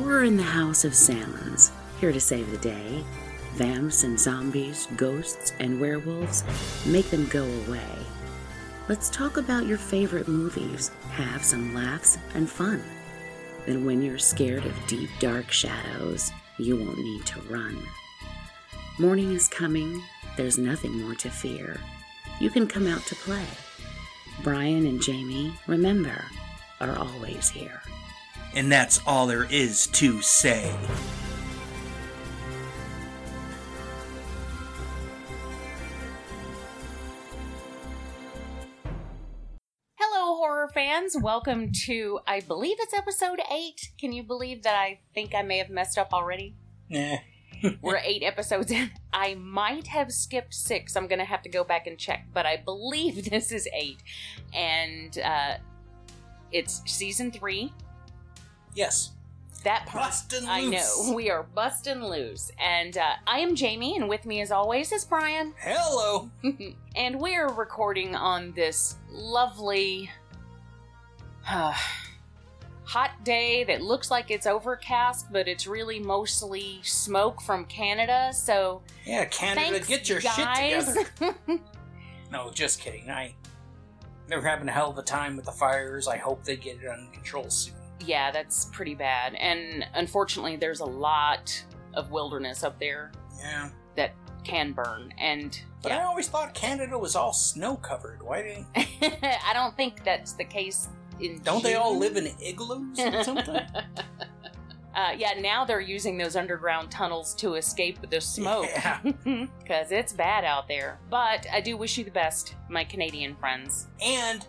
Horror in the House of Salmons, here to save the day. Vamps and zombies, ghosts and werewolves, make them go away. Let's talk about your favorite movies, have some laughs and fun. Then, when you're scared of deep, dark shadows, you won't need to run. Morning is coming, there's nothing more to fear. You can come out to play. Brian and Jamie, remember, are always here. And that's all there is to say. Hello, horror fans. Welcome to, I believe it's episode eight. Can you believe that I think I may have messed up already? Nah. We're eight episodes in. I might have skipped six. I'm going to have to go back and check, but I believe this is eight. And uh, it's season three. Yes. That part, Bustin' I know. We are busting loose. And uh, I am Jamie, and with me as always is Brian. Hello. and we're recording on this lovely uh, hot day that looks like it's overcast, but it's really mostly smoke from Canada. So Yeah, Canada, thanks, get your guys. shit together. No, just kidding. I they're having a hell of a time with the fires. I hope they get it under control soon. Yeah, that's pretty bad. And unfortunately, there's a lot of wilderness up there Yeah. that can burn. And But I always thought Canada was all snow covered. Why didn't I don't think that's the case. In don't they all live in igloos or something? Uh, yeah, now they're using those underground tunnels to escape the smoke. Yeah. Because it's bad out there. But I do wish you the best, my Canadian friends. and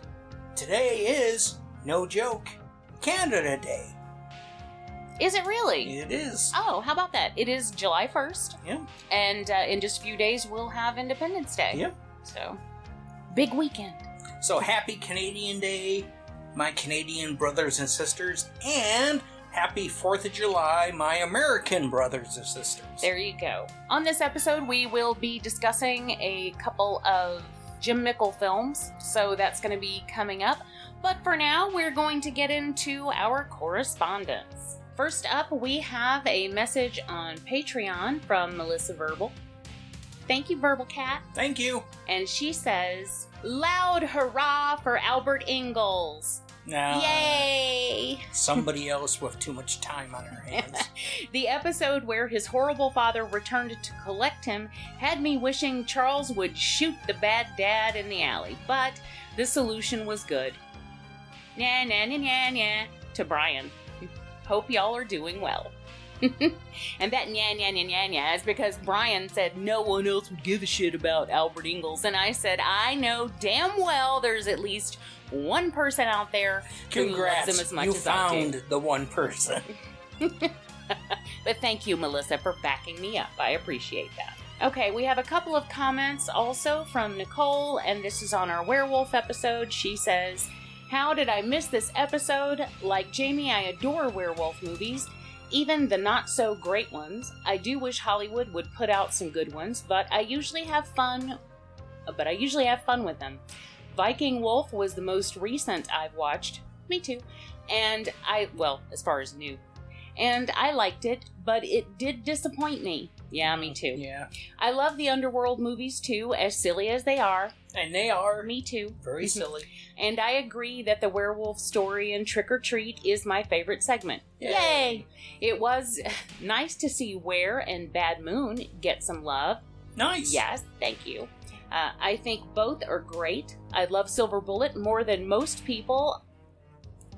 today is no joke Canada Day. Is it really? It is. Oh, how about that? It is July 1st, Yeah. and uh, in just a few days, we'll have Independence Day. Yep. So, big weekend. So happy Canadian Day, my Canadian brothers and sisters, and happy 4th of July, my American brothers and sisters. There you go. On this episode, we will be discussing a couple of Jim Mickle films, so that's going to be coming up. But for now, we're going to get into our correspondence. First up, we have a message on Patreon from Melissa Verbal. Thank you, Verbal Cat. Thank you. And she says, Loud hurrah for Albert Ingalls! Yay! somebody else with too much time on her hands. The episode where his horrible father returned to collect him had me wishing Charles would shoot the bad dad in the alley, but the solution was good. Nah, nah, nah, nah, nah, to Brian. Hope y'all are doing well. and that nya nya nya nya nya is because Brian said no one else would give a shit about Albert Ingalls, and I said I know damn well there's at least one person out there who loves Congrats, him as much you as I do. found the one person. But thank you, Melissa, for backing me up. I appreciate that. Okay, we have a couple of comments also from Nicole, and this is on our werewolf episode. She says, How did I miss this episode? Like Jamie, I adore werewolf movies, even the not so great ones. I do wish Hollywood would put out some good ones, but I usually have fun. But I usually have fun with them. Viking Wolf was the most recent I've watched. Me too. And I, well, as far as new and I liked it, but it did disappoint me. Yeah, me too. Yeah, I love the underworld movies too, as silly as they are. And they are Me too. very silly. And I agree that the werewolf story in Trick or Treat is my favorite segment. Yay. It was nice to see Wer and Bad Moon get some love. Nice. Yes, thank you. Uh, I think both are great. I love Silver Bullet more than most people.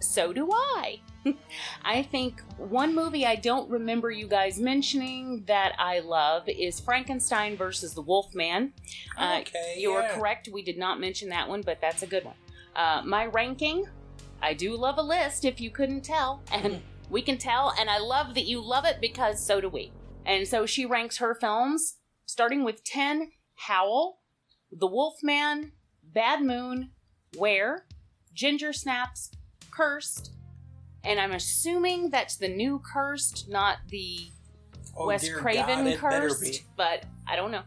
So do I. I think one movie I don't remember you guys mentioning that I love is Frankenstein versus the Wolfman. Uh, Okay. you are yeah. correct. We did not mention that one, but that's a good one. Uh, my ranking, I do love a list if you couldn't tell, and we can tell, and I love that you love it because so do we. And so she ranks her films starting with 10 Howl, The Wolfman, Bad Moon, Wer, Ginger Snaps, Cursed, and I'm assuming that's the new Cursed, not the Oh, Wes Craven God, cursed, but I don't know.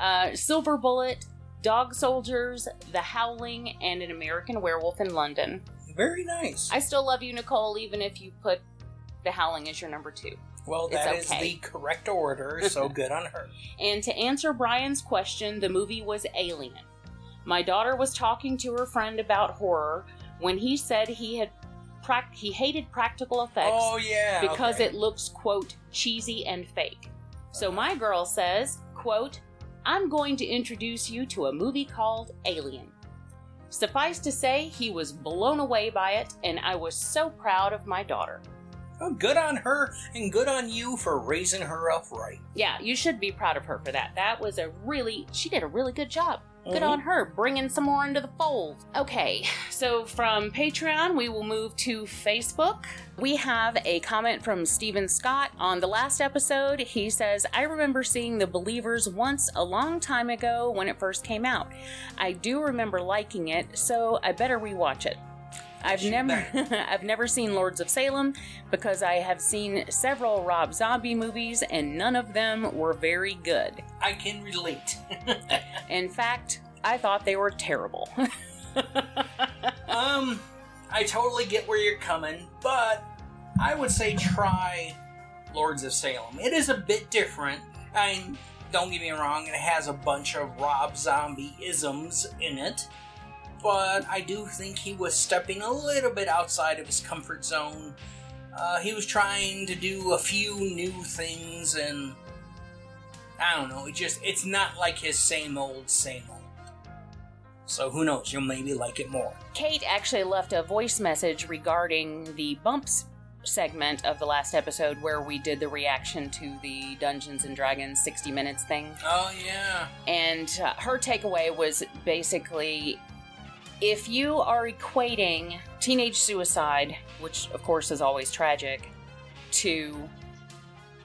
Uh, Silver Bullet, Dog Soldiers, The Howling, and An American Werewolf in London. Very nice. I still love you, Nicole, even if you put The Howling is your number two. Well, It's that is okay. the correct order, so good on her. And to answer Brian's question, the movie was Alien. My daughter was talking to her friend about horror when he said he had prac- he hated practical effects Oh yeah, because okay. it looks quote cheesy and fake. So my girl says, quote, I'm going to introduce you to a movie called Alien. Suffice to say, he was blown away by it, and I was so proud of my daughter. Oh, good on her, and good on you for raising her up right. Yeah, you should be proud of her for that. That was a really, she did a really good job. Good on mm-hmm. her, bringing some more into the fold. Okay, so from Patreon, we will move to Facebook. We have a comment from Stephen Scott on the last episode. He says, I remember seeing The Believers once a long time ago when it first came out. I do remember liking it, so I better rewatch it. I've never I've never seen Lords of Salem because I have seen several Rob Zombie movies and none of them were very good. I can relate. In fact, I thought they were terrible. um, I totally get where you're coming, but I would say try Lords of Salem. It is a bit different. I mean, don't get me wrong, it has a bunch of Rob Zombie isms in it, but I do think he was stepping a little bit outside of his comfort zone. Uh, he was trying to do a few new things, and I don't know. It just it's not like his same old, same old. So who knows? You'll maybe like it more. Kate actually left a voice message regarding the bumps segment of the last episode where we did the reaction to the Dungeons and Dragons 60 minutes thing. Oh yeah. And uh, her takeaway was basically if you are equating teenage suicide, which of course is always tragic, to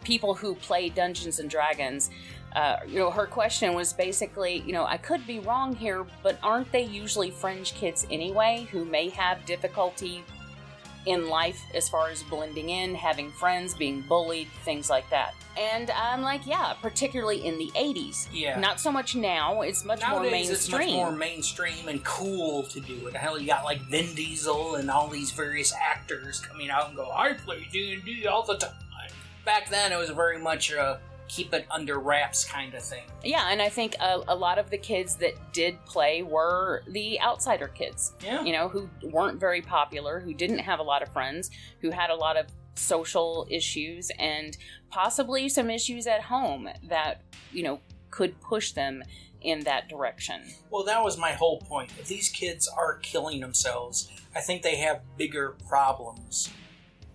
people who play Dungeons and Dragons, uh, you know, her question was basically, you know, I could be wrong here, but aren't they usually fringe kids anyway who may have difficulty in life as far as blending in, having friends, being bullied, things like that? And I'm like, yeah, particularly in the 80s. Yeah. Not so much now, it's much more Nowadays, it's mainstream. much more mainstream and cool to do it. Hell, you got like Vin Diesel and all these various actors coming out and go, "I play D and D all the time." Back then, it was very much a keep it under wraps kind of thing. Yeah, and I think a, a lot of the kids that did play were the outsider kids. Yeah. You know, who weren't very popular, who didn't have a lot of friends, who had a lot of social issues and possibly some issues at home that, you know, could push them in that direction. Well, that was my whole point. If these kids are killing themselves, I think they have bigger problems,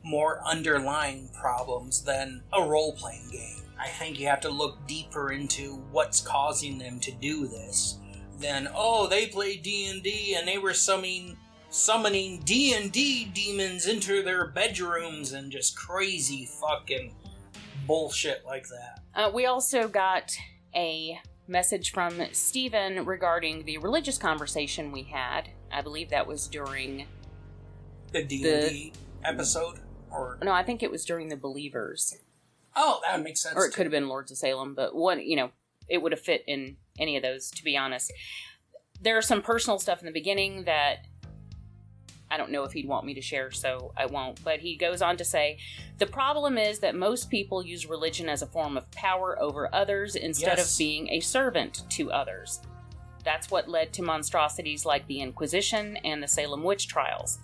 more underlying problems than a role playing game. I think you have to look deeper into what's causing them to do this than oh they played D&D and they were summoning summoning D&D demons into their bedrooms and just crazy fucking bullshit like that. Uh, we also got a message from Stephen regarding the religious conversation we had. I believe that was during, The D&D episode or no, I think it was during the Believers. Oh that would make sense. or it too. could have been Lords of Salem, but one, you know, it would have fit in any of those, to be honest. There's some personal stuff in the beginning that I don't know if he'd want me to share, so I won't. But he goes on to say the problem is that most people use religion as a form of power over others instead Yes. of being a servant to others. That's what led to monstrosities like the Inquisition and the Salem witch trials.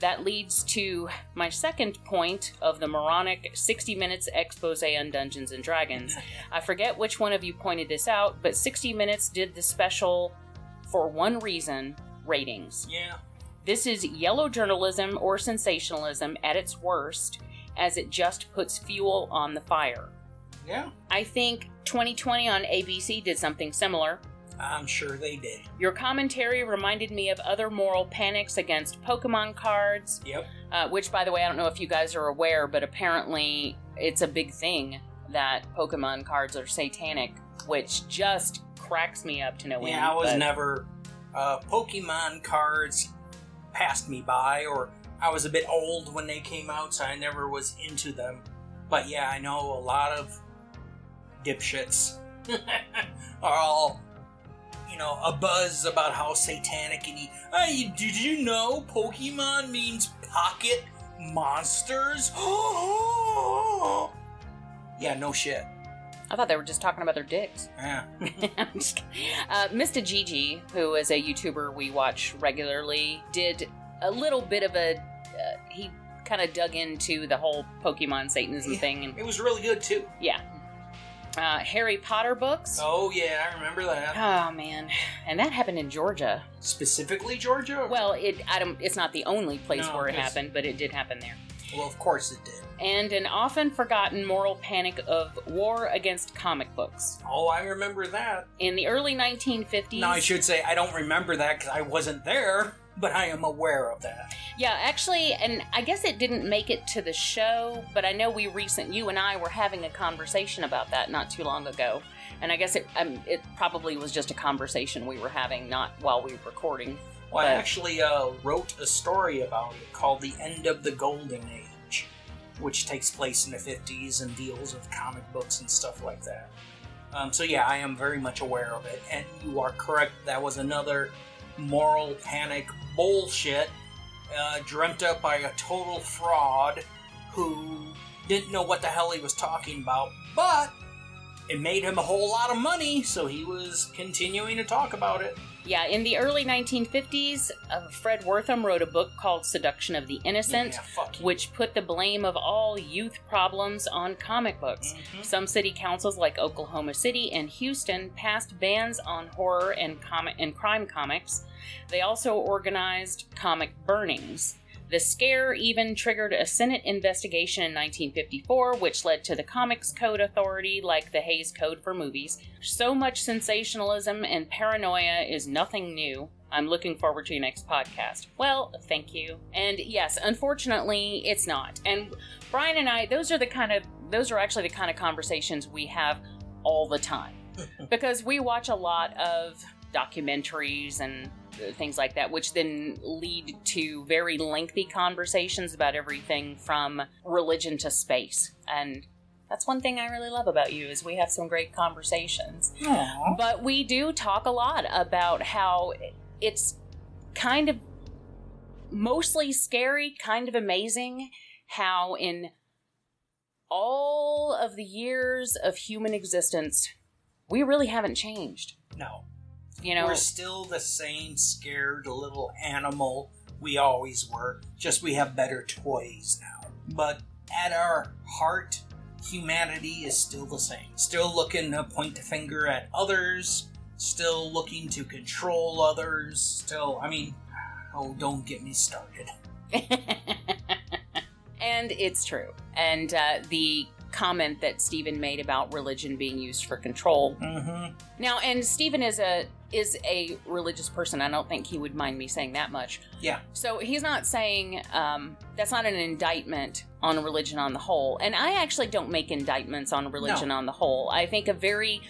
That leads to my second point of the moronic 60 minutes expose on Dungeons and Dragons. I forget which one of you pointed this out, but 60 Minutes did the special for one reason ratings. Yeah. This is yellow journalism or sensationalism at its worst, as it just puts fuel on the fire. Yeah. I think 2020 on ABC did something similar. I'm sure they did. Your commentary reminded me of other moral panics against Pokemon cards, Yep. uh, which, by the way, I don't know if you guys are aware, but apparently it's a big thing that Pokemon cards are satanic, which just cracks me up to no end. Yeah, I was but- never. Uh, Pokemon cards passed me by, or I was a bit old when they came out, so I never was into them. But yeah, I know a lot of dipshits are all, you know, a buzz about how satanic and he. Hey, did you know Pokemon means pocket monsters? yeah, no shit. I thought they were just talking about their dicks. Yeah. I'm just kidding. uh, Mr. Gigi, who is a YouTuber we watch regularly, did a little bit of a. Uh, he kind of dug into the whole Pokemon Satanism Yeah. thing, and It was really good too. yeah, uh, Harry Potter books. Oh yeah, I remember that. Oh man, and that happened in Georgia. Specifically Georgia? Well, it I don't. It's not the only place No, where it happened, but it did happen there. well, of course it did. And an often forgotten moral panic of war against comic books Oh, I remember that. in the early 1950s. Now I should say I don't remember that because I wasn't there, but I am aware of that. Yeah, actually, and I guess it didn't make it to the show, but I know we recent you and I were having a conversation about that not too long ago, and I guess it um, it probably was just a conversation we were having, not while we were recording. Well, I actually uh, wrote a story about it called "The End of the Golden Age," which takes place in the '50s and deals with comic books and stuff like that. Um, so yeah, I am very much aware of it, and you are correct. That was another moral panic bullshit uh, dreamt up by a total fraud who didn't know what the hell he was talking about, but it made him a whole lot of money, so he was continuing to talk about it. Yeah, in the early 1950s, uh, Fred Wertham wrote a book called Seduction of the Innocent, Yeah, which put the blame of all youth problems on comic books. Mhm. Some city councils like Oklahoma City and Houston passed bans on horror and comic and crime comics. They also organized comic burnings. The scare even triggered a Senate investigation in 1954, which led to the Comics Code Authority, like the Hays Code for movies. So much sensationalism and paranoia is nothing new. I'm looking forward to your next podcast. Well, thank you. And yes, unfortunately, it's not. And Brian and I, those are the kind of those are actually the kind of conversations we have all the time because we watch a lot of documentaries and uh, things like that, which then lead to very lengthy conversations about everything from religion to space. And that's one thing I really love about you is we have some great conversations. Aw. But we do talk a lot about how it's kind of mostly scary, kind of amazing how in all of the years of human existence, we really haven't changed. No. You know, We're still the same scared little animal we always were, just we have better toys now. But at our heart, humanity is still the same. Still looking to point the finger at others, still looking to control others, still, I mean, oh, don't get me started. and it's true. And uh, the comment that Stephen made about religion being used for control. Mm-hmm. Now, and Stephen is a is a religious person. I don't think he would mind me saying that much. Yeah. So he's not saying um, that's not an indictment on religion on the whole. And I actually don't make indictments on religion No. on the whole. I think a very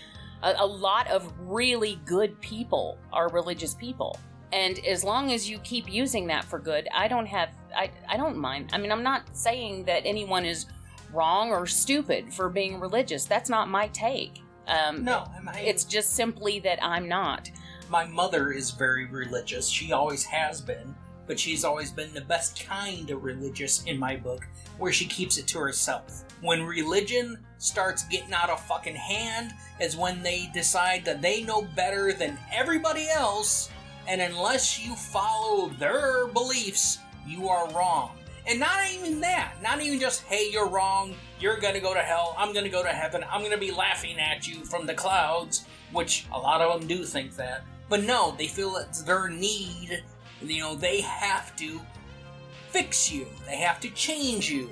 a, a lot of really good people are religious people. And as long as you keep using that for good, I don't have I I don't mind. I mean, I'm not saying that anyone is wrong or stupid for being religious. That's not my take. Um, No, I, it's just simply that I'm not. my mother is very religious. She always has been, but she's always been the best kind of religious in my book, where she keeps it to herself. When religion starts getting out of fucking hand, is when they decide that they know better than everybody else, and unless you follow their beliefs, you are wrong. And not even that, not even just, hey, you're wrong, you're gonna go to hell, I'm gonna go to heaven, I'm gonna be laughing at you from the clouds, which a lot of them do think that. But no, they feel it's their need, you know, they have to fix you, they have to change you.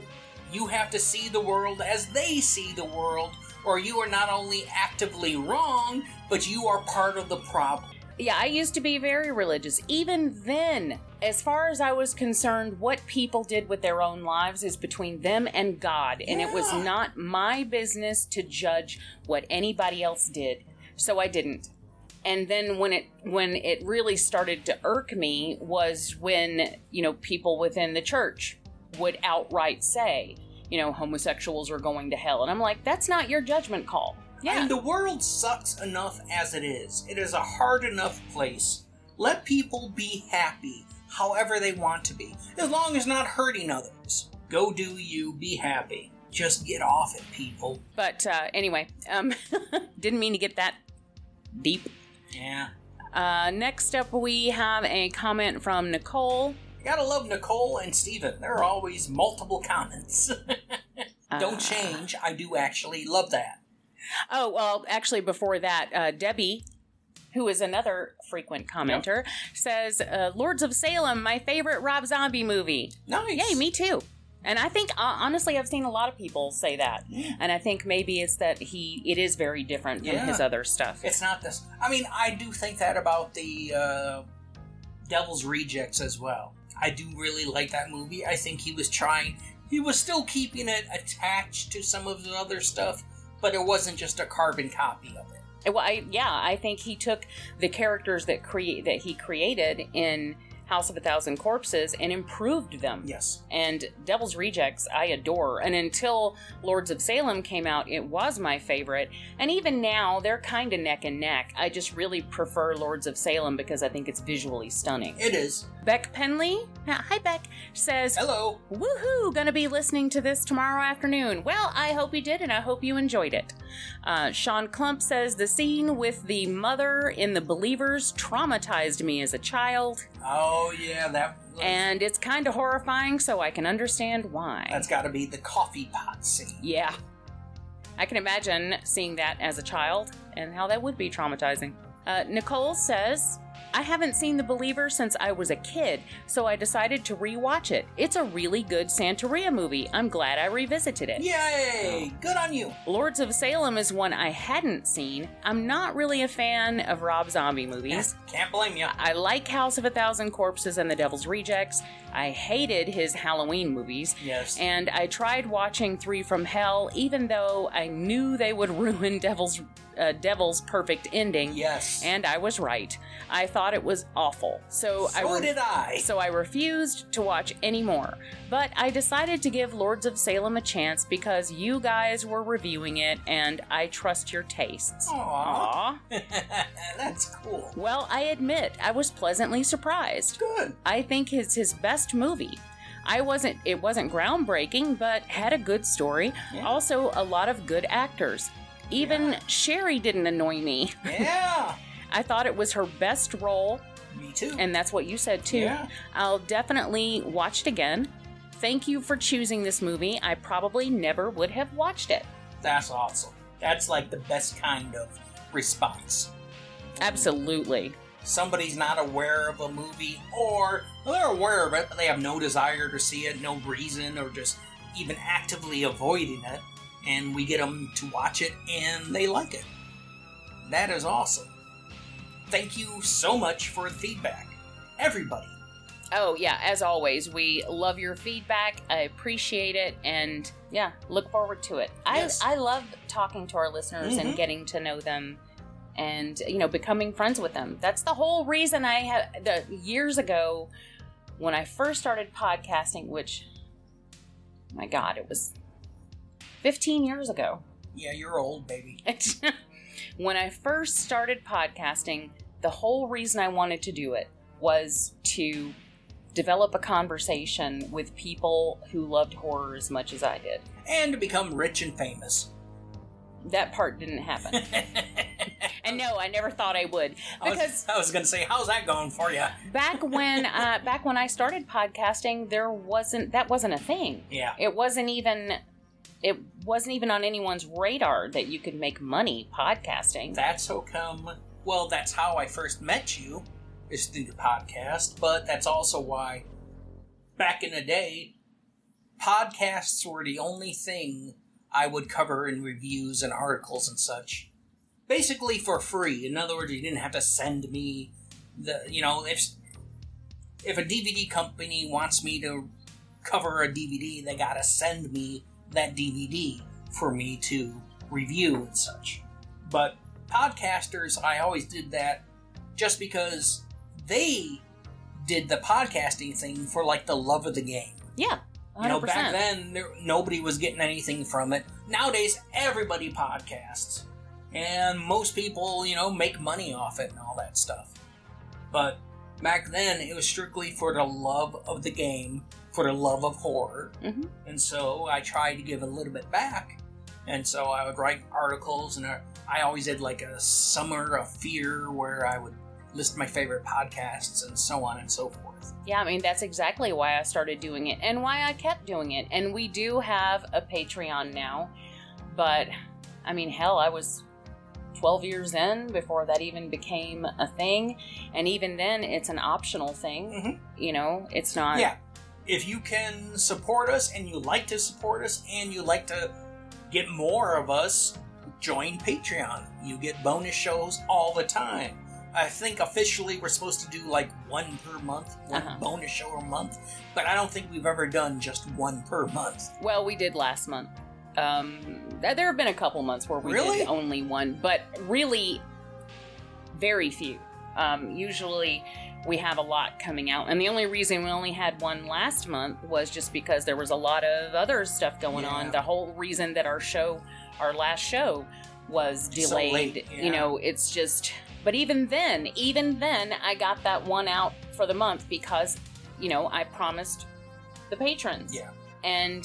You have to see the world as they see the world, or you are not only actively wrong, but you are part of the problem. Yeah, I used to be very religious. Even then, as far as I was concerned, what people did with their own lives is between them and God, and it was not my business to judge what anybody else did. So I didn't. And then when it when it really started to irk me was when, you know, people within the church would outright say, you know, homosexuals are going to hell. And I'm like, that's not your judgment call. I mean, the world sucks enough as it is. It is a hard enough place. Let people be happy. however they want to be, as long as not hurting others. Go do you, be happy. Just get off it, people. But uh, anyway, um, didn't mean to get that deep. Yeah. Uh, next up, we have a comment from Nicole. You gotta love Nicole and Steven. There are always multiple comments. Don't Uh, change. I do actually love that. Oh, well, actually, before that, uh, Debbie, who is another frequent commenter, says uh, Lords of Salem, my favorite Rob Zombie movie. Nice. Yay, me too. And I think, uh, honestly, I've seen a lot of people say that. Yeah. And I think maybe it's that he, it is very different from Yeah. his other stuff. It's not this. I mean, I do think that about the uh, Devil's Rejects as well. I do really like that movie. I think he was trying. He was still keeping it attached to some of the other stuff, but it wasn't just a carbon copy of it. Well, I, yeah, I think he took the characters that create that he created in House of a Thousand Corpses and improved them. Yes. And Devil's Rejects, I adore. And until Lords of Salem came out, it was my favorite. And even now, they're kind of neck and neck. I just really prefer Lords of Salem because I think it's visually stunning. It is. Beck Penley, hi Beck, says, Hello. Woohoo! Gonna be listening to this tomorrow afternoon. Well, I hope you did, and I hope you enjoyed it. Uh, Sean Clump says the scene with the mother in the Believers traumatized me as a child, Oh yeah, that. and it's kind of horrifying, so I can understand why. That's got to be the coffee pot scene. yeah. I can imagine seeing that as a child and how that would be traumatizing. Uh, Nicole says, I haven't seen The Believer since I was a kid, so I decided to rewatch it. It's a really good Santeria movie. I'm glad I revisited it. Yay! Good on you. Lords of Salem is one I hadn't seen. I'm not really a fan of Rob Zombie movies. Can't blame you. I like House of a Thousand Corpses and The Devil's Rejects. I hated his Halloween movies. Yes. And I tried watching Three from Hell, even though I knew they would ruin Devil's uh, Devil's perfect ending. yes. And I was right. I thought it was awful. So, I so re- did I. so I refused to watch any more. But I decided to give Lords of Salem a chance because you guys were reviewing it and I trust your tastes. Aw. Aw. That's cool. Well, I admit, I was pleasantly surprised. Good. I think it's his best movie. I wasn't it wasn't groundbreaking, but had a good story. Yeah. Also a lot of good actors. Even Sheri didn't annoy me. Yeah. I thought it was her best role, Me too. and that's what you said too. Yeah. I'll definitely watch it again. Thank you for choosing this movie. I probably never would have watched it. That's awesome. That's like the best kind of response. Absolutely. Somebody's not aware of a movie, or they're aware of it, but they have no desire to see it, no reason, or just even actively avoiding it, and we get them to watch it and they like it. That is awesome. Thank you so much for the feedback. Everybody. Oh, yeah, as always, we love your feedback. I appreciate it and yeah, look forward to it. Yes. I I love talking to our listeners and Mhm. getting to know them and you know, becoming friends with them. That's the whole reason I had the years ago when I first started podcasting, which my god, it was 15 years ago. Yeah, you're old, baby. when I first started podcasting, the whole reason I wanted to do it was to develop a conversation with people who loved horror as much as I did. And to become rich and famous. That part didn't happen. and no, I never thought I would. I Because was, I was going to say, how's that going for you? back when uh, back when I started podcasting, there wasn't that wasn't a thing. Yeah. It wasn't even it wasn't even on anyone's radar that you could make money podcasting. That's how come. Well, that's how I first met you, is through the podcast. But that's also why, back in the day, podcasts were the only thing I would cover in reviews and articles and such. Basically for free. In other words, you didn't have to send me the. You know, if if a DVD company wants me to cover a DVD, they gotta send me that DVD for me to review and such. But podcasters, I always did that just because they did the podcasting thing for like the love of the game. yeah. 100%. You know, back then there, nobody was getting anything from it. Nowadays, everybody podcasts, and most people, you know, make money off it and all that stuff. But Back then, it was strictly for the love of the game, for the love of horror. hmm And so I tried to give a little bit back. And so I would write articles, and I I always did like a summer of fear where I would list my favorite podcasts and so on and so forth. Yeah, I mean, that's exactly why I started doing it and why I kept doing it. And we do have a Patreon now, but I mean, hell, I was 12 years in before that even became a thing. And even then, it's an optional thing. Mhm. You know, it's not. Yeah. If you can support us and you like to support us and you like to get more of us, join Patreon. You get bonus shows all the time. I think officially we're supposed to do like one per month, one Uh-huh. bonus show a month, but I don't think we've ever done just one per month. Well, we did last month. Um, th- there have been a couple months where we Really? did only one, but really very few. Um, usually we have a lot coming out, and the only reason we only had one last month was just because there was a lot of other stuff going Yeah. on. The whole reason that our show, our last show, was So delayed. You know, it's just. But even then, even then, I got that one out for the month because, you know, I promised the patrons Yeah. and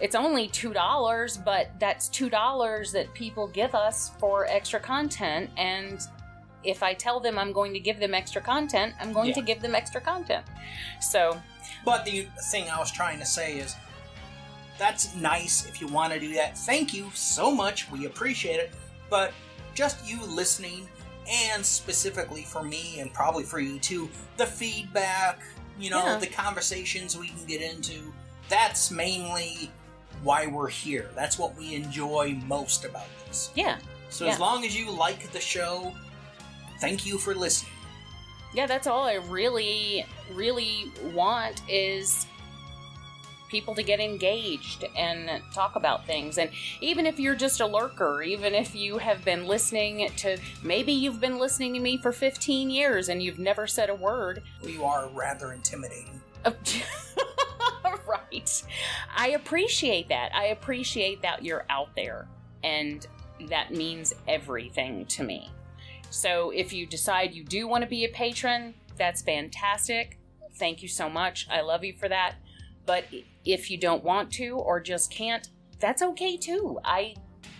it's only two dollars but that's two dollars that people give us for extra content and if i tell them i'm going to give them extra content i'm going Yeah. to give them extra content so But the thing I was trying to say is that's nice if you want to do that. Thank you so much. We appreciate it. But just you listening, and specifically for me and probably for you too, the feedback, you know, Yeah. the conversations we can get into, that's mainly why we're here. That's what we enjoy most about this. yeah So as long as you like the show, thank you for listening. yeah that's all i really really want is people to get engaged and talk about things and even if you're just a lurker even if you have been listening to maybe you've been listening to me for 15 years and you've never said a word You are rather intimidating. Oh, right. I appreciate that. I appreciate that you're out there, and that means everything to me. So if you decide you do want to be a patron, that's fantastic. Thank you so much. I love you for that. But if you don't want to or just can't, that's okay too. I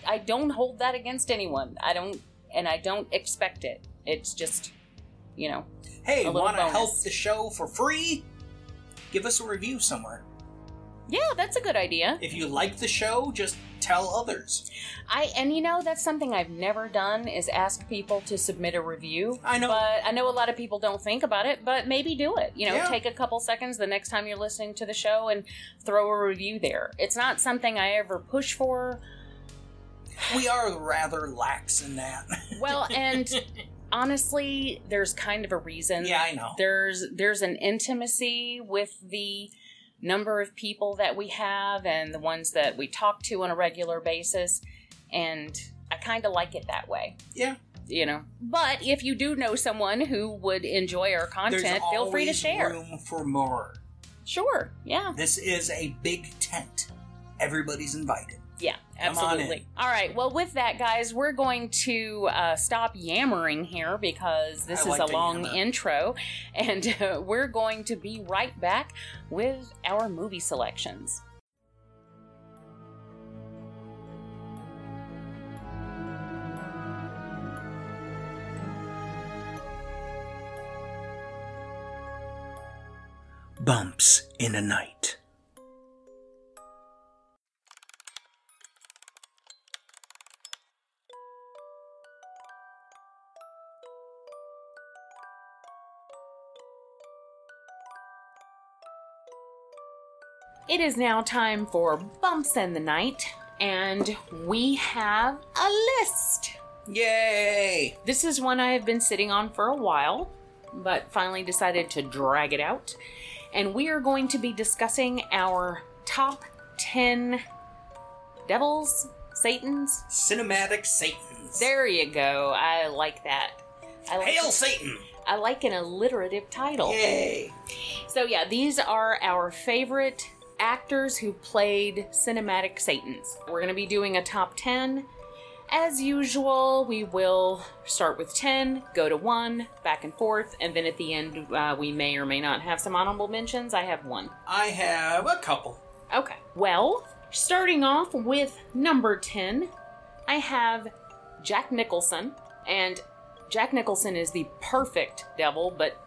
I don't hold that against anyone. I don't and I don't expect it. It's just, you know, Hey, want to help the show for free? Give us a review somewhere. yeah, that's a good idea. If you like the show, just tell others. I and you know that's something I've never done is ask people to submit a review. I know. But I know a lot of people don't think about it, but maybe do it. You know, Yeah. take a couple seconds the next time you're listening to the show and throw a review there. It's not something I ever push for. we are rather lax in that. Well, and honestly, there's kind of a reason. yeah, I know. There's there's an intimacy with the number of people that we have and the ones that we talk to on a regular basis and I kind of like it that way. Yeah. you know. But if you do know someone who would enjoy our content, There's feel free to share. room for more. Sure. Yeah. This is a big tent. Everybody's invited. Yeah. Come on Absolutely. All right. Well, with that, guys, we're going to uh, stop yammering here because this I is like a long yammer. intro, and uh, we're going to be right back with our movie selections. Bumps in the night. It is now time for Bumps in the Night, and we have a list. Yay! This is one I have been sitting on for a while, but finally decided to drag it out. And we are going to be discussing our top 10 devils, Satans. Cinematic Satans. There you go. I like that. I like, Hail Satan! I like an alliterative title. Yay! So, yeah, these are our favorite actors who played cinematic Satans. We're going to be doing a top 10. As usual, we will start with 10, go to 1, back and forth, and then at the end, uh, we may or may not have some honorable mentions. I have one. I have a couple. Okay. Well, starting off with number 10, I have Jack Nicholson. And Jack Nicholson is the perfect devil, but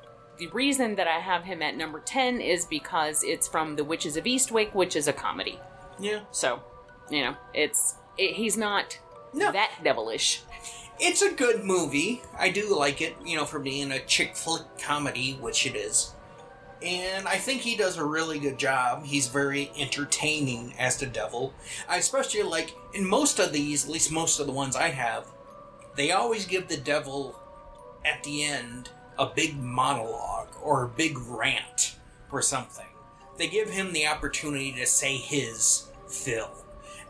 the reason that I have him at number 10 is because it's from The Witches of Eastwick, which is a comedy. Yeah. So, you know, it's it, he's not No. that devilish. It's a good movie. I do like it, you know, for being a chick flick comedy, which it is. And I think he does a really good job. He's very entertaining as the devil. I especially like, in most of these, at least most of the ones I have, they always give the devil, at the end, a big monologue or a big rant or something. They give him the opportunity to say his fill.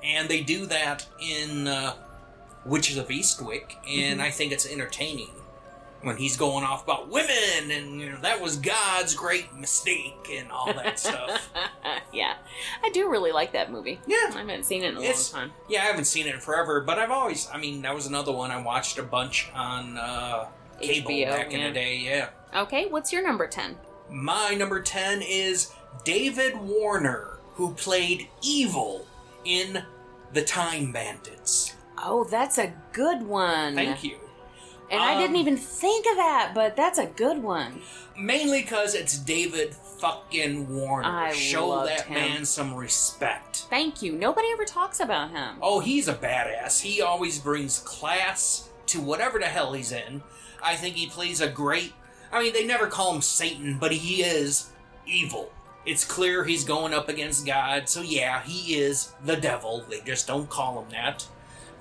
And they do that in uh, Witches of Eastwick, and I think it's entertaining when he's going off about women and you know that was God's great mistake and all that stuff. yeah. I do really like that movie. Yeah. I haven't seen it in a It's- long time. Yeah, I haven't seen it in forever, but I've always, I mean, that was another one I watched a bunch on uh, cable HBO, back in the day, yeah. Okay, what's your number 10? My number 10 is David Warner, who played Evil in The Time Bandits. Oh, that's a good one. Thank you. And I didn't Um, even think of that, but that's a good one. Mainly because it's David fucking Warner. I Show that him. man some respect. Thank you. Nobody ever talks about him. Oh, he's a badass. He always brings class to whatever the hell he's in. I think he plays a great. I mean, they never call him Satan, but he is evil. It's clear he's going up against God, so yeah, he is the devil. They just don't call him that.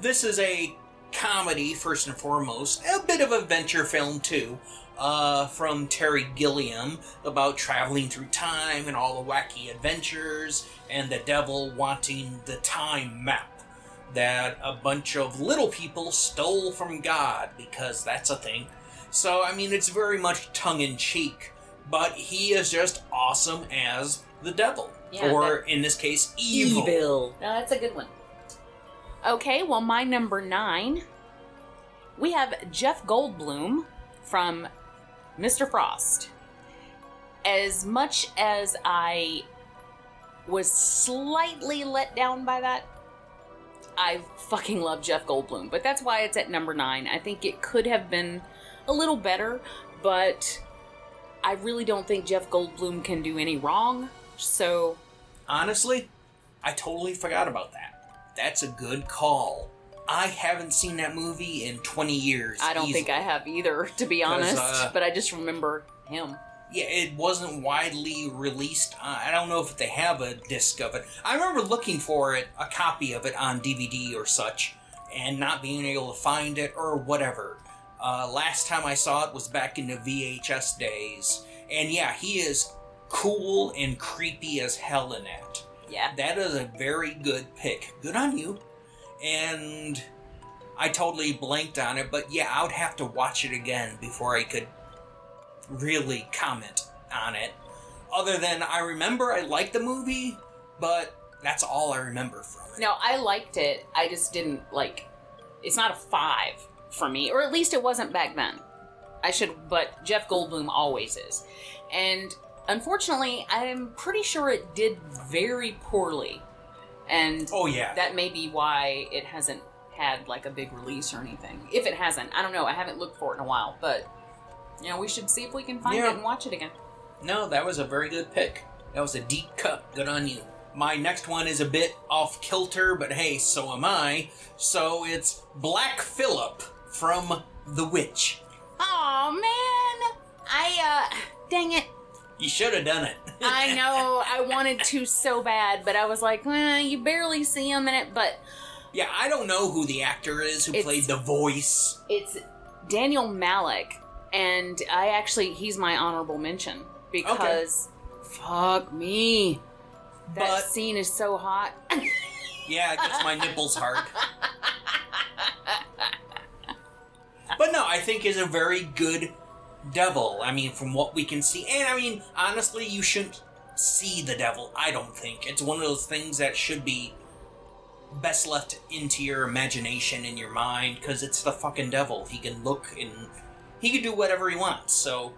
This is a comedy, first and foremost, a bit of a venture film, too, uh, from Terry Gilliam about traveling through time and all the wacky adventures, and the devil wanting the time map that a bunch of little people stole from God, because that's a thing. So, I mean, it's very much tongue in cheek, but he is just awesome as the devil. Yeah, or, in this case, evil. No, that's a good one. Okay, well, my number nine, we have Jeff Goldblum from Mr. Frost. As much as I was slightly let down by that, I fucking love Jeff Goldblum, but that's why it's at number nine. I think it could have been a little better, but I really don't think Jeff Goldblum can do any wrong. So Honestly, I totally forgot about that. That's a good call. I haven't seen that movie in 20 years. I don't think I have either, to be honest. uh, but I just remember him. Yeah, it wasn't widely released. Uh, I don't know if they have a disc of it. I remember looking for it, a copy of it on DVD or such, and not being able to find it or whatever. Uh, last time I saw it was back in the VHS days. And yeah, he is cool and creepy as hell in that. Yeah. That is a very good pick. Good on you. And I totally blanked on it, but yeah, I would have to watch it again before I could really comment on it. Other than I remember I liked the movie, but that's all I remember from it. No, I liked it. I just didn't like. It's not a five for me, or at least it wasn't back then. I should, but Jeff Goldblum always is. And unfortunately, I'm pretty sure it did very poorly. And Oh yeah. that may be why it hasn't had like a big release or anything. If it hasn't, I don't know. I haven't looked for it in a while, but you know, we should see if we can find Yeah. it and watch it again. No, that was a very good pick. That was a deep cut. Good on you. My next one is a bit off kilter, but hey, so am I. So it's Black Phillip from The Witch. Oh man, I uh, dang it. You should have done it. I know I wanted to so bad, but I was like, eh, you barely see him in it. But yeah, I don't know who the actor is who played the voice. it's Daniel Malik, and I actually he's my honorable mention because fuck me, that But- scene is so hot. Yeah, it gets my nipples hard. But no, I think is a very good devil. I mean, from what we can see, and I mean, honestly, you shouldn't see the devil. I don't think it's one of those things that should be best left into your imagination and your mind because it's the fucking devil. He can look and he can do whatever he wants. So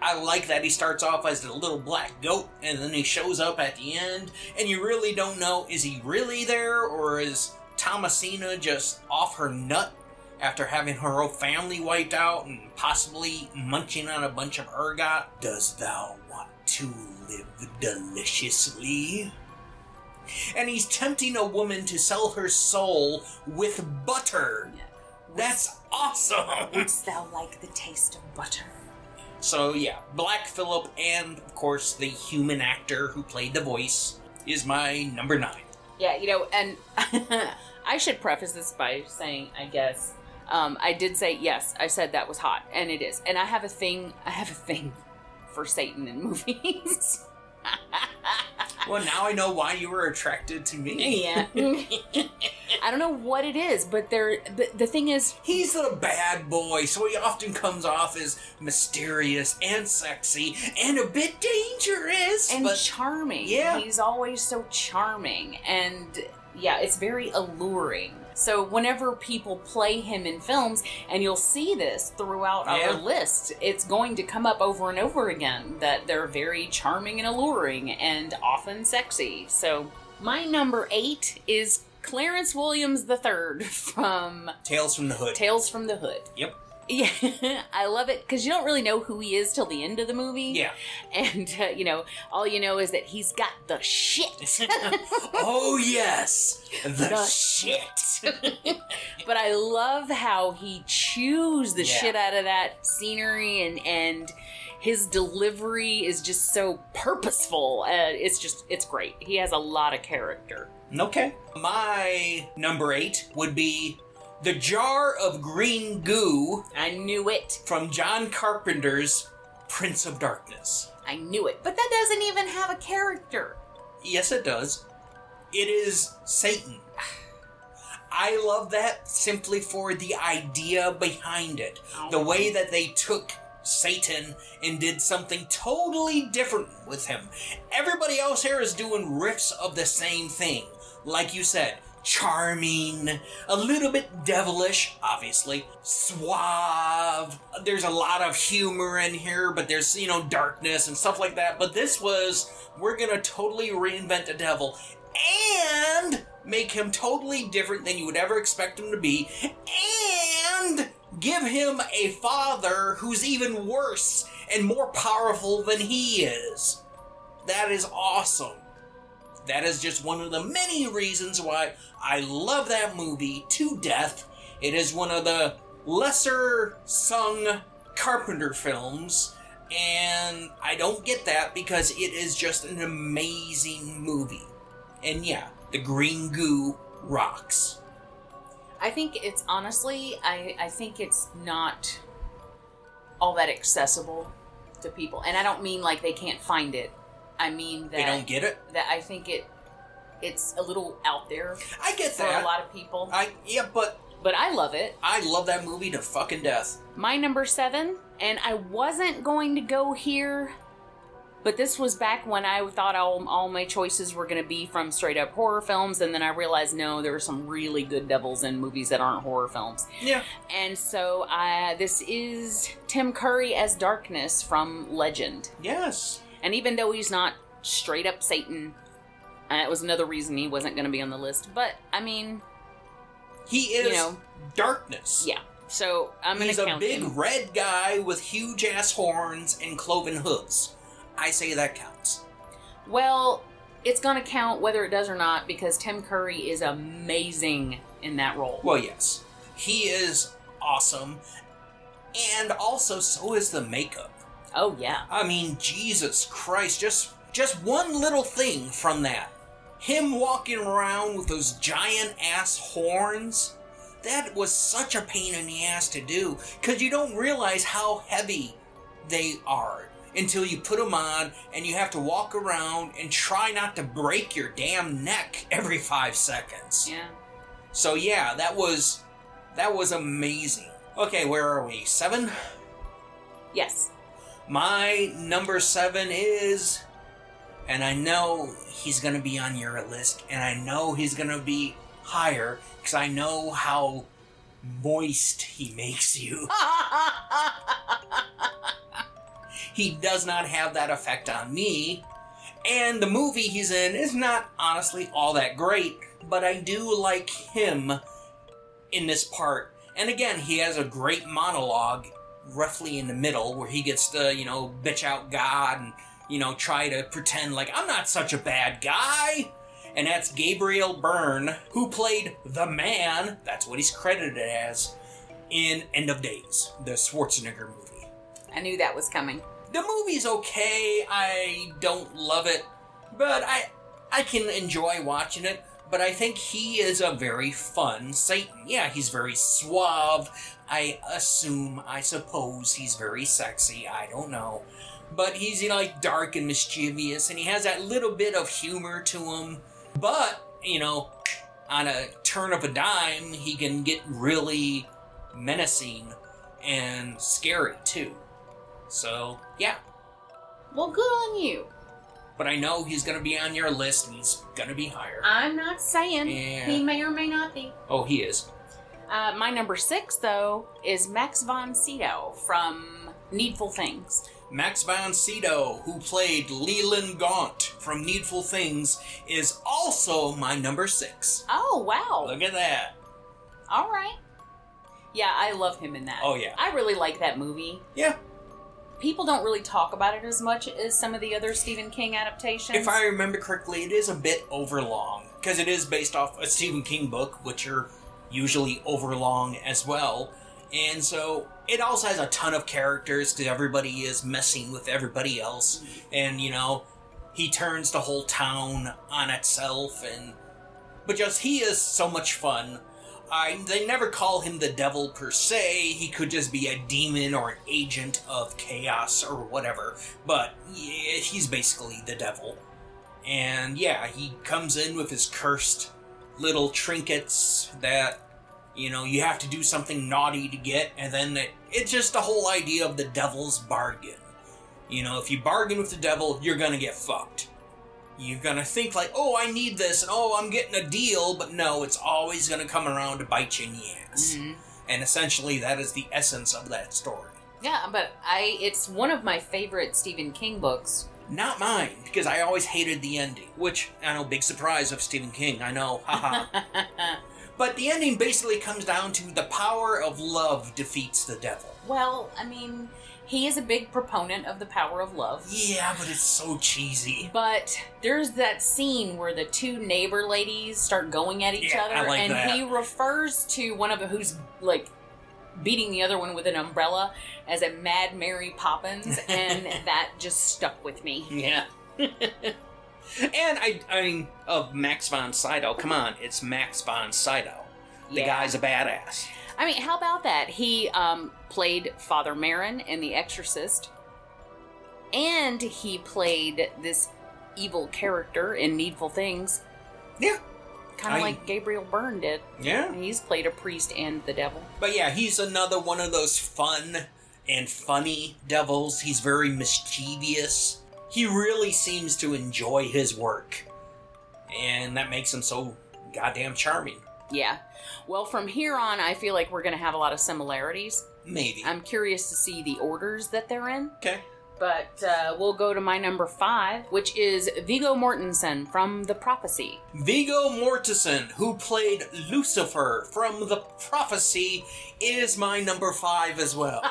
I like that he starts off as a little black goat and then he shows up at the end and you really don't know is he really there or is Thomasina just off her nut after having her whole family wiped out and possibly munching on a bunch of ergot? Does thou want to live deliciously? And he's tempting a woman to sell her soul with butter. That's awesome! Wouldst thou like the taste of butter? So yeah, Black Phillip and of course the human actor who played the voice is my number nine. Yeah, you know, and I should preface this by saying, I guess, um, I did say yes. I said that was hot, and it is. And I have a thing. I have a thing for Satan in movies. Well, now I know why you were attracted to me. yeah. I don't know what it is, but there. The, the thing is, He's the bad boy, so he often comes off as mysterious and sexy and a bit dangerous. and but charming. Yeah. He's always so charming. And yeah, it's very alluring. So whenever people play him in films, and you'll see this throughout Yeah. our list, it's going to come up over and over again that they're very charming and alluring and often sexy. So my number eight is Clarence Williams III from Tales from the Hood. Tales from the Hood. Yep. Yeah, I love it because you don't really know who he is till the end of the movie. Yeah. And, uh, you know, all you know is that he's got the shit. oh yes, the, The shit. but I love how he chews the Yeah. shit out of that scenery and, and his delivery is just so purposeful. Uh, it's just, it's great. He has a lot of character. Okay. My number eight would be the jar of green goo I knew it. from John Carpenter's Prince of Darkness. I knew it. But that doesn't even have a character. Yes, it does. It is Satan. I love that simply for the idea behind it. The oh. way that they took Satan and did something totally different with him. Everybody else here is doing riffs of the same thing. Like you said, charming, a little bit devilish, obviously, suave. There's a lot of humor in here, but there's, you know, darkness and stuff like that. But this was, we're gonna totally reinvent the devil and make him totally different than you would ever expect him to be, and give him a father who's even worse and more powerful than he is. That is awesome. That is just one of the many reasons why I love that movie to death. It is one of the lesser sung Carpenter films, and I don't get that because it is just an amazing movie. And yeah, the green goo rocks. I think it's honestly, I, I think it's not all that accessible to people. And I don't mean like they can't find it. I mean that They don't get it. that I think it it's a little out there I get for that. a lot of people. I yeah, but But I love it. I love that movie to fucking death. My number seven, and I wasn't going to go here, but this was back when I thought all, all my choices were going to be from straight up horror films, and then I realized no, there are some really good devils in movies that aren't horror films. Yeah. And so uh, this is Tim Curry as Darkness from Legend. Yes. And even though he's not straight up Satan, uh, it was another reason he wasn't going to be on the list. But I mean, He is you know. darkness. yeah. So I'm going He's a big him. red guy with huge ass horns and cloven hooves. I say that counts. Well, it's going to count whether it does or not because Tim Curry is amazing in that role. Well, yes. He is awesome. And also so is the makeup. Oh yeah. I mean, Jesus Christ, just just one little thing from that. Him walking around with those giant ass horns. That was such a pain in the ass to do cuz you don't realize how heavy they are until you put them on and you have to walk around and try not to break your damn neck every 5 seconds. Yeah. So yeah, that was that was amazing. Okay, where are we? 7? Yes. My number seven is and I know he's gonna be on your list, and I know he's gonna be higher because I know how moist he makes you. he does not have that effect on me. And the movie he's in is not honestly all that great, but I do like him in this part. And again, he has a great monologue roughly in the middle where he gets to, you know, bitch out God and, you know, try to pretend like I'm not such a bad guy. And that's Gabriel Byrne, who played the man, that's what he's credited as, in End of Days, the Schwarzenegger movie. I knew that was coming. The movie's okay. I don't love it, but I I can enjoy watching it. But I think he is a very fun Satan. Yeah, he's very suave. I assume, I suppose he's very sexy. I don't know. But he's you know, like dark and mischievous, and he has that little bit of humor to him. But, you know, on a turn of a dime, he can get really menacing and scary too. So, yeah. Well, good on you. But I know he's gonna be on your list and he's gonna be higher. I'm not saying Yeah. he may or may not be. oh, he is. Uh, my number six, though, is Max von Sydow from Needful Things. Max von Sydow, who played Leland Gaunt from Needful Things, is also my number six. Oh, wow. Look at that. All right. Yeah, I love him in that. Oh, yeah. I really like that movie. Yeah. People don't really talk about it as much as some of the other Stephen King adaptations. If I remember correctly, it is a bit overlong because it is based off a Stephen King book, which are usually overlong as well. And so it also has a ton of characters because everybody is messing with everybody else, and you know he turns the whole town on itself, and but just he is so much fun. I they never call him the devil per se. He could just be a demon or an agent of chaos or whatever. But yeah, he's basically the devil. And yeah, he comes in with his cursed little trinkets that you know you have to do something naughty to get, and then it, it's just the whole idea of the devil's bargain. You know, if you bargain with the devil, you're gonna get fucked. You're gonna think like, oh, I need this, and oh, I'm getting a deal, but no, it's always gonna come around to bite you in the ass. Mhm. And essentially, that is the essence of that story. Yeah, but I it's one of my favorite Stephen King books. Not mine, because I always hated the ending. Which, I know, big surprise of Stephen King, I know, haha. but the ending basically comes down to the power of love defeats the devil. well, I mean, he is a big proponent of the power of love. Yeah, but it's so cheesy. But there's that scene where the two neighbor ladies start going at each Yeah, other, like and that. he refers to one of them who's like beating the other one with an umbrella as a Mad Mary Poppins, and that just stuck with me. Yeah. and I, I mean, of Max von Sydow, come on, it's Max von Sydow. The Yeah. guy's a badass. I mean, how about that? He um, played Father Merrin in The Exorcist, and he played this evil character in Needful Things, Yeah. kind of like Gabriel Byrne did. Yeah. He's played a priest and the devil. But yeah, he's another one of those fun and funny devils. He's very mischievous. He really seems to enjoy his work. And that makes him so goddamn charming. Yeah. Well, from here on, I feel like we're going to have a lot of similarities. Maybe. I'm curious to see the orders that they're in. okay. But uh, we'll go to my number five, which is Viggo Mortensen from The Prophecy. Viggo Mortensen, who played Lucifer from The Prophecy, is my number five as well.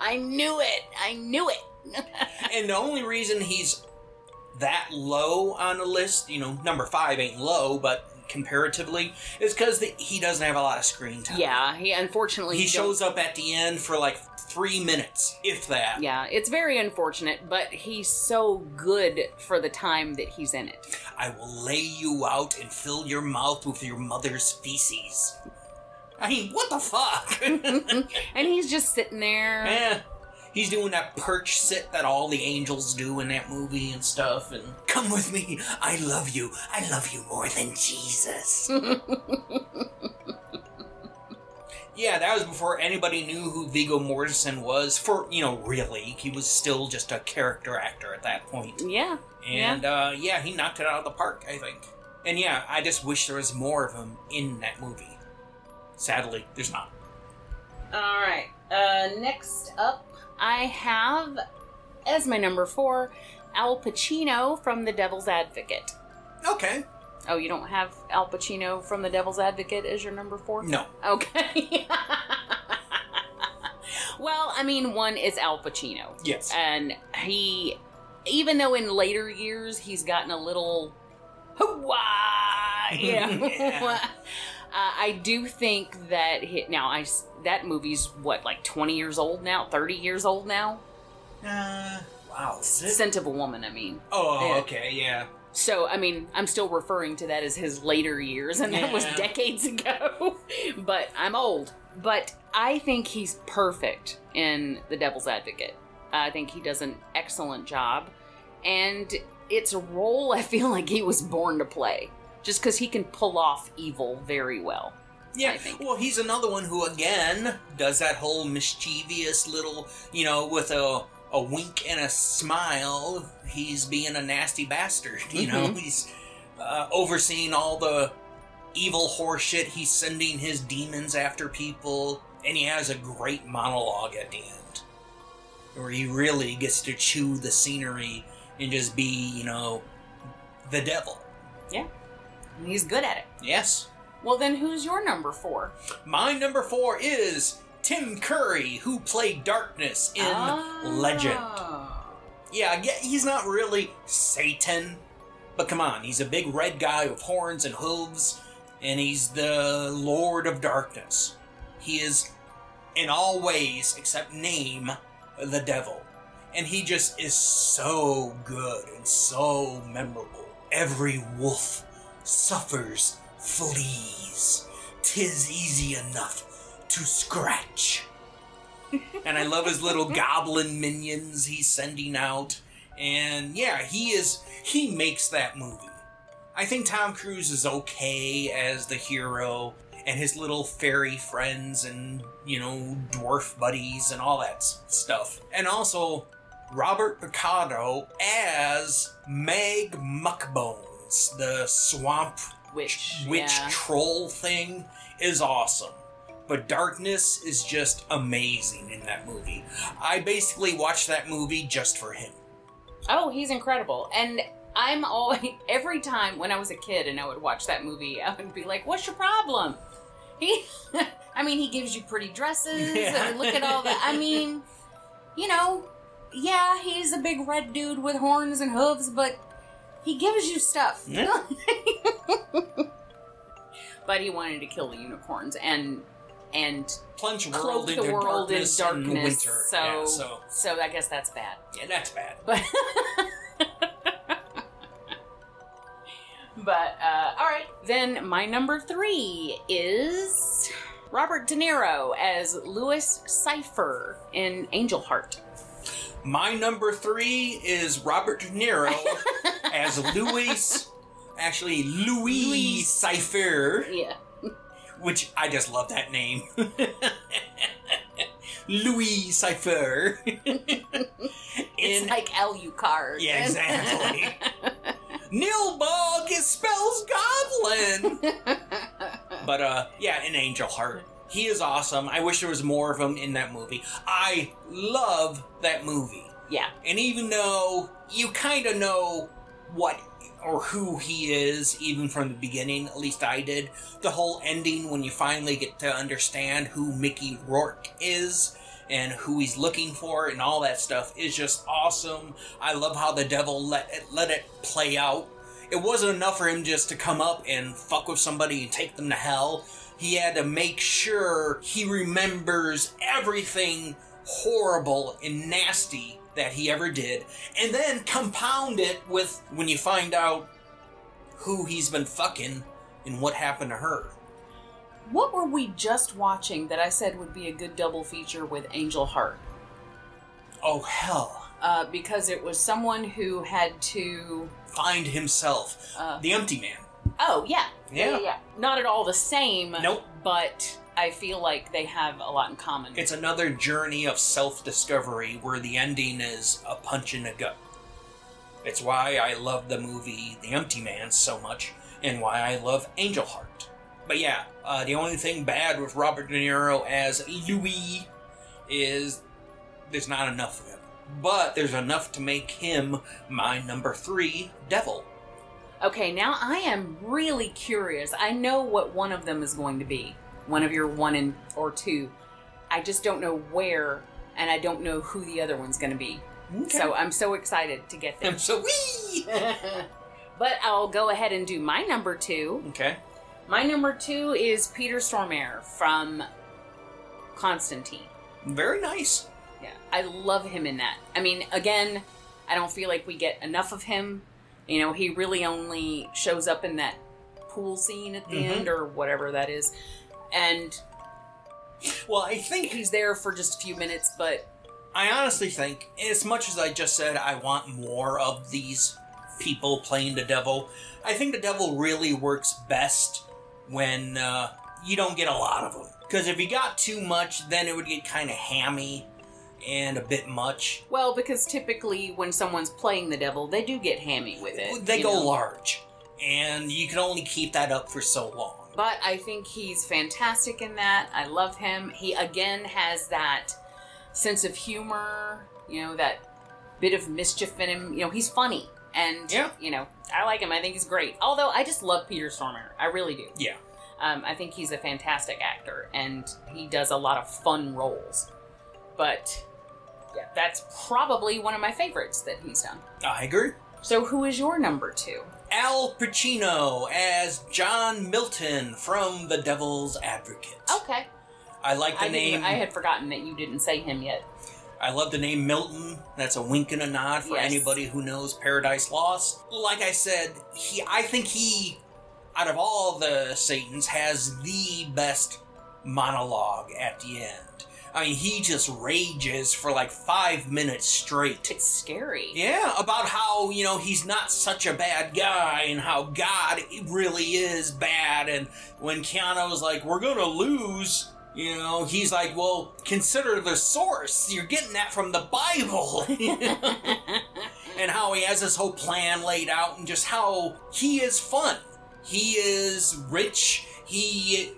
I knew it. I knew it. and the only reason he's that low on the list, you know, number five ain't low, but comparatively, is because he doesn't have a lot of screen time. Yeah, he unfortunately He shows up at the end for like three minutes, if that. Yeah, it's very unfortunate, but he's so good for the time that he's in it. I will lay you out and fill your mouth with your mother's feces. I mean, what the fuck? and he's just sitting there. Eh, he's doing that perch sit that all the angels do in that movie and stuff. And come with me, I love you. I love you more than Jesus. Yeah, that was before anybody knew who Viggo Mortensen was. For you know, really, he was still just a character actor at that point. Yeah. And uh, yeah, he knocked it out of the park, I think. And yeah, I just wish there was more of him in that movie. Sadly, there's not. All right. Uh, next up, I have as my number four Al Pacino from The Devil's Advocate. Okay. Oh, you don't have Al Pacino from The Devil's Advocate as your number four? No. Okay. well, I mean, one is Al Pacino. Yes. And he, even though in later years he's gotten a little, hooah, yeah. Yeah. Uh, I do think that he, now I that movie's what like twenty years old now, thirty years old now. Uh, wow. Scent of a Woman, I mean. Oh, Yeah. okay, yeah. So I mean, I'm still referring to that as his later years, and that was decades ago. but I'm old. But I think he's perfect in The Devil's Advocate. I think he does an excellent job, and it's a role I feel like he was born to play, just because he can pull off evil very well. Yeah, well, he's another one who, again, does that whole mischievous little, you know, with a a wink and a smile. He's being a nasty bastard, you know. Mhm. He's uh, overseeing all the evil horseshit. He's sending his demons after people, and he has a great monologue at the end, where he really gets to chew the scenery and just be, you know, the devil. Yeah, and he's good at it. Yes. Well, then who's your number four? My number four is Tim Curry, who played Darkness in Legend. Ah. Yeah, he's not really Satan, but come on, he's a big red guy with horns and hooves, and he's the Lord of Darkness. He is, in all ways except name, the devil. And he just is so good and so memorable. Every wolf suffers, flees. Tis easy enough to scratch. and I love his little goblin minions he's sending out. And yeah, he is he makes that movie. I think Tom Cruise is okay as the hero and his little fairy friends and, you know, dwarf buddies and all that stuff. And also Robert Picardo as Meg Muckbones, the swamp Witch. witch yeah. troll thing is awesome. But Darkness is just amazing in that movie. I basically watched that movie just for him. Oh, he's incredible. And I'm always every time when I was a kid and I would watch that movie, I would be like, "What's your problem?" He, I mean, he gives you pretty dresses. Yeah. And look at all that. I mean, you know, yeah, he's a big red dude with horns and hooves, but he gives you stuff. Yeah. but he wanted to kill the unicorns and and Plunge the world the into world in darkness, darkness. and winter. So, yeah, so so I guess that's bad. yeah, that's bad. But but uh, all right, then my number three is Robert De Niro as Louis Cipher in Angel Heart. My number three is Robert De Niro as Louis, actually Louis, Louis. Cipher, Yeah, which I just love that name. Louis Cipher. it's In like Alucard. Yeah, exactly. Nilbog it spells goblin. but uh yeah, in Angel Heart. He is awesome. I wish there was more of him in that movie. I love that movie. yeah, And even though you kind of know what or who he is, even from the beginning, at least I did, the whole ending when you finally get to understand who Mickey Rourke is and who he's looking for and all that stuff is just awesome. I love how the devil let it, let it play out. It wasn't enough for him just to come up and fuck with somebody and take them to hell. He had to make sure he remembers everything horrible and nasty that he ever did, and then compound it with when you find out who he's been fucking and what happened to her. What were we just watching that I said would be a good double feature with Angel Heart? Oh hell. Uh, because it was someone who had to. Find himself. Uh, The empty man. Oh yeah. Yeah. yeah, Not at all the same. Nope. But I feel like they have a lot in common. It's another journey of self discovery where the ending is a punch in the gut. It's why I love the movie The Empty Man so much, and why I love Angel Heart. But yeah, uh, the only thing bad with Robert De Niro as Louis is there's not enough of him. But there's enough to make him my number three devil. Okay, now I am really curious. I know what one of them is going to be. One of your one and or two. I just don't know where, and I don't know who the other one's going to be. So I'm so excited to get there. I'm so wee. but I'll go ahead and do my number two. okay. My number two is Peter Stormare from Constantine. Very nice. Yeah, I love him in that. I mean, again, I don't feel like we get enough of him. You know, he really only shows up in that pool scene at the Mhm. end or whatever that is. And Well, I think he's there for just a few minutes, but I honestly think, as much as I just said I want more of these people playing the devil, I think the devil really works best when uh, you don't get a lot of them. Because if you got too much, then it would get kind of hammy and a bit much. well, because typically when someone's playing the devil, they do get hammy with it. They you go know? large, and you can only keep that up for so long. But I think he's fantastic in that. I love him. He again has that sense of humor, you know, that bit of mischief in him. You know, he's funny. And, Yeah. you know, I like him. I think he's great. Although I just love Peter Stormare. I really do. Yeah. Um, I think he's a fantastic actor and he does a lot of fun roles. But, yeah, that's probably one of my favorites that he's done. I agree. So, who is your number two? Al Pacino as John Milton from The Devil's Advocate. Okay. I like the I, didn't- name. I had forgotten that you didn't say him yet. I love the name Milton. That's a wink and a nod for Yes. anybody who knows Paradise Lost. Like I said, he I think he out of all the Satans has the best monologue at the end. I mean, he just rages for like 5 minutes straight. It's scary. Yeah, about how, you know, he's not such a bad guy and how God really is bad. And when Keanu's like, we're gonna lose, you know, he's like, well, consider the source. You're getting that from the Bible. and how he has this whole plan laid out and just how he is fun. He is rich. He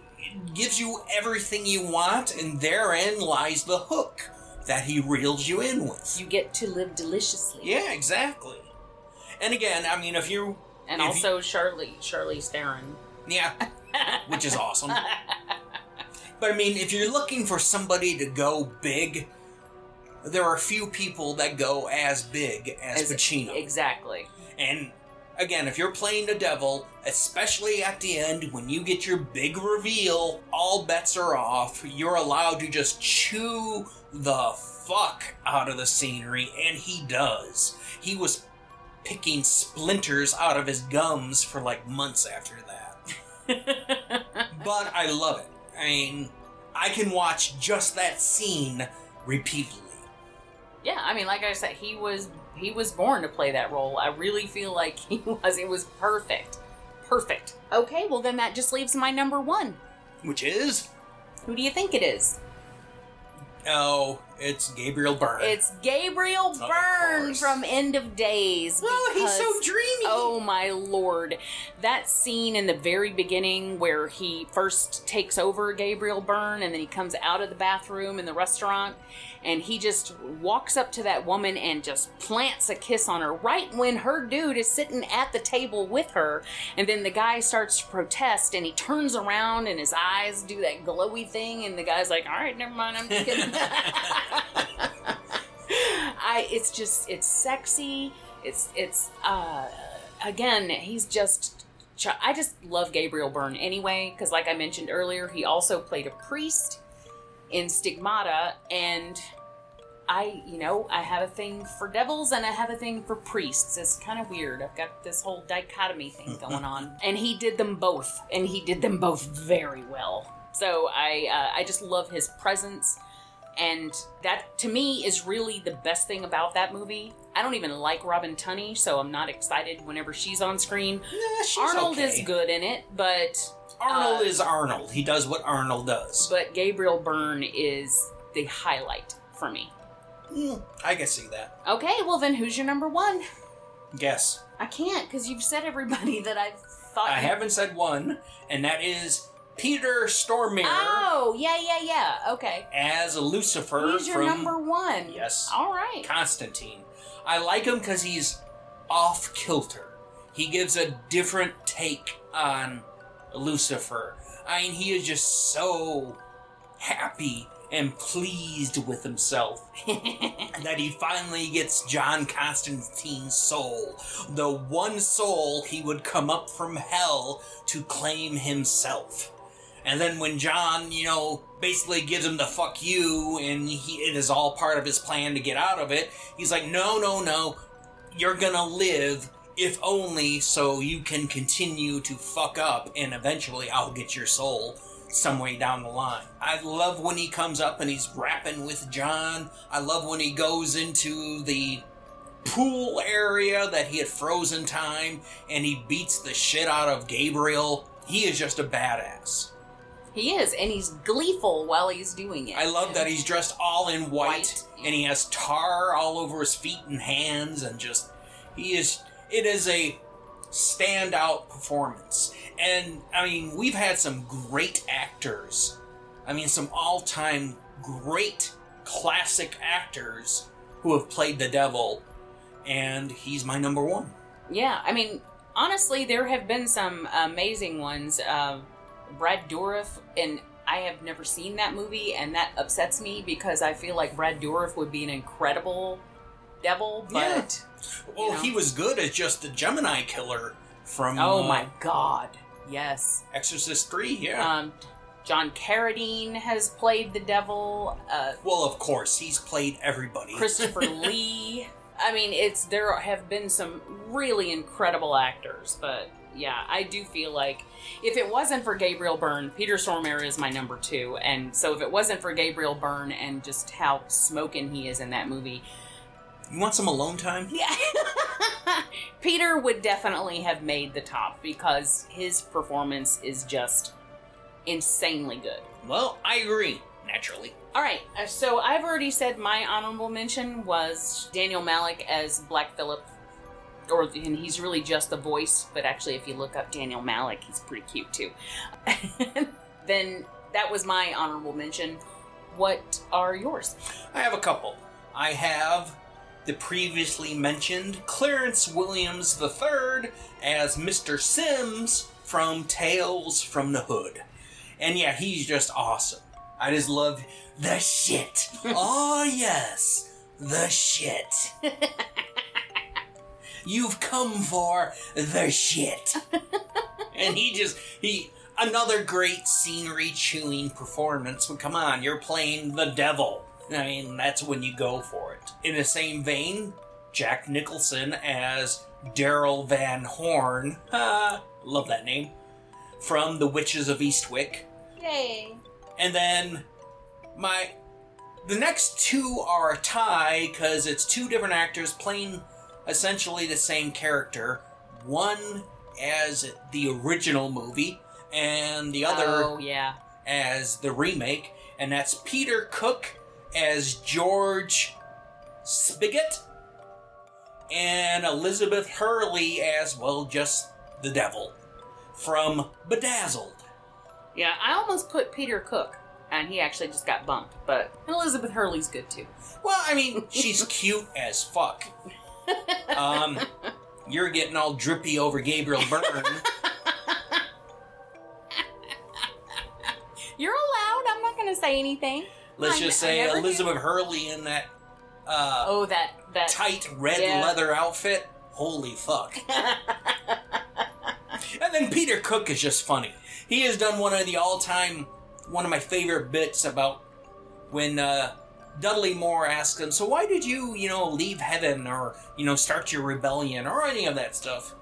gives you everything you want, and therein lies the hook that he reels you in with. you get to live deliciously. Yeah, exactly. And again, I mean, if you, And If also Charlie Charlize Theron. yeah, which is awesome. But I mean, if you're looking for somebody to go big, there are few people that go as big as, Pacino. Exactly. And again, if you're playing the devil, especially at the end when you get your big reveal, all bets are off. You're allowed to just chew the fuck out of the scenery, and he does. He was picking splinters out of his gums for like months after that. But I love it. I mean, I can watch just that scene repeatedly. yeah, I mean, like I said, he was he was born to play that role. I really feel like he was. It was perfect, perfect. Okay, well then that just leaves my number one. Which is, Who do you think it is? oh, it's Gabriel Byrne. It's Gabriel Byrne course. from End of Days. Oh, he's so dreamy. Oh my lord. That scene in the very beginning where he first takes over Gabriel Byrne and then he comes out of the bathroom in the restaurant and he just walks up to that woman and just plants a kiss on her right when her dude is sitting at the table with her. And then the guy starts to protest and he turns around and his eyes do that glowy thing and the guy's like, all right, never mind, I'm just kidding. I it's just it's sexy. It's it's uh again, he's just ch- I just love Gabriel Byrne anyway cuz like I mentioned earlier, he also played a priest in Stigmata and I, you know, I have a thing for devils and I have a thing for priests. It's kind of weird. I've got this whole dichotomy thing going on. And he did them both, and he did them both very well. So I, uh, I just love his presence, and that to me is really the best thing about that movie. I don't even like Robin Tunney, so I'm not excited whenever she's on screen. She's Arnold okay. is good in it, but Arnold Uh, is Arnold. He does what Arnold does. but Gabriel Byrne is the highlight for me. Mm, I can see that. Okay, well then who's your number one? Guess. I can't because you've said everybody that I've thought. I you- haven't said one, and that is Peter Stormare Oh, yeah, yeah, yeah. Okay. as Lucifer He's your from number one. Yes. All right. Constantine. I like him because he's off kilter. He gives a different take on Lucifer. I mean, he is just so happy and pleased with himself that he finally gets John Constantine's soul. The one soul he would come up from hell to claim himself. And then when John, you know, basically gives him the fuck you and he it is all part of his plan to get out of it, he's like, "No, no, no. You're to live if only so you can continue to fuck up and eventually I'll get your soul." some way down the line. I love when he comes up and he's rapping with John. I love when he goes into the pool area that he had frozen time and he beats the shit out of Gabriel. He is just a badass. He is, and he's gleeful while he's doing it. I love that he's dressed all in white, White, yeah. and he has tar all over his feet and hands and just he is it is a standout performance. And I mean, we've had some great actors. I mean, some all-time great classic actors who have played the devil and he's my number 1. Yeah, I mean, honestly, there have been some amazing ones. Uh, Brad Dourif, and I have never seen that movie, and that upsets me because I feel like Brad Dourif would be an incredible devil, but Well, You know. he was good as just the Gemini killer from oh uh, my god, yes. Exorcist 3, yeah. Um, John Carradine has played the devil. Uh, well, of course, he's played everybody. Christopher Lee. I mean, it's there have been some really incredible actors, but yeah, I do feel like if it wasn't for Gabriel Byrne, Peter Stormare is my number two, and so if it wasn't for Gabriel Byrne and just how smoking he is in that movie, You want some alone time? yeah, Peter would definitely have made the top because his performance is just insanely good. Well, I agree, naturally. All right, uh, so I've already said my honorable mention was Daniel Malik as Black Phillip, or and he's really just the voice, but actually, if you look up Daniel Malik, he's pretty cute too. then that was my honorable mention. What are yours? I have a couple. I have the previously mentioned Clarence Williams III as Mr. Simms from Tales from the Hood. And yeah, he's just awesome. I just love the shit. oh, yes, the shit. You've come for the shit. and he just, he, another great scenery chewing performance. But come on, you're playing the devil. I mean, that's when you go for it. In the same vein, Jack Nicholson as Daryl Van Horne. Ah, love that name. From The Witches of Eastwick. Yay! And then my the next two are a tie because it's two different actors playing essentially the same character. One as the original movie, and the other Oh yeah. as the remake, and that's Peter Cook as George Spiggott, and Elizabeth Hurley as, well, just the devil from Bedazzled. Yeah, I almost put Peter Cook, and he actually just got bumped. But Elizabeth Hurley's good too. Well, I mean, she's cute as fuck. Um, you're getting all drippy over Gabriel Byrne. You're allowed. I'm not going to say anything. Let's I- just say do. Elizabeth Hurley in that uh, Oh, that that. tight red Yeah. leather outfit. Holy fuck. And then Peter Cook is just funny. He has done one of the all-time, one of my favorite bits about when uh, Dudley Moore asks him, "So why did you, you know, leave heaven or you know start your rebellion or any of that stuff?"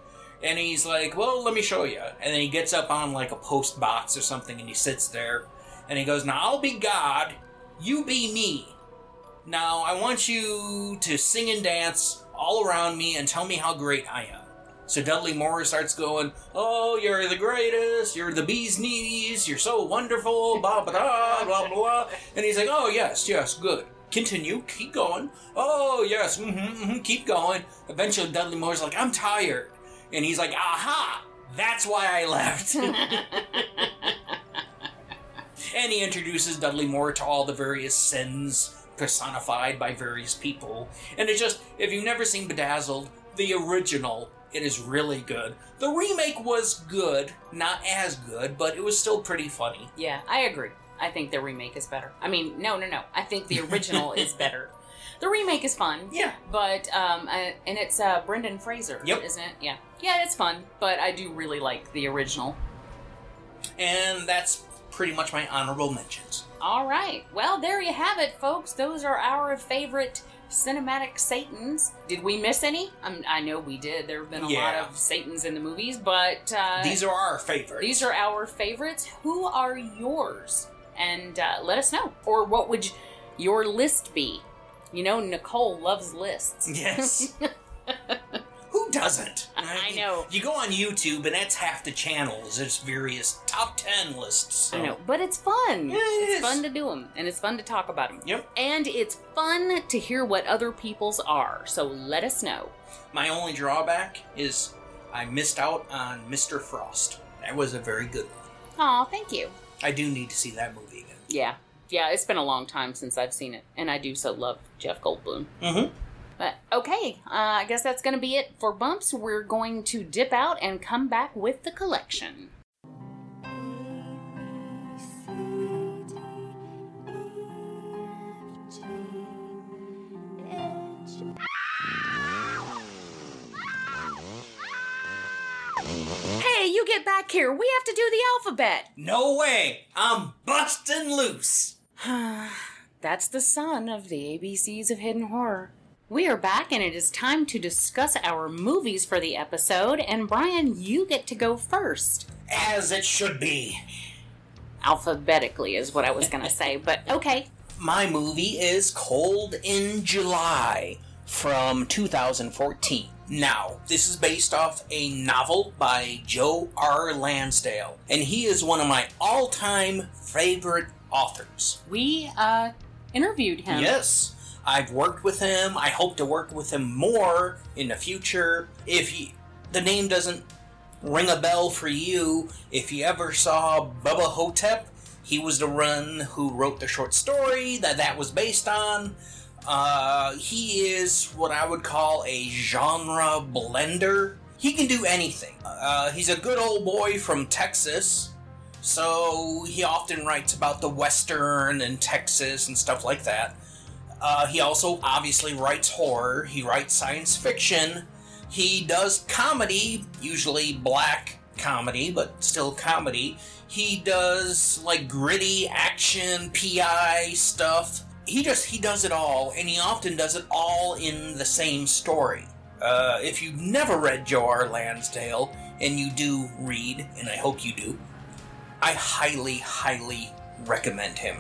And he's like, "Well, let me show you." And then he gets up on like a post box or something, and he sits there, and he goes, "Now I'll be God, you be me. Now I want you to sing and dance all around me and tell me how great I am." So Dudley Moore starts going, "Oh, you're the greatest. You're the bee's knees. You're so wonderful." Blah blah blah blah blah. And he's like, "Oh yes, yes, good. Continue. Keep going. Oh yes, mm-hmm, mm-hmm, keep going." Eventually, Dudley Moore's like, "I'm tired," and he's like, "Aha! That's why I left." and he introduces Dudley Moore to all the various sins personified by various people. And it's just, if you've never seen Bedazzled, the original, it is really good. The remake was good, not as good, but it was still pretty funny. Yeah, I agree. I think the remake is better. I mean, no, no, no. I think the original is better. The remake is fun. Yeah. But um, I, and it's uh, Brendan Fraser, Yep. isn't it? Yeah, yeah, it's fun. But I do really like the original. And that's pretty much my honorable mentions. All right. Well, there you have it, folks. Those are our favorite cinematic Satans. Did we miss any? Um, I know we did. There have been a Yeah. lot of Satans in the movies, but uh, These are our favorites. these are our favorites. Who are yours? And uh, let us know. Or what would your list be? You know, Nicole loves lists. Yes. Who doesn't? I know. You go on YouTube, and that's half the channels. There's various top 10 lists. so- I know, but it's fun. Yeah, it it's is. fun to do them, and it's fun to talk about them. Yep. And it's fun to hear what other people's are. So let us know. My only drawback is I missed out on Mr. Frost. That was a very good one. Aw, thank you. I do need to see that movie again. Yeah, yeah. It's been a long time since I've seen it, and I do so love Jeff Goldblum. Mm-hmm. But okay, uh, I guess that's going to be it for bumps. We're going to dip out and come back with the collection. Hey, you get back here. We have to do the alphabet. No way! I'm busting loose! That's the son of the ABCs of Hidden Horror. We are back, and it is time to discuss our movies for the episode. And Brian, you get to go first. As it should be. Alphabetically is what I was going to say, but okay. My movie is Cold in July from 2014. Now, this is based off a novel by Joe R. Lansdale, and he is one of my all time favorite authors. We uh, interviewed him. Yes, I've worked with him. I hope to work with him more in the future. If he, the name doesn't ring a bell for you, if you ever saw Bubba Ho-Tep, he was the one who wrote the short story that that was based on. Uh, he is what I would call a genre blender. He can do anything. Uh, he's a good old boy from Texas, so he often writes about the Western and Texas and stuff like that. Uh, he also obviously writes horror, he writes science fiction, he does comedy, usually black comedy, but still comedy. He does like gritty action, PI stuff. He just he does it all, and he often does it all in the same story. Uh, if you've never read Joe R. Lansdale, and you do read, and I hope you do, I highly, highly recommend him.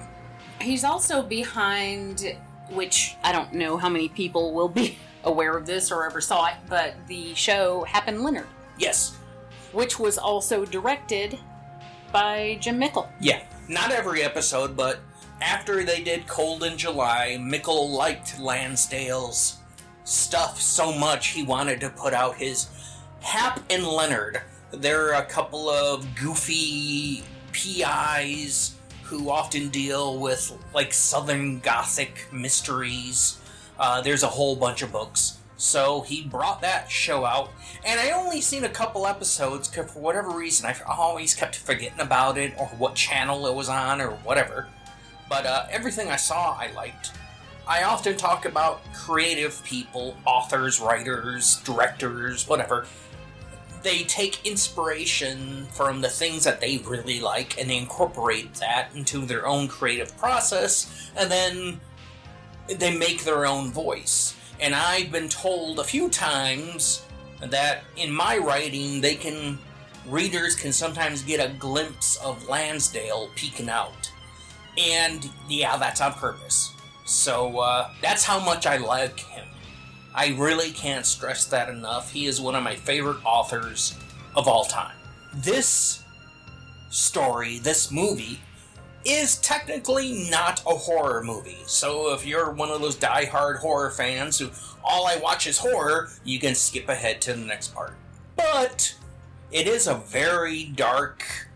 He's also behind, which I don't know how many people will be aware of this or ever saw it, but the show Hap and Leonard, Yes, which was also directed by Jim Mickle. Yeah, not every episode, but after they did Cold in July, Mickle liked Lansdale's stuff so much he wanted to put out his Hap and Leonard. They're a couple of goofy PIs who often deal with like Southern Gothic mysteries. Uh, there's a whole bunch of books. So he brought that show out, and I only seen a couple episodes because for whatever reason I always kept forgetting about it or what channel it was on or whatever. But uh, everything I saw I liked. I often talk about creative people, authors, writers, directors, whatever. They take inspiration from the things that they really like and they incorporate that into their own creative process, and then they make their own voice. And I've been told a few times that in my writing, they can readers can sometimes get a glimpse of Lansdale peeking out. And yeah, that's on purpose. So uh, that's how much I like him. I really can't stress that enough. He is one of my favorite authors of all time. This story, this movie, is technically not a horror movie. So if you're one of those die-hard horror fans who all I watch is horror, you can skip ahead to the next part. But it is a very dark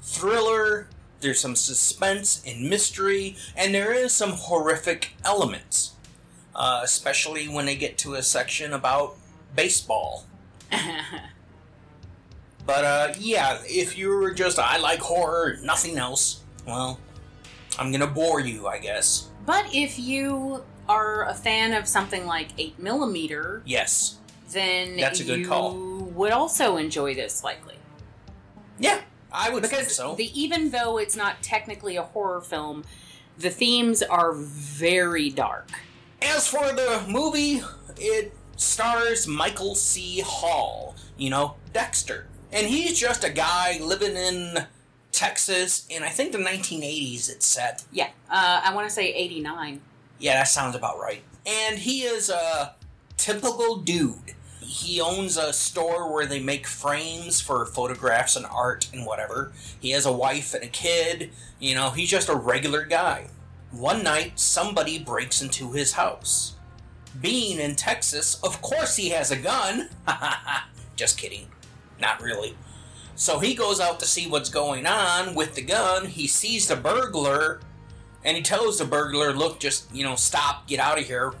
thriller. There's some suspense and mystery, and there is some horrific elements, uh, especially when they get to a section about baseball. But uh, yeah, if you're just I like horror, nothing else, well, I'm gonna bore you, I guess. but if you are a fan of something like 8 millimeter, Yes. then That's a good you call. would also enjoy this likely. Yeah, I would think Because so. the, even though it's not technically a horror film, the themes are very dark. As for the movie, it stars Michael C. Hall, you know, Dexter. And he's just a guy living in Texas in, I think, the 1980s, it's set. Yeah, uh, I want to say 89. Yeah, that sounds about right. And he is a typical dude. He owns a store where they make frames for photographs and art and whatever. He has a wife and a kid. You know, he's just a regular guy. One night, somebody breaks into his house. Being in Texas, of course he has a gun. just kidding. Not really. So he goes out to see what's going on with the gun. He sees the burglar and he tells the burglar, "Look, just you know, stop, get out of here."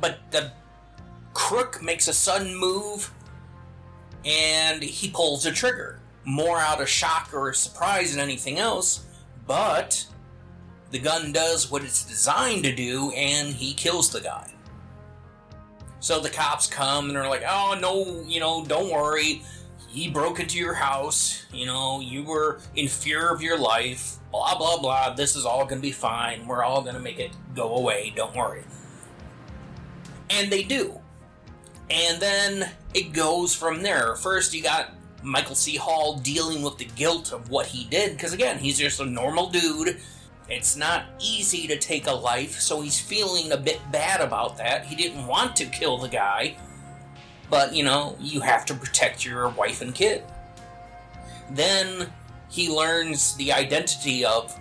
But the crook makes a sudden move, and he pulls the trigger, more out of shock or surprise than anything else. But the gun does what it's designed to do, and he kills the guy. So the cops come and they're like, "Oh no, you know, don't worry." He broke into your house, you know, you were in fear of your life, blah, blah, blah. This is all gonna be fine. We're all gonna make it go away. Don't worry. And they do. And then it goes from there. First, you got Michael C. Hall dealing with the guilt of what he did, because again, he's just a normal dude. It's not easy to take a life, so he's feeling a bit bad about that. He didn't want to kill the guy, but you know, you have to protect your wife and kid. Then he learns the identity of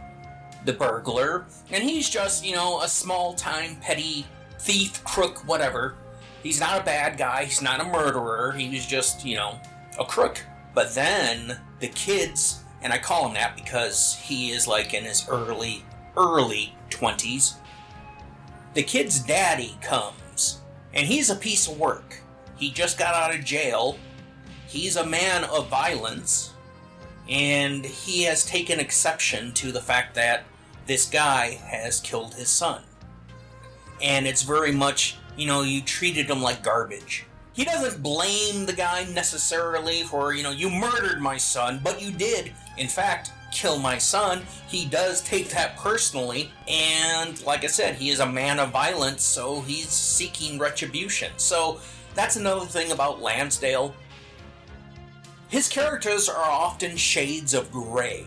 the burglar, and he's just, you know, a small time petty thief, crook, whatever. He's not a bad guy, he's not a murderer, he was just, you know, a crook. But then the kids, and I call him that because he is like in his early, early 20s, the kid's daddy comes, and he's a piece of work. He just got out of jail. He's a man of violence. And he has taken exception to the fact that this guy has killed his son. And it's very much, you know, you treated him like garbage. He doesn't blame the guy necessarily for, you know, you murdered my son, but you did, in fact, kill my son. He does take that personally, and like I said, he is a man of violence, so he's seeking retribution. So that's another thing about Lansdale. His characters are often shades of gray,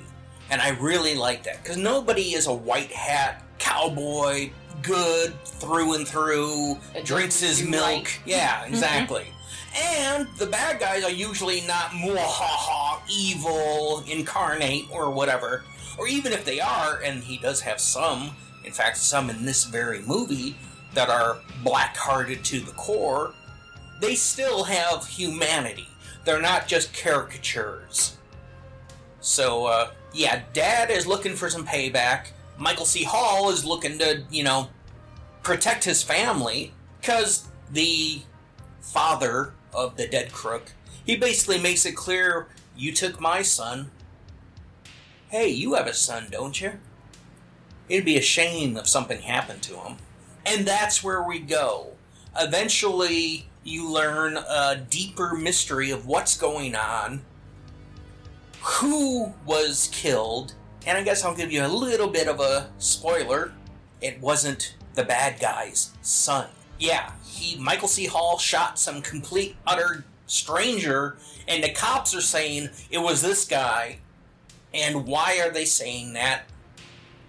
and I really like that because nobody is a white hat cowboy, good through and through, It drinks his milk. right. Yeah, exactly. And the bad guys are usually not muahaha, evil, incarnate, or whatever. Or even if they are, and he does have some, in fact, some in this very movie, that are black hearted to the core, they still have humanity. They're not just caricatures. So, uh, yeah, Dad is looking for some payback. Michael C. Hall is looking to, you know, protect his family because the father of the dead crook, he basically makes it clear you took my son. Hey, you have a son, don't you? It'd be a shame if something happened to him. And that's where we go. Eventually, you learn a deeper mystery of what's going on, who was killed, and I guess I'll give you a little bit of a spoiler. It wasn't the bad guy's son. Yeah, he Michael C. Hall shot some complete utter stranger, and the cops are saying it was this guy. And why are they saying that?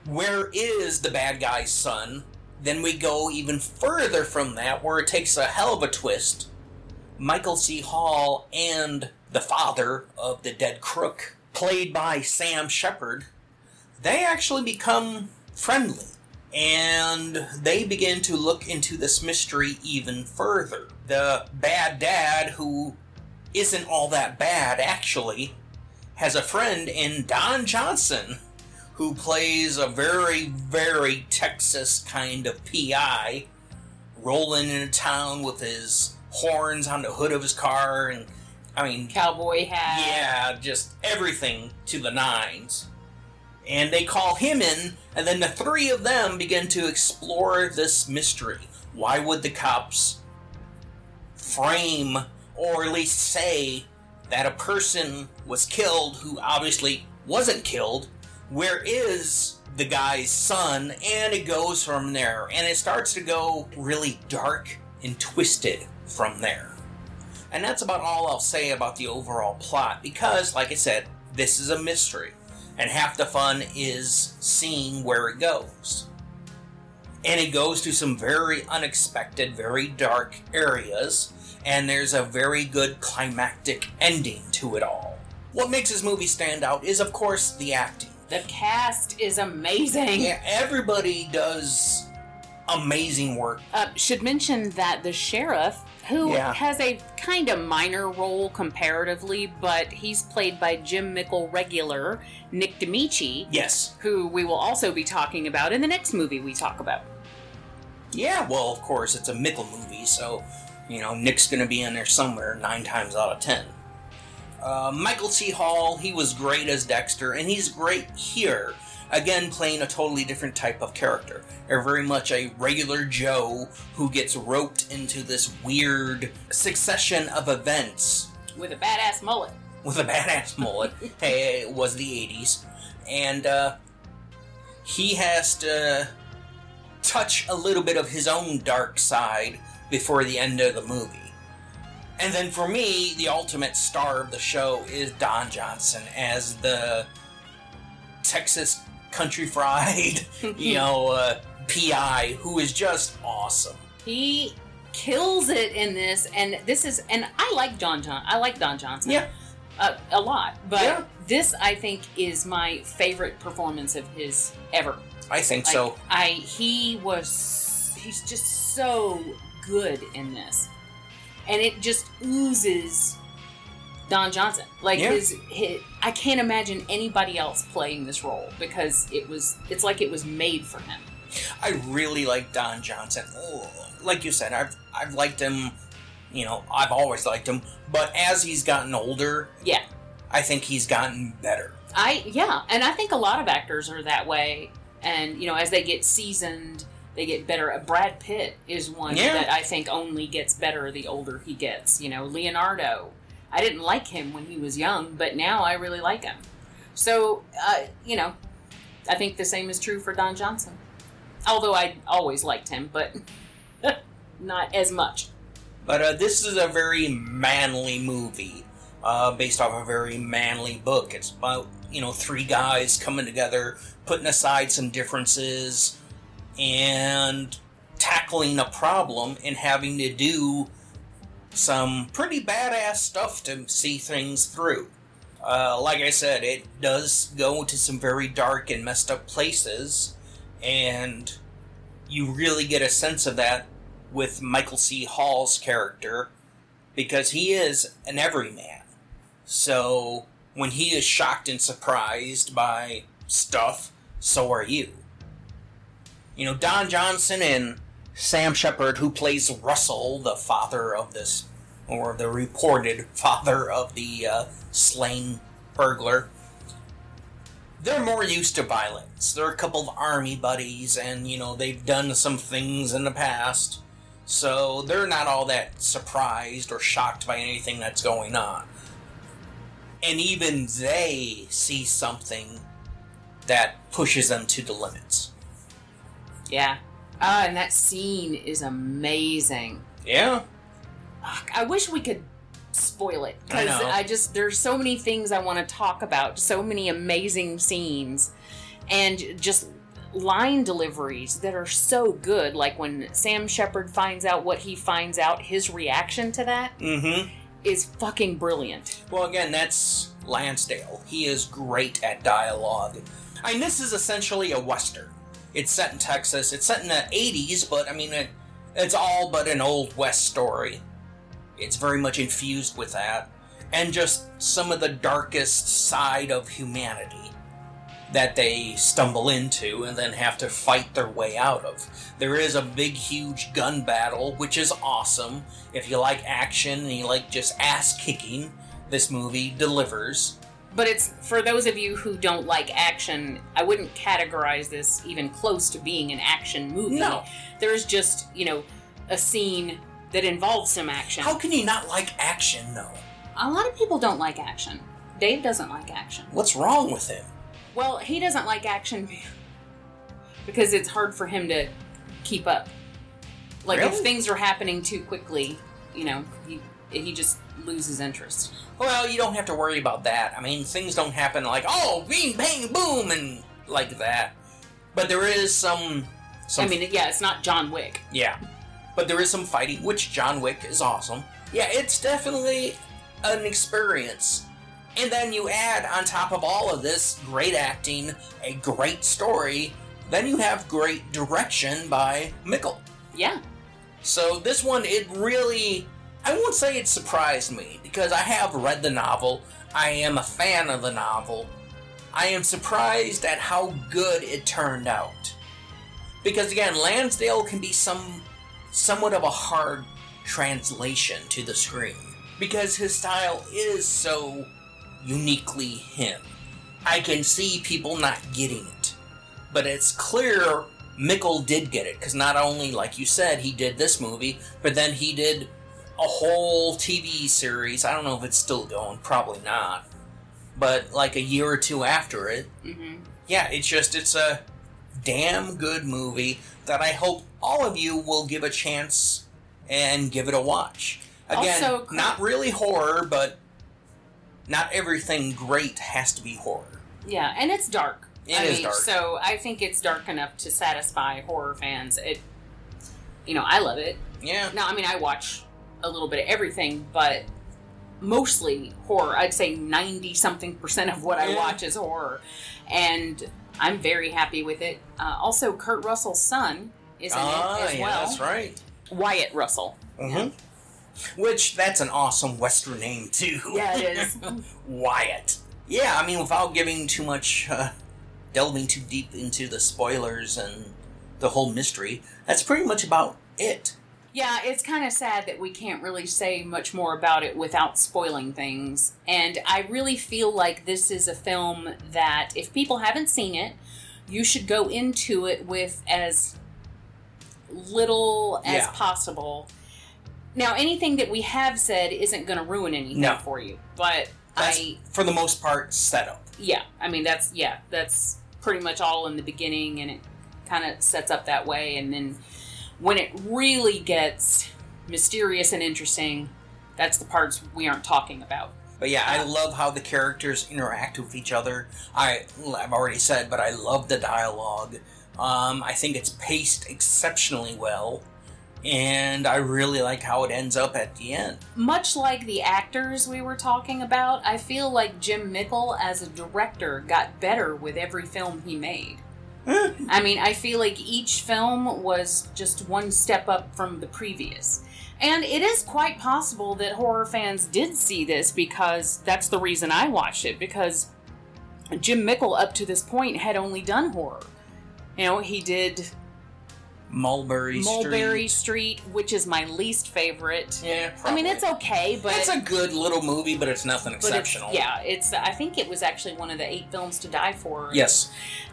Where is the bad guy's son? Then we go even further from that, where it takes a hell of a twist. Michael C. Hall and the father of the dead crook, played by Sam Shepard, they actually become friendly. And they begin to look into this mystery even further. The bad dad, who isn't all that bad actually, has a friend in Don Johnson, who plays a very, very Texas kind of PI, rolling into town with his horns on the hood of his car, and I mean, Cowboy hat. yeah, just everything to the nines. And they call him in, and then the three of them begin to explore this mystery. Why would the cops frame, or at least say, that a person was killed who obviously wasn't killed? Where is the guy's son? And it goes from there. And it starts to go really dark and twisted from there. And that's about all I'll say about the overall plot because, like I said, this is a mystery. And half the fun is seeing where it goes. And it goes to some very unexpected, very dark areas. And there's a very good climactic ending to it all. What makes this movie stand out is, of course, the acting. The cast is amazing. Yeah, everybody does amazing work. Uh, should mention that the sheriff, who Yeah. has a kind of minor role comparatively, but he's played by Jim Mickle regular Nick Damici, Yes. who we will also be talking about in the next movie we talk about. Yeah, well, of course, it's a Mickle movie, so, you know, Nick's gonna be in there somewhere nine times out of ten. Uh, Michael C. Hall, he was great as Dexter, and he's great here. Again, playing a totally different type of character. Or very much a regular Joe who gets roped into this weird succession of events With a badass mullet. with a badass mullet. hey, it was the 80s. And uh, he has to touch a little bit of his own dark side before the end of the movie. And then for me, the ultimate star of the show is Don Johnson as the Texas country fried, you know, uh, PI who is just awesome. He kills it in this, and this is, and I like Don John. I like Don Johnson. Yeah. Uh, a lot, but Yeah. this I think is my favorite performance of his ever. I think Like, so. I he was he's just so good in this, and it just oozes Don Johnson. Like Yeah. his, his, I can't imagine anybody else playing this role because it was it's like it was made for him. I really like Don Johnson. Oh, Like you said, I've I've liked him. You know, I've always liked him. But as he's gotten older, Yeah. I think he's gotten better. I yeah, and I think a lot of actors are that way. And you know, as they get seasoned, they get better. Uh, Brad Pitt is one Yeah. that I think only gets better the older he gets. You know, Leonardo. I didn't like him when he was young, but now I really like him. So, uh, you know, I think the same is true for Don Johnson. Although I always liked him, but not as much. But uh, this is a very manly movie, uh, based off a very manly book. It's about you know three guys coming together, putting aside some differences, and tackling a problem and having to do some pretty badass stuff to see things through. Uh, like I said, it does go to some very dark and messed up places, and you really get a sense of that with Michael C. Hall's character because he is an everyman. So when he is shocked and surprised by stuff, so are you. You know, Don Johnson and Sam Shepard, who plays Russell, the father of this, or the reported father of the uh, slain burglar, they're more used to violence. They're a couple of army buddies, and, you know, they've done some things in the past. So they're not all that surprised or shocked by anything that's going on. And even they see something that pushes them to the limits. Yeah. Ah, and that scene is amazing. Yeah. Ugh, I wish we could spoil it I because know. I, just there's so many things I want to talk about, so many amazing scenes, and just line deliveries that are so good. Like when Sam Shepard finds out what he finds out, his reaction to that Mm-hmm. is fucking brilliant. Well, again, that's Lansdale. He is great at dialogue. I mean, this is essentially a western. It's set in Texas. It's set in the '80s, but I mean, it, it's all but an old west story. It's very much infused with that, and just some of the darkest side of humanity that they stumble into and then have to fight their way out of. There is a big, huge gun battle, which is awesome. If you like action and you like just ass kicking, this movie delivers. But it's for those of you who don't like action, I wouldn't categorize this even close to being an action movie. No. There's just, you know, a scene that involves some action. How can you not like action, though? A lot of people don't like action. Dave doesn't like action. What's wrong with him? Well, he doesn't like action because it's hard for him to keep up. Like if things are happening too quickly, you know, he he just loses interest. Well, you don't have to worry about that. I mean, things don't happen like, oh, bing, bang, boom, and like that. But there is some. some I mean, yeah, it's not John Wick. Yeah. But there is some fighting, which John Wick is awesome. Yeah, it's definitely an experience. And then you add on top of all of this great acting, a great story, then you have great direction by Mickle. Yeah. So this one, it really, I won't say it surprised me because I have read the novel. I am a fan of the novel. I am surprised at how good it turned out. Because again, Lansdale can be some somewhat of a hard translation to the screen because his style is so uniquely him. I can see people not getting it. But it's clear Mickle did get it because not only, like you said, he did this movie, but then he did a whole TV series. I don't know if it's still going, probably not. But like a year or two after it, hmm yeah, it's just it's a damn good movie that I hope all of you will give a chance and give it a watch. Again, Also, not really horror, but not everything great has to be horror. Yeah, and it's dark. It I is mean, dark. So I think it's dark enough to satisfy horror fans. It, you know, I love it. Yeah. Now, I mean, I watch a little bit of everything, but mostly horror. I'd say ninety something percent of what I Yeah. watch is horror, and I'm very happy with it. Uh, also, Kurt Russell's son is in ah, it as yeah, well. that's right. Wyatt Russell. hmm Which that's an awesome Western name too. Yeah, it is. Wyatt. Yeah, I mean, without giving too much, uh, delving too deep into the spoilers and the whole mystery, that's pretty much about it. Yeah, it's kind of sad that we can't really say much more about it without spoiling things. And I really feel like this is a film that, if people haven't seen it, you should go into it with as little as Yeah. possible. Now, anything that we have said isn't going to ruin anything No. for you, but That's, I, for the most part, setup. yeah, I mean, that's, yeah, that's pretty much all in the beginning, and it kind of sets up that way. And then when it really gets mysterious and interesting, that's the parts we aren't talking about. But yeah, I love how the characters interact with each other. I, I've already said, but I love the dialogue. Um, I think it's paced exceptionally well, and I really like how it ends up at the end. Much like the actors we were talking about, I feel like Jim Mickle as a director got better with every film he made. I mean, I feel like each film was just one step up from the previous. And it is quite possible that horror fans did see this because that's the reason I watched it, because Jim Mickle, up to this point, had only done horror. You know, he did Mulberry, Mulberry Street. Street, which is my least favorite. Yeah, I mean, it's okay, but it's a good little movie, but it's nothing but it's- exceptional. yeah, it's. I think it was actually one of the eight films to die for. Yes.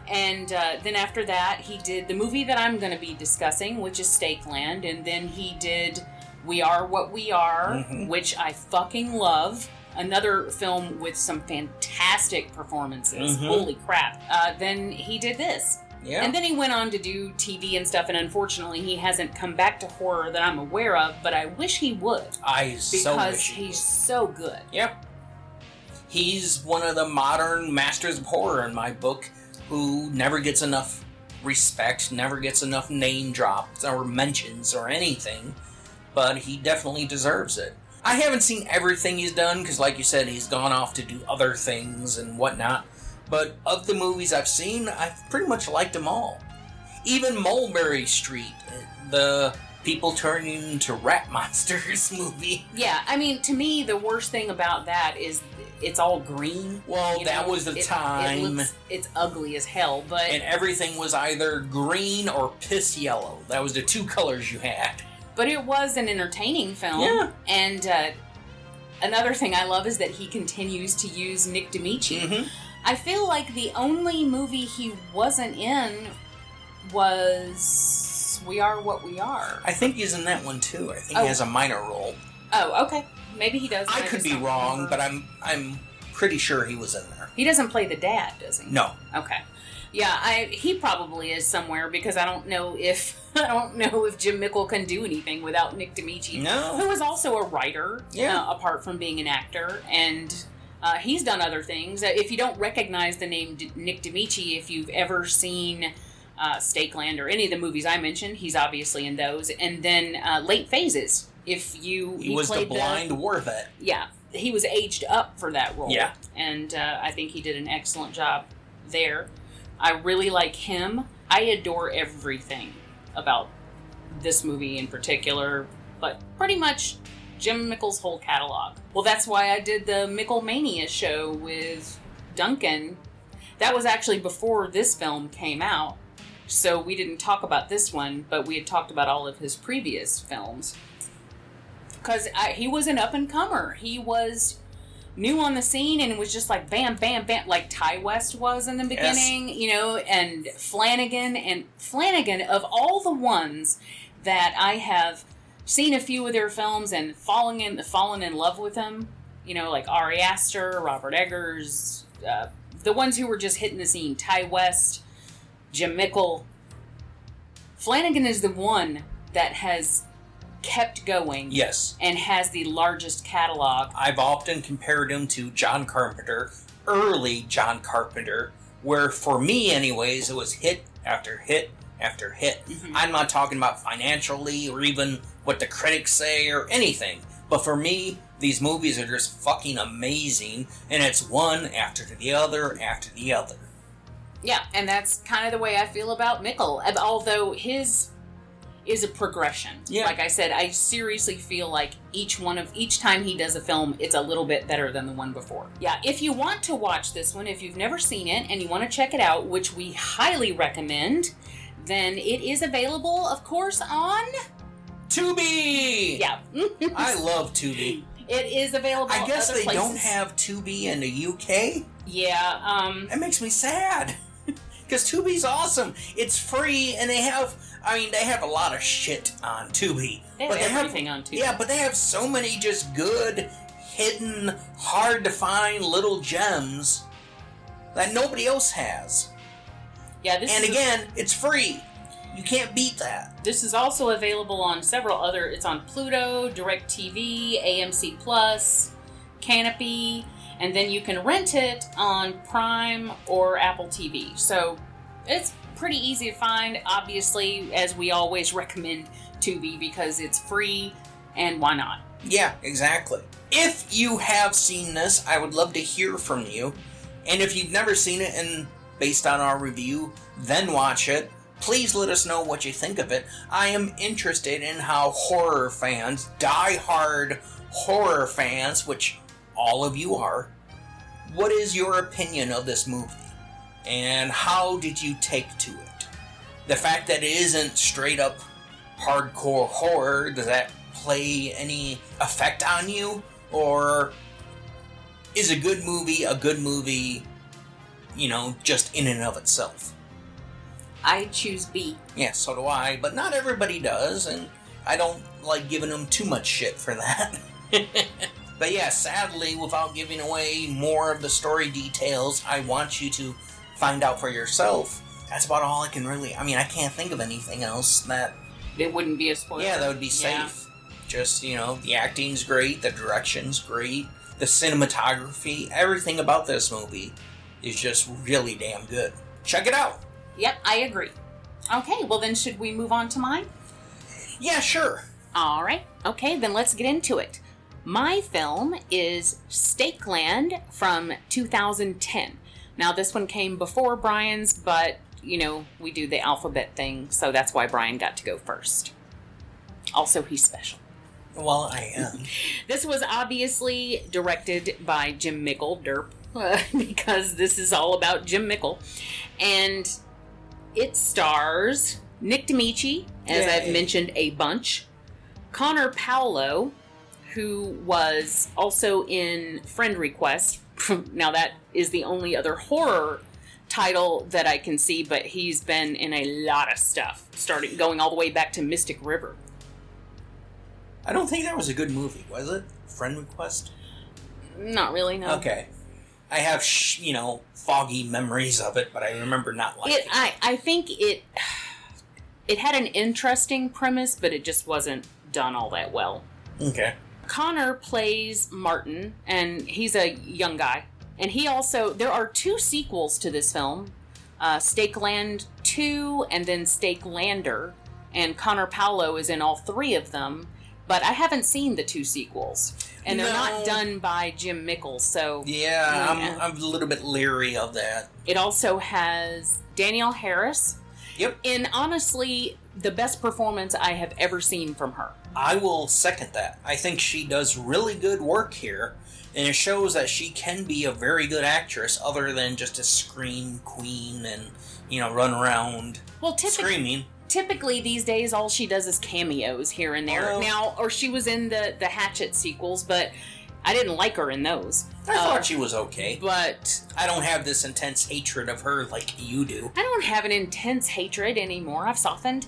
And uh, then after that, he did the movie that I'm going to be discussing, which is Stakeland, and then he did We Are What We Are, Mhm. which I fucking love. Another film with some fantastic performances. Mhm. Holy crap! Uh, then he did this. Yeah. And then he went on to do TV and stuff, and unfortunately, he hasn't come back to horror that I'm aware of, but I wish he would I so because wish he he's so good. Yep. He's one of the modern masters of horror in my book who never gets enough respect, never gets enough name drops or mentions or anything, but he definitely deserves it. I haven't seen everything he's done because, like you said, he's gone off to do other things and whatnot. But of the movies I've seen, I've pretty much liked them all. Even Mulberry Street, the people turning into rat monsters movie. Yeah, I mean, to me, the worst thing about that is it's all green. Well, you that know? was the It- it time. looks- it's ugly as hell, but and everything was either green or piss yellow. That was the two colors you had. but it was an entertaining film. Yeah. And uh, another thing I love is that he continues to use Nick Damici. Mm-hmm. I feel like the only movie he wasn't in was We Are What We Are. I think he's in that one too. I think Oh. he has a minor role. Oh, okay. Maybe he does. I and could be wrong, remember. but I'm I'm pretty sure he was in there. he doesn't play the dad, does he? No, Okay. Yeah, I he probably is somewhere because I don't know if I don't know if Jim Mickle can do anything without Nick Damici, No. who is also a writer, Yeah. uh, apart from being an actor, and uh, he's done other things. Uh, If you don't recognize the name D- Nick Damici, if you've ever seen uh, Stakeland or any of the movies I mentioned, he's obviously in those. And then uh, Late Phases, if you he, was the blind war vet. yeah, he was aged up for that role. Yeah. And uh, I think he did an excellent job there. I really like him. I adore everything about this movie in particular, but pretty much Jim Mickle's whole catalog. Well, that's why I did the Mickle Mania show with Duncan. That was actually before this film came out. So we didn't talk about this one, but we had talked about all of his previous films because he was an up and comer. He was new on the scene and was just like bam, bam, bam, like Ti West was in the Yes. beginning, you know, and Flanagan and Flanagan of all the ones that I have seen a few of their films and falling in fallen in love with them, you know, like Ari Aster, Robert Eggers, uh, the ones who were just hitting the scene, Ti West, Jim Mickle. Flanagan is the one that has kept going Yes, and has the largest catalog. I've often compared him to John Carpenter, early John Carpenter, where for me, anyways, it was hit after hit after hit. Mhm. I'm not talking about financially or even what the critics say or anything. But for me, these movies are just fucking amazing, and it's one after the other after the other. Yeah, and that's kind of the way I feel about Mickle. Although his is a progression. Yeah. Like I said, I seriously feel like each one of each time he does a film, it's a little bit better than the one before. Yeah, if you want to watch this one, if you've never seen it and you want to check it out, which we highly recommend, then it is available, of course, on Tubi! yeah. I love Tubi. it is available. I guess they don't places. have Tubi in the UK. Yeah. Um. That makes me sad. Because Tubi's awesome. It's free, and they have. I mean, they have a lot of shit on Tubi. They have but they have everything on Tubi. Yeah, but they have so many just good, hidden, hard to find little gems that nobody else has. Yeah. This and again, it's free. You can't beat that. This is also available on several other. It's on Pluto, DirecTV, AMC Plus, Kanopy, and then you can rent it on Prime or Apple TV. So it's pretty easy to find. Obviously, as we always recommend Tubi because it's free, and why not? Yeah, exactly. If you have seen this, I would love to hear from you. And if you've never seen it and based on our review, then watch it, please let us know what you think of it. I am interested in how horror fans, die-hard horror fans, which all of you are, what is your opinion of this movie? And how did you take to it? The fact that it isn't straight up hardcore horror, does that play any effect on you? Or is a good movie a good movie, you know, just in and of itself? I choose B. Yeah, so do I, but not everybody does, and I don't like giving them too much shit for that. but yeah, sadly, without giving away more of the story details, I want you to find out for yourself. That's about all I can really. I mean, I can't think of anything else that. It wouldn't be a spoiler. Yeah, that would be Yeah. safe. Just, you know, the acting's great, the direction's great, the cinematography, everything about this movie is just really damn good. Check it out! Yep, I agree. Okay, well then should we move on to mine? Yeah, sure. All right. Okay, then let's get into it. My film is Stakeland from 2010. Now, this one came before Brian's, but, you know, we do the alphabet thing, so that's why Brian got to go first. Also, he's special. Well, I am. This was obviously directed by Jim Mickle, derp, because this is all about Jim Mickle. And it stars Nick Damici, as Yay. I've mentioned a bunch, Connor Paolo, who was also in Friend Request. now, that is the only other horror title that I can see, but he's been in a lot of stuff, starting going all the way back to Mystic River. I don't think that was a good movie, was it? Friend Request? Not really, no. Okay. I have, sh- you know, foggy memories of it, but I remember not liking it I, I think it it had an interesting premise but it just wasn't done all that well. Okay. connor plays martin and he's a young guy and he also there are two sequels to this film uh, stakeland 2 and then Stakelander. and connor paolo is in all three of them but i haven't seen the two sequels and they're not done by jim mickles so Yeah, Yeah. I'm, I'm a little bit leery of that. it also has danielle harris Yep. and honestly the best performance i have ever seen from her I will second that. I think she does really good work here, and it shows that she can be a very good actress other than just a scream queen and, you know, run around well typically, screaming. Typically these days all she does is cameos here and there. Well- now or she was in the the hatchet sequels but i didn't like her in those. I Uh, thought she was okay. but I don't have this intense hatred of her like you do. i don't have an intense hatred anymore. I've softened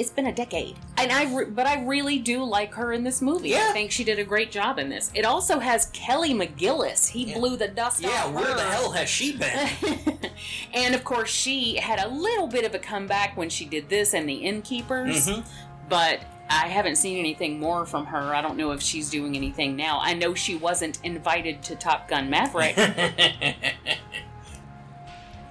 it's been a decade and i re- but i really do like her in this movie i think she did a great job in this it also has kelly mcgillis he Yeah. blew the dust Yeah, off where the hell has she been? and of course, she had a little bit of a comeback when she did this and the Innkeepers, Mhm. but I haven't seen anything more from her. I don't know if she's doing anything now. I know she wasn't invited to Top Gun Maverick,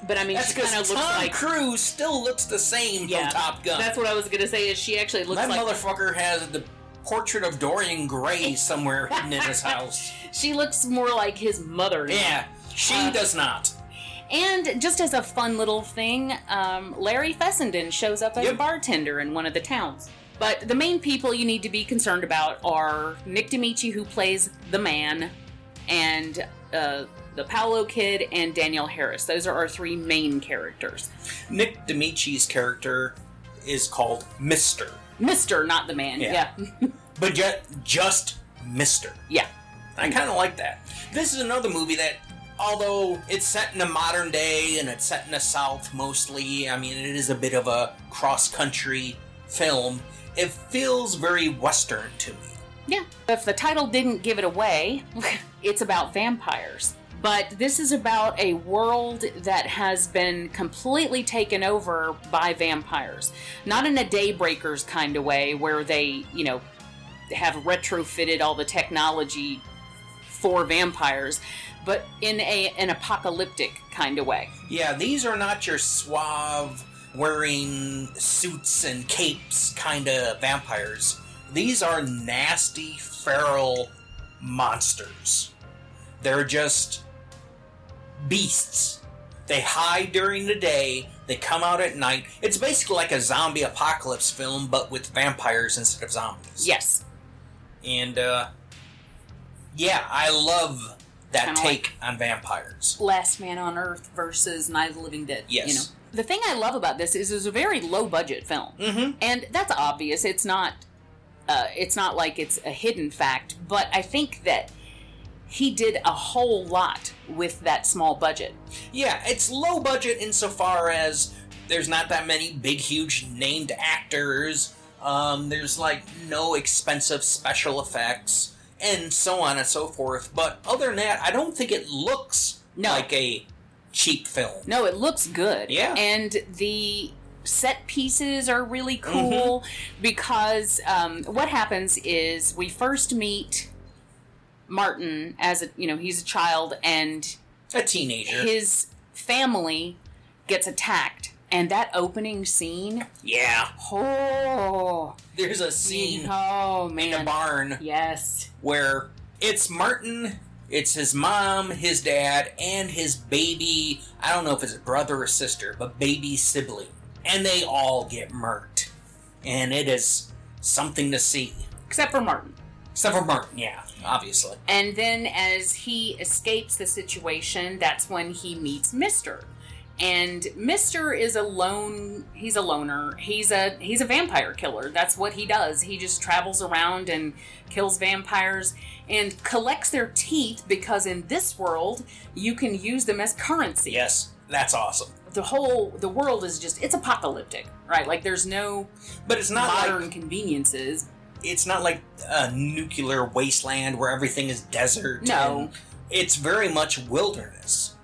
but I mean, That's she kind of Tom looks like. Cruise still looks the same Yeah, from Top Gun. That's what I was gonna say. Is she actually looks like. that like motherfucker has the portrait of Dorian Gray somewhere hidden in his house. she looks more like his mother. now. Yeah, she Uh, does not. And just as a fun little thing, um, Larry Fessenden shows up as a bartender in one of the towns. But the main people you need to be concerned about are Nick Damici, who plays the man, and uh, the Paolo kid, and Danielle Harris. Those are our three main characters. Nick Damici's character is called Mister, Mister, not the man. Yeah. Yeah. but yet just Mister. Yeah. I kind of like that. This is another movie that, although it's set in the modern day and it's set in the South mostly, I mean, it is a bit of a cross country film. It feels very Western to me. Yeah. If the title didn't give it away, it's about vampires. But this is about a world that has been completely taken over by vampires. Not in a Daybreakers kind of way where they, you know, have retrofitted all the technology for vampires, but in a an apocalyptic kind of way. Yeah, these are not your suave, wearing suits and capes kind of vampires. These are nasty, feral monsters. They're just beasts. They hide during the day, they come out at night. It's basically like a zombie apocalypse film, but with vampires instead of zombies. Yes. And, uh, yeah, I love that Kinda take on vampires. Last Man on Earth versus Night of the Living Dead. Yes. You know. The thing I love about this is it's a very low budget film. Mm-hmm. and that's obvious it's not uh, it's not like it's a hidden fact but i think that he did a whole lot with that small budget Yeah, it's low budget insofar as there's not that many big, huge named actors. Um, there's like no expensive special effects, and so on and so forth. But other than that, I don't think it looks No. like a cheap film. no it looks good Yeah. and the set pieces are really cool because um, what happens is we first meet martin as a you know he's a child and A teenager. his family gets attacked And that opening scene, Yeah. oh, There's a scene oh in man, the barn yes, where it's Martin, it's his mom, his dad, and his baby. I don't know if it's a brother or sister, but baby sibling. And they all get murked. And it is something to see. except for Martin. Except for Martin, yeah, obviously. And then as he escapes the situation, that's when he meets Mister. And Mister is a lone he's a loner. He's a he's a vampire killer. That's what he does. He just travels around and kills vampires and collects their teeth because in this world you can use them as currency. Yes, that's awesome. The whole the world is just it's apocalyptic, right? Like there's no But it's not modern like conveniences. It's not like a nuclear wasteland where everything is desert. No. It's very much wilderness.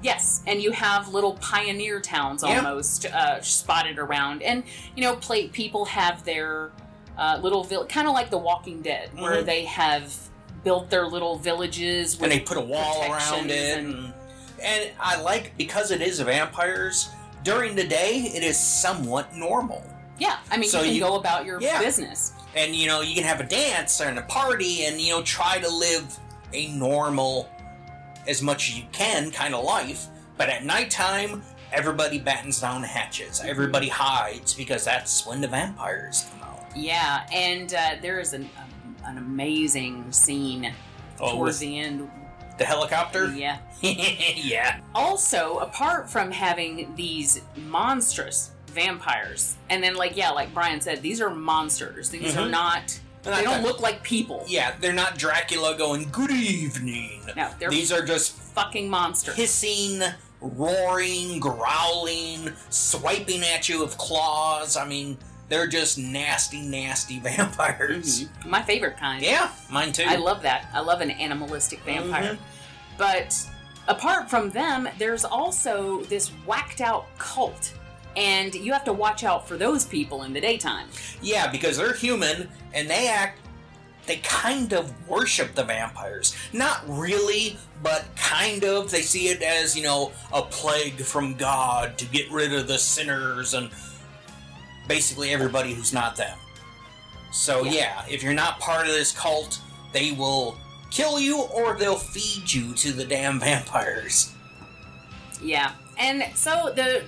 Yes, and you have little pioneer towns almost uh, spotted around, and you know, play, people have their uh, little village, kind of like The Walking Dead, where Mhm. they have built their little villages with and they put a wall around it. and- And, and I like because it is vampires. During the day, it is somewhat normal, yeah. I mean, So you can you- go about your Yeah. business. and you know you can have a dance and a party, and you know try to live a normal, as much as you can, kind of life. But at nighttime, everybody battens down the hatches. Everybody hides because that's when the vampires come out. Yeah, and uh, there is an um, an amazing scene Oh, towards the end. the helicopter. Yeah. yeah. Also, apart from having these monstrous vampires, and then like yeah, like Brian said, these are monsters. These are Mhm. not. They're They not don't that- look like people. Yeah, they're not Dracula going, good evening. No, they're These are just fucking monsters. hissing, roaring, growling, swiping at you with claws. I mean, they're just nasty, nasty vampires. Mhm. My favorite kind. Yeah, mine too. I love that. I love an animalistic vampire. Mhm. But apart from them, there's also this whacked out cult. And you have to watch out for those people in the daytime. yeah, because they're human and they act. They kind of worship the vampires. Not really, but kind of. They see it as, you know, a plague from God to get rid of the sinners and basically everybody who's not them. So, Yeah. yeah, if you're not part of this cult, they will kill you or they'll feed you to the damn vampires. Yeah. And so the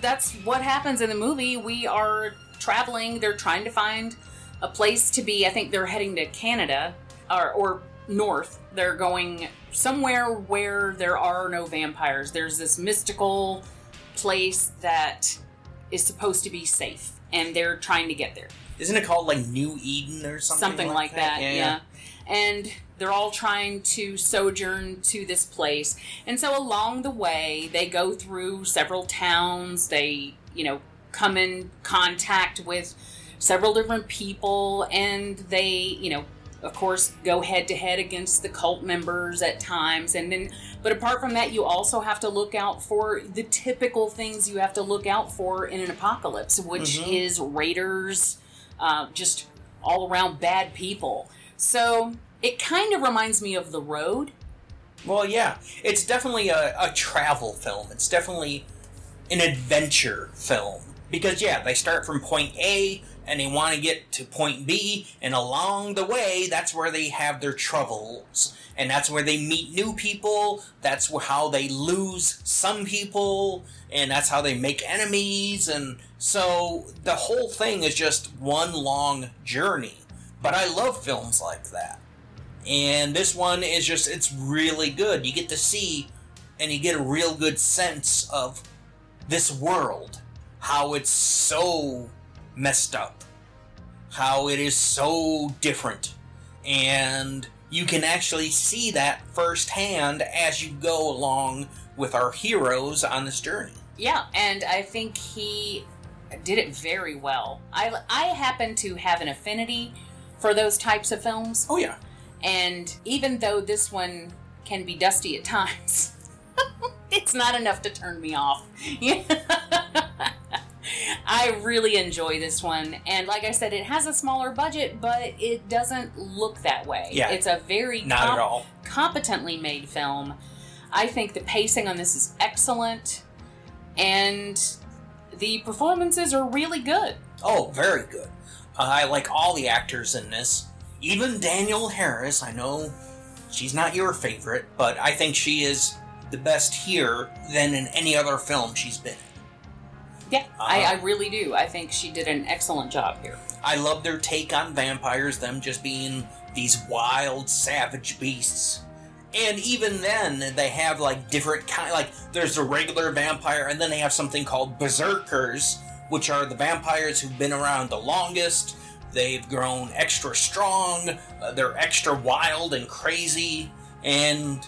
that's what happens in the movie. We are traveling, they're trying to find a place to be. I think they're heading to Canada or or north. They're going somewhere where there are no vampires. There's this mystical place that is supposed to be safe and they're trying to get there. Isn't it called like New Eden or something? something like that, Yeah. yeah. And they're all trying to sojourn to this place. And so along the way, they go through several towns. They, you know, come in contact with several different people and they, you know, of course go head to head against the cult members at times and then but apart from that you also have to look out for the typical things you have to look out for in an apocalypse which Mhm. is raiders uh, just all around bad people so it kind of reminds me of the road. Well, yeah, it's definitely a, a travel film. It's definitely an adventure film. Because yeah, they start from point A and they want to get to point B, and along the way, that's where they have their troubles, and that's where they meet new people. That's how they lose some people, and that's how they make enemies, and so the whole thing is just one long journey. But I love films like that and this one is just it's really good. You get to see and you get a real good sense of this world. How it's so messed up. How it is so different. And you can actually see that firsthand as you go along with our heroes on this journey. Yeah, and I think he did it very well. I I happen to have an affinity for those types of films, oh yeah and even though this one can be dusty at times, it's not enough to turn me off. I really enjoy this one, and like I said, it has a smaller budget, but it doesn't look that way. Yeah. it's a very not comp- at all competently made film. I think the pacing on this is excellent. and the performances are really good. Oh, very good. Uh, I like all the actors in this. Even Danielle Harris. I know she's not your favorite, but I think she is the best here than in any other film she's been in. Yeah, I, Uh-huh. I really do. I think she did an excellent job here. I love their take on vampires, them just being these wild, savage beasts. And even then, they have like different kind. Like there's a regular vampire, and then they have something called berserkers, which are the vampires who've been around the longest. They've grown extra strong. Uh, they're extra wild and crazy, and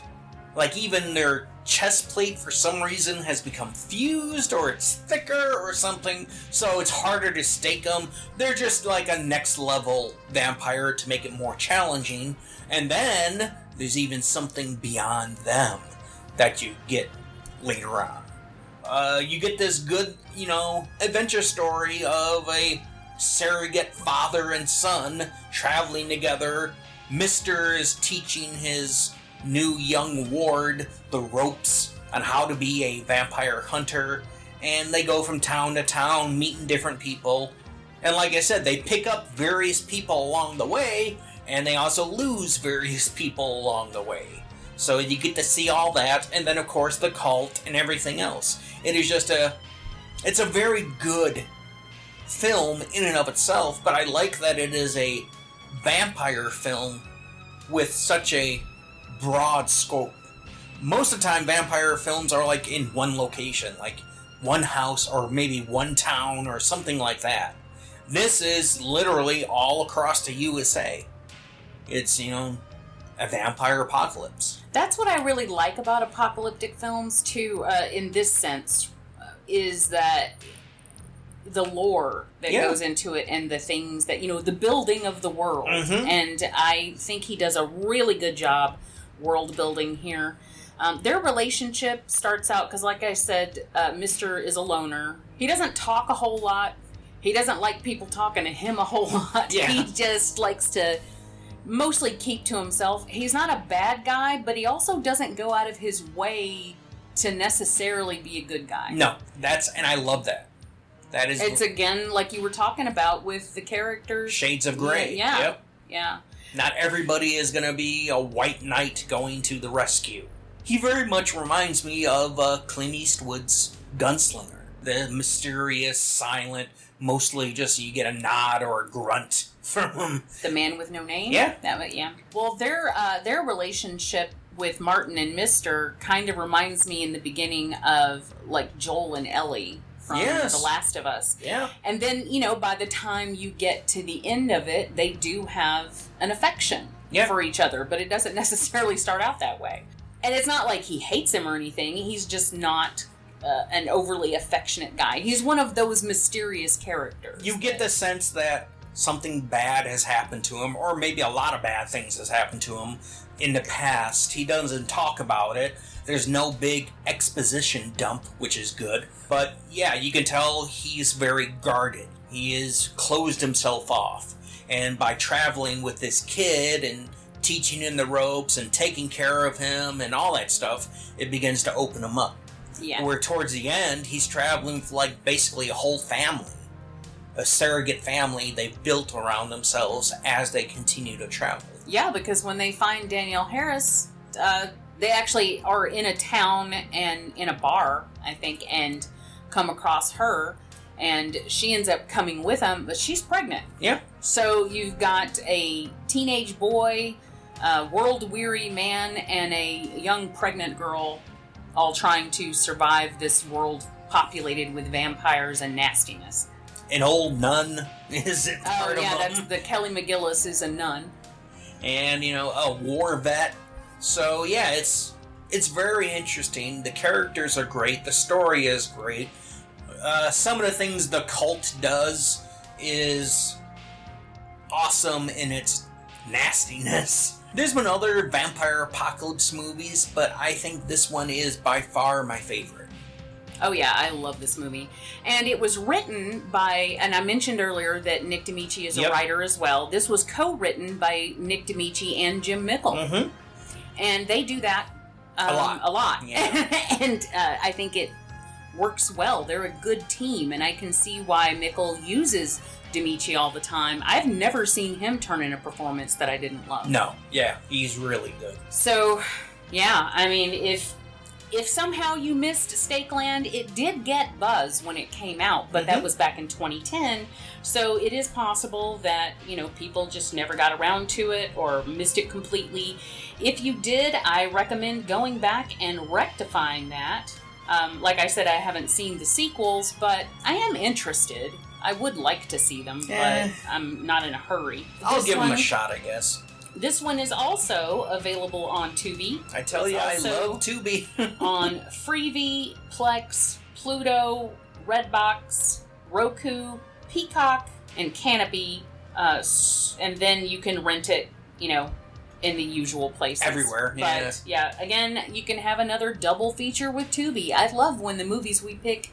like even their chest plate for some reason has become fused or it's thicker or something so it's harder to stake them they're just like a next level vampire to make it more challenging and then there's even something beyond them that you get later on uh, you get this good you know adventure story of a surrogate father and son traveling together. Mister is teaching his new young ward the ropes on how to be a vampire hunter. And they go from town to town meeting different people. And like i said they pick up various people along the way and they also lose various people along the way. So you get to see all that and then of course the cult and everything else. It is just a it's a very good film in and of itself but i like that it is a vampire film with such a broad scope. Most of the time, vampire films are like in one location, like one house or maybe one town or something like that. This is literally all across the USA. It's, you know, a vampire apocalypse. That's what I really like about apocalyptic films, too, uh, in this sense, uh, is that the lore that Yeah. goes into it and the things that, you know, the building of the world. Mhm. And I think he does a really good job world building here. Um, their relationship starts out because, like I said, uh, Mister is a loner. He doesn't talk a whole lot. He doesn't like people talking to him a whole lot. Yeah. He just likes to mostly keep to himself. He's not a bad guy, but he also doesn't go out of his way to necessarily be a good guy. No, that's, and I love that. That is It's again like you were talking about with the characters. shades of gray. Yeah. Yep. Yeah. Not everybody is going to be a white knight going to the rescue. He very much reminds me of uh, Clint Eastwood's Gunslinger. The mysterious, silent, mostly just you get a nod or a grunt from him. The man with no name. Yeah. That yeah. Well, their uh, their relationship with Martin and Mister kind of reminds me in the beginning of like Joel and Ellie from Yes. The Last of Us. Yeah. And then, you know, by the time you get to the end of it, they do have an affection Yeah. for each other, but it doesn't necessarily start out that way. And it's not like he hates him or anything. He's just not uh, an overly affectionate guy. He's one of those mysterious characters. You get the sense that something bad has happened to him, or maybe a lot of bad things has happened to him in the past. He doesn't talk about it. There's no big exposition dump, which is good. But yeah, you can tell he's very guarded. He is closed himself off. And by traveling with this kid and teaching him the ropes and taking care of him and all that stuff, it begins to open him up. Yeah. Where towards the end, he's traveling with like basically a whole family, a surrogate family they've built around themselves as they continue to travel. Yeah, because when they find Danielle Harris, uh, they actually are in a town and in a bar, I think, and come across her, and she ends up coming with him, but she's pregnant. Yeah. So you've got a teenage boy, a world weary man, and a young pregnant girl all trying to survive this world populated with vampires and nastiness. An old nun is it Oh, part yeah, of that's the Kelly McGillis is a nun. and you know a war vet. So yeah, it's it's very interesting. The characters are great. The story is great. Uh, some of the things the cult does is awesome in its nastiness. There's been other vampire apocalypse movies, but I think this one is by far my favorite. Oh yeah, I love this movie, and it was written by, and I mentioned earlier that Nick Damici is a Yep. writer as well. This was co-written by Nick Damici and Jim Mickle, Mm-hmm. and they do that um, A lot. A lot, Yeah. and uh, I think it works well. They're a good team, and I can see why Mickle uses Damici all the time. I've never seen him turn in a performance that I didn't love. No, yeah, he's really good. So, yeah, I mean, if if somehow you missed Stakeland, it did get buzz when it came out, but that Mhm. was back in 2010. So it is possible that, you know, people just never got around to it or missed it completely. If you did, I recommend going back and rectifying that. Um, like I said, I haven't seen the sequels, but I am interested. I would like to see them, Eh. but I'm not in a hurry. I'll This give them a shot, I guess. This one is also available on Tubi I tell It's you, I love Tubi. on Freevee, Plex, Pluto, Redbox, Roku, Peacock, and Kanopy. Uh, and then you can rent it, you know, in the usual places. Everywhere, yeah. But yeah, again, you can have another double feature with Tubi. I love when the movies we pick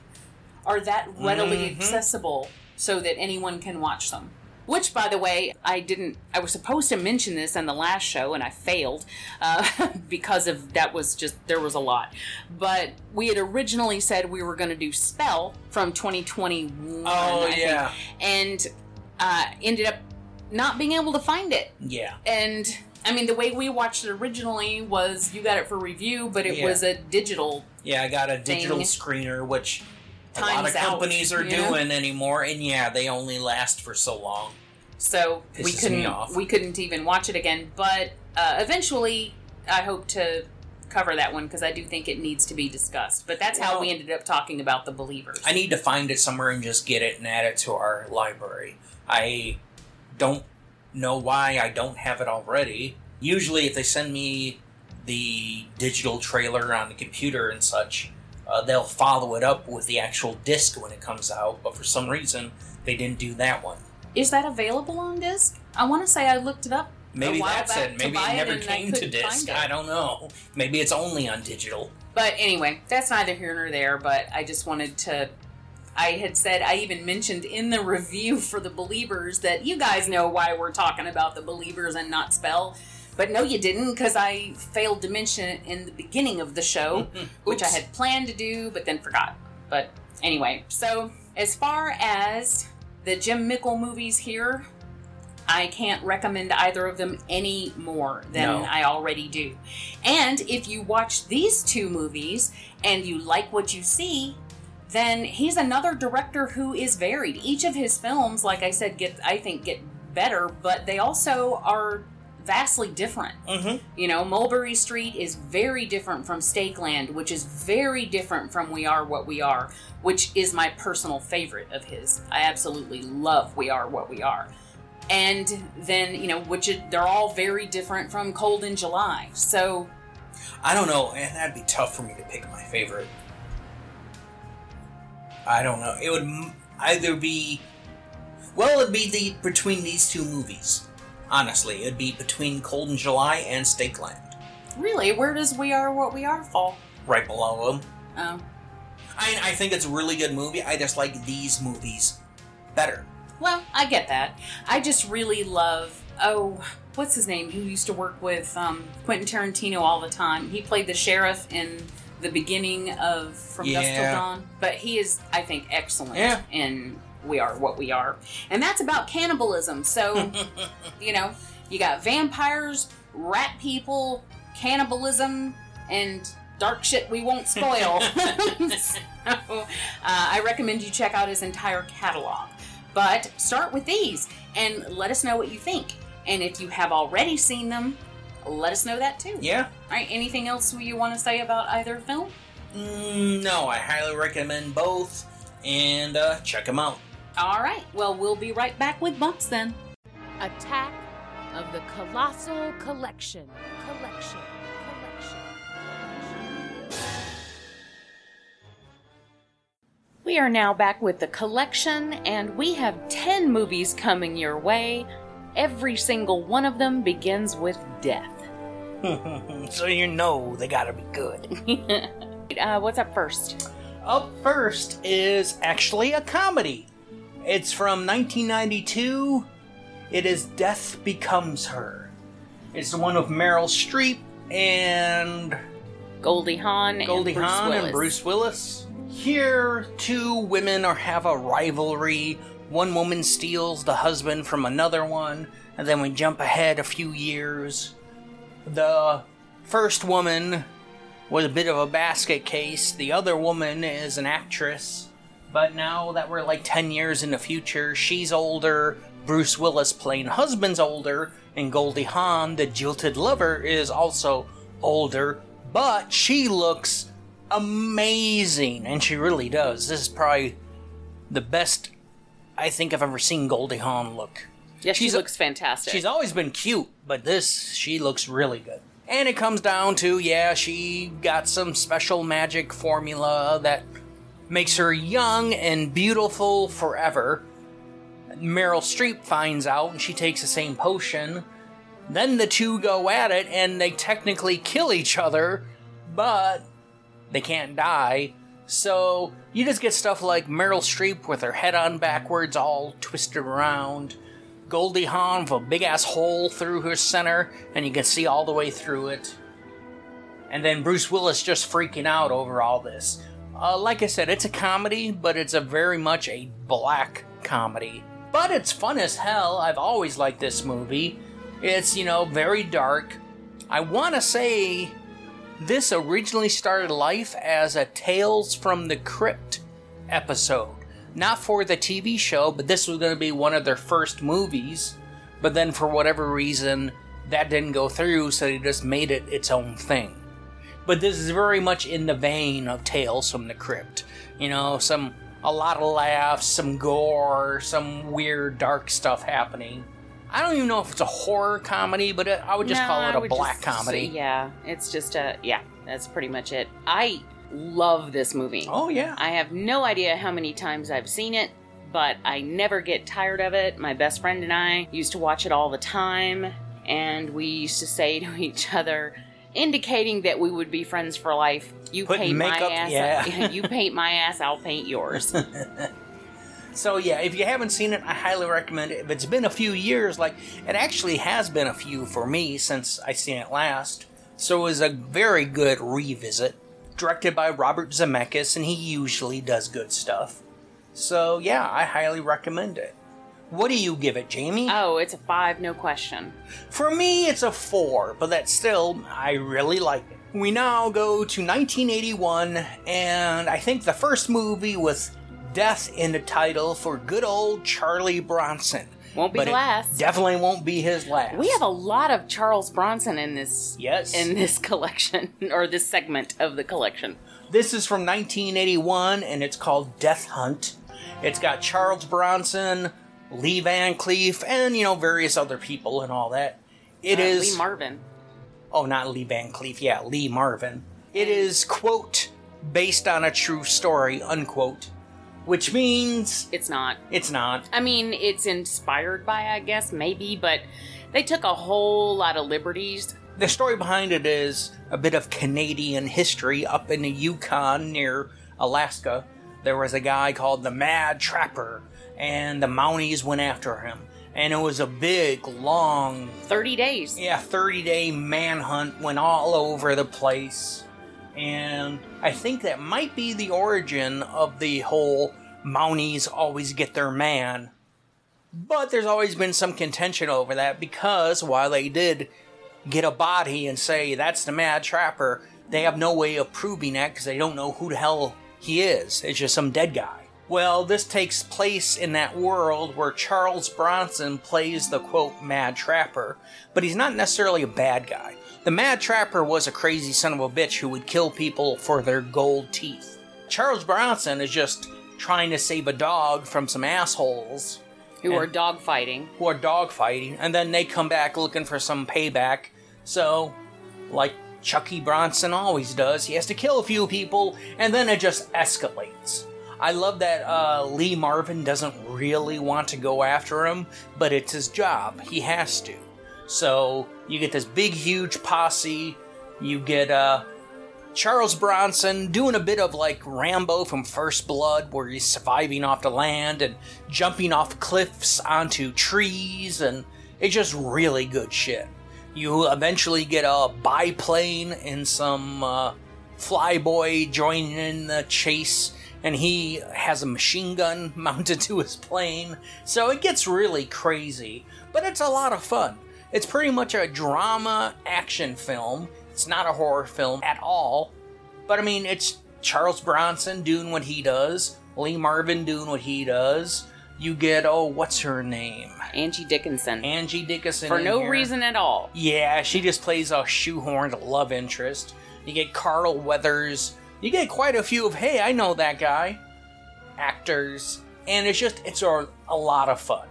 are that readily Mhm. accessible so that anyone can watch them. Which, by the way, I didn't. I was supposed to mention this in the last show, and I failed uh, because of that was just there was a lot. But we had originally said we were going to do Spell from 2021. oh I think, yeah, and uh, ended up not being able to find it. yeah. And I mean, the way we watched it originally was you got it for review, but it Yeah. was a digital. Yeah, I got a digital Thing. screener, which a lot Time's of out, companies are you know? doing anymore, and yeah, they only last for so long. So we couldn't me off. we couldn't even watch it again. But uh, eventually, I hope to cover that one because I do think it needs to be discussed. But that's how we ended up talking about the believers. I need to find it somewhere and just get it and add it to our library. I don't know why I don't have it already. Usually, if they send me the digital trailer on the computer and such, uh, they'll follow it up with the actual disc when it comes out. But for some reason, they didn't do that one. Is that available on disc? I want to say I looked it up. Maybe that's it. Maybe it never and I came to disc. I don't know. Maybe it's only on digital. But anyway, that's neither here nor there. But I just wanted to. I had said, I even mentioned in the review for the Believers that you guys know why we're talking about the Believers and not Spell. But no, you didn't, because I failed to mention it in the beginning of the show, which I had planned to do, but then forgot. But anyway, so as far as the Jim Mickle movies here, I can't recommend either of them any more than No. I already do. And if you watch these two movies and you like what you see, then he's another director who is varied. Each of his films, like I said, get I think get better, but they also are vastly different. Mm-hmm. You know, Mulberry Street is very different from Stakeland, which is very different from We Are What We Are, which is my personal favorite of his. I absolutely love We Are What We Are. And then, you know, which is, they're all very different from Cold in July. So, I don't know. and That'd be tough for me to pick my favorite. I don't know. It would either be, well, it'd be the between these two movies. Honestly, it'd be between Cold in July and Stakeland, really, where does We Are What We Are fall? right below them. Oh, I, I think it's a really good movie. I just like these movies better. well, I get that. I just really love, oh, what's his name? Who used to work with um, Quentin Tarantino all the time. He played the sheriff in the beginning of From Dusk Till Dawn. But he is, I think, excellent Yeah. in We Are What We Are. And that's about cannibalism. So, you know, you got vampires, rat people, cannibalism, and dark shit we won't spoil. so, uh, I recommend you check out his entire catalog. But start with these and let us know what you think. And if you have already seen them, let us know that too. yeah. All right. Anything else you want to say about either film? Mm, no, I highly recommend both, and uh, check them out. All right. Well, we'll be right back with bumps then. Attack of the Colossal Collection. Collection. Collection. We are now back with the collection, and we have 10 movies coming your way. Every single one of them begins with death. so you know they gotta be good. uh, what's up first? Up first is actually a comedy. It's from 1992. It is Death Becomes Her. It's the one with Meryl Streep and Goldie Hawn Goldie and Bruce Hawn Willis. and Bruce Willis. Here, two women are have a rivalry. One woman steals the husband from another one, and then we jump ahead a few years. The first woman was a bit of a basket case. The other woman is an actress. But now that we're like 10 years in the future, she's older. Bruce Willis playing husband's older, and Goldie Hawn, the jilted lover, is also older. But she looks amazing, and she really does. This is probably the best I think I've ever seen Goldie Hawn look. Yeah, she She's- looks fantastic. She's always been cute, but this, she looks really good. And it comes down to, yeah, she got some special magic formula that makes her young and beautiful forever. Meryl Streep finds out and she takes the same potion. Then the two go at it and they technically kill each other, but they can't die. So you just get stuff like Meryl Streep with her head on backwards, all twisted around. Goldie Hawn with a big ass hole through her center, and you can see all the way through it. And then Bruce Willis just freaking out over all this. Uh, like I said, it's a comedy, but it's a very much a black comedy. But it's fun as hell. I've always liked this movie. It's, you know, very dark. I want to say this originally started life as a Tales from the Crypt episode. Not for the TV show, but this was going to be one of their first movies. But then, for whatever reason, that didn't go through, so they just made it its own thing. But this is very much in the vein of Tales from the Crypt. You know, some a lot of laughs, some gore, some weird dark stuff happening. I don't even know if it's a horror comedy, but it, I would just No, call it I a black just comedy. yeah, it's just a yeah. That's pretty much it. I love this movie. Oh yeah. I have no idea how many times I've seen it, but I never get tired of it. My best friend and I used to watch it all the time, and we used to say to each other, indicating that we would be friends for life. You Put paint my ass. yeah. you paint my ass. I'll paint yours. So yeah, if you haven't seen it, I highly recommend it. If it's been a few years, like it actually has been a few for me since I seen it last, so it was a very good revisit. Directed by Robert Zemeckis, and he usually does good stuff. So yeah, I highly recommend it. What do you give it, Jamie? oh, it's a five, no question. For me, it's a four, but that's still, I really like it. We now go to 1981, and I think the first movie with death in the title for good old Charlie Bronson. Won't be But last. Definitely won't be his last. We have a lot of Charles Bronson in this Yes. in this collection or this segment of the collection. This is from 1981, and it's called Death Hunt. It's got Charles Bronson, Lee Van Cleef, and, you know, various other people and all that. It Uh, is. Lee Marvin. Oh, not Lee Van Cleef. Yeah, Lee Marvin. It is, quote, based on a true story, unquote. Which means It's not. it's not. I mean, it's inspired by, I guess, maybe, but they took a whole lot of liberties. The story behind it is a bit of Canadian history up in the Yukon near Alaska. There was a guy called the Mad Trapper, and the Mounties went after him. And it was a big, long 30 days. yeah, 30 day manhunt went all over the place. And I think that might be the origin of the whole Mounties always get their man. But there's always been some contention over that because while they did get a body and say that's the Mad Trapper, they have no way of proving that because they don't know who the hell he is. It's just some dead guy. Well, this takes place in that world where Charles Bronson plays the quote Mad Trapper, but he's not necessarily a bad guy. The Mad Trapper was a crazy son of a bitch who would kill people for their gold teeth. Charles Bronson is just trying to save a dog from some assholes Who are And- dogfighting. who are dogfighting, and then they come back looking for some payback. So, like Chucky Bronson always does, he has to kill a few people, and then it just escalates. I love that uh, Lee Marvin doesn't really want to go after him, but it's his job. He has to. So, you get this big, huge posse. You get uh, Charles Bronson doing a bit of like Rambo from First Blood, where he's surviving off the land and jumping off cliffs onto trees, and it's just really good shit. You eventually get a biplane and some uh, flyboy joining in the chase, and he has a machine gun mounted to his plane. So it gets really crazy, but it's a lot of fun. It's pretty much a drama action film. It's not a horror film at all. But I mean, it's Charles Bronson doing what he does, Lee Marvin doing what he does. You get, oh, what's her name? Angie Dickinson. Angie Dickinson. For no here. reason at all. Yeah, she just plays a shoehorned love interest. You get Carl Weathers. You get quite a few of, hey, I know that guy. Actors. And it's just, it's a, a lot of fun.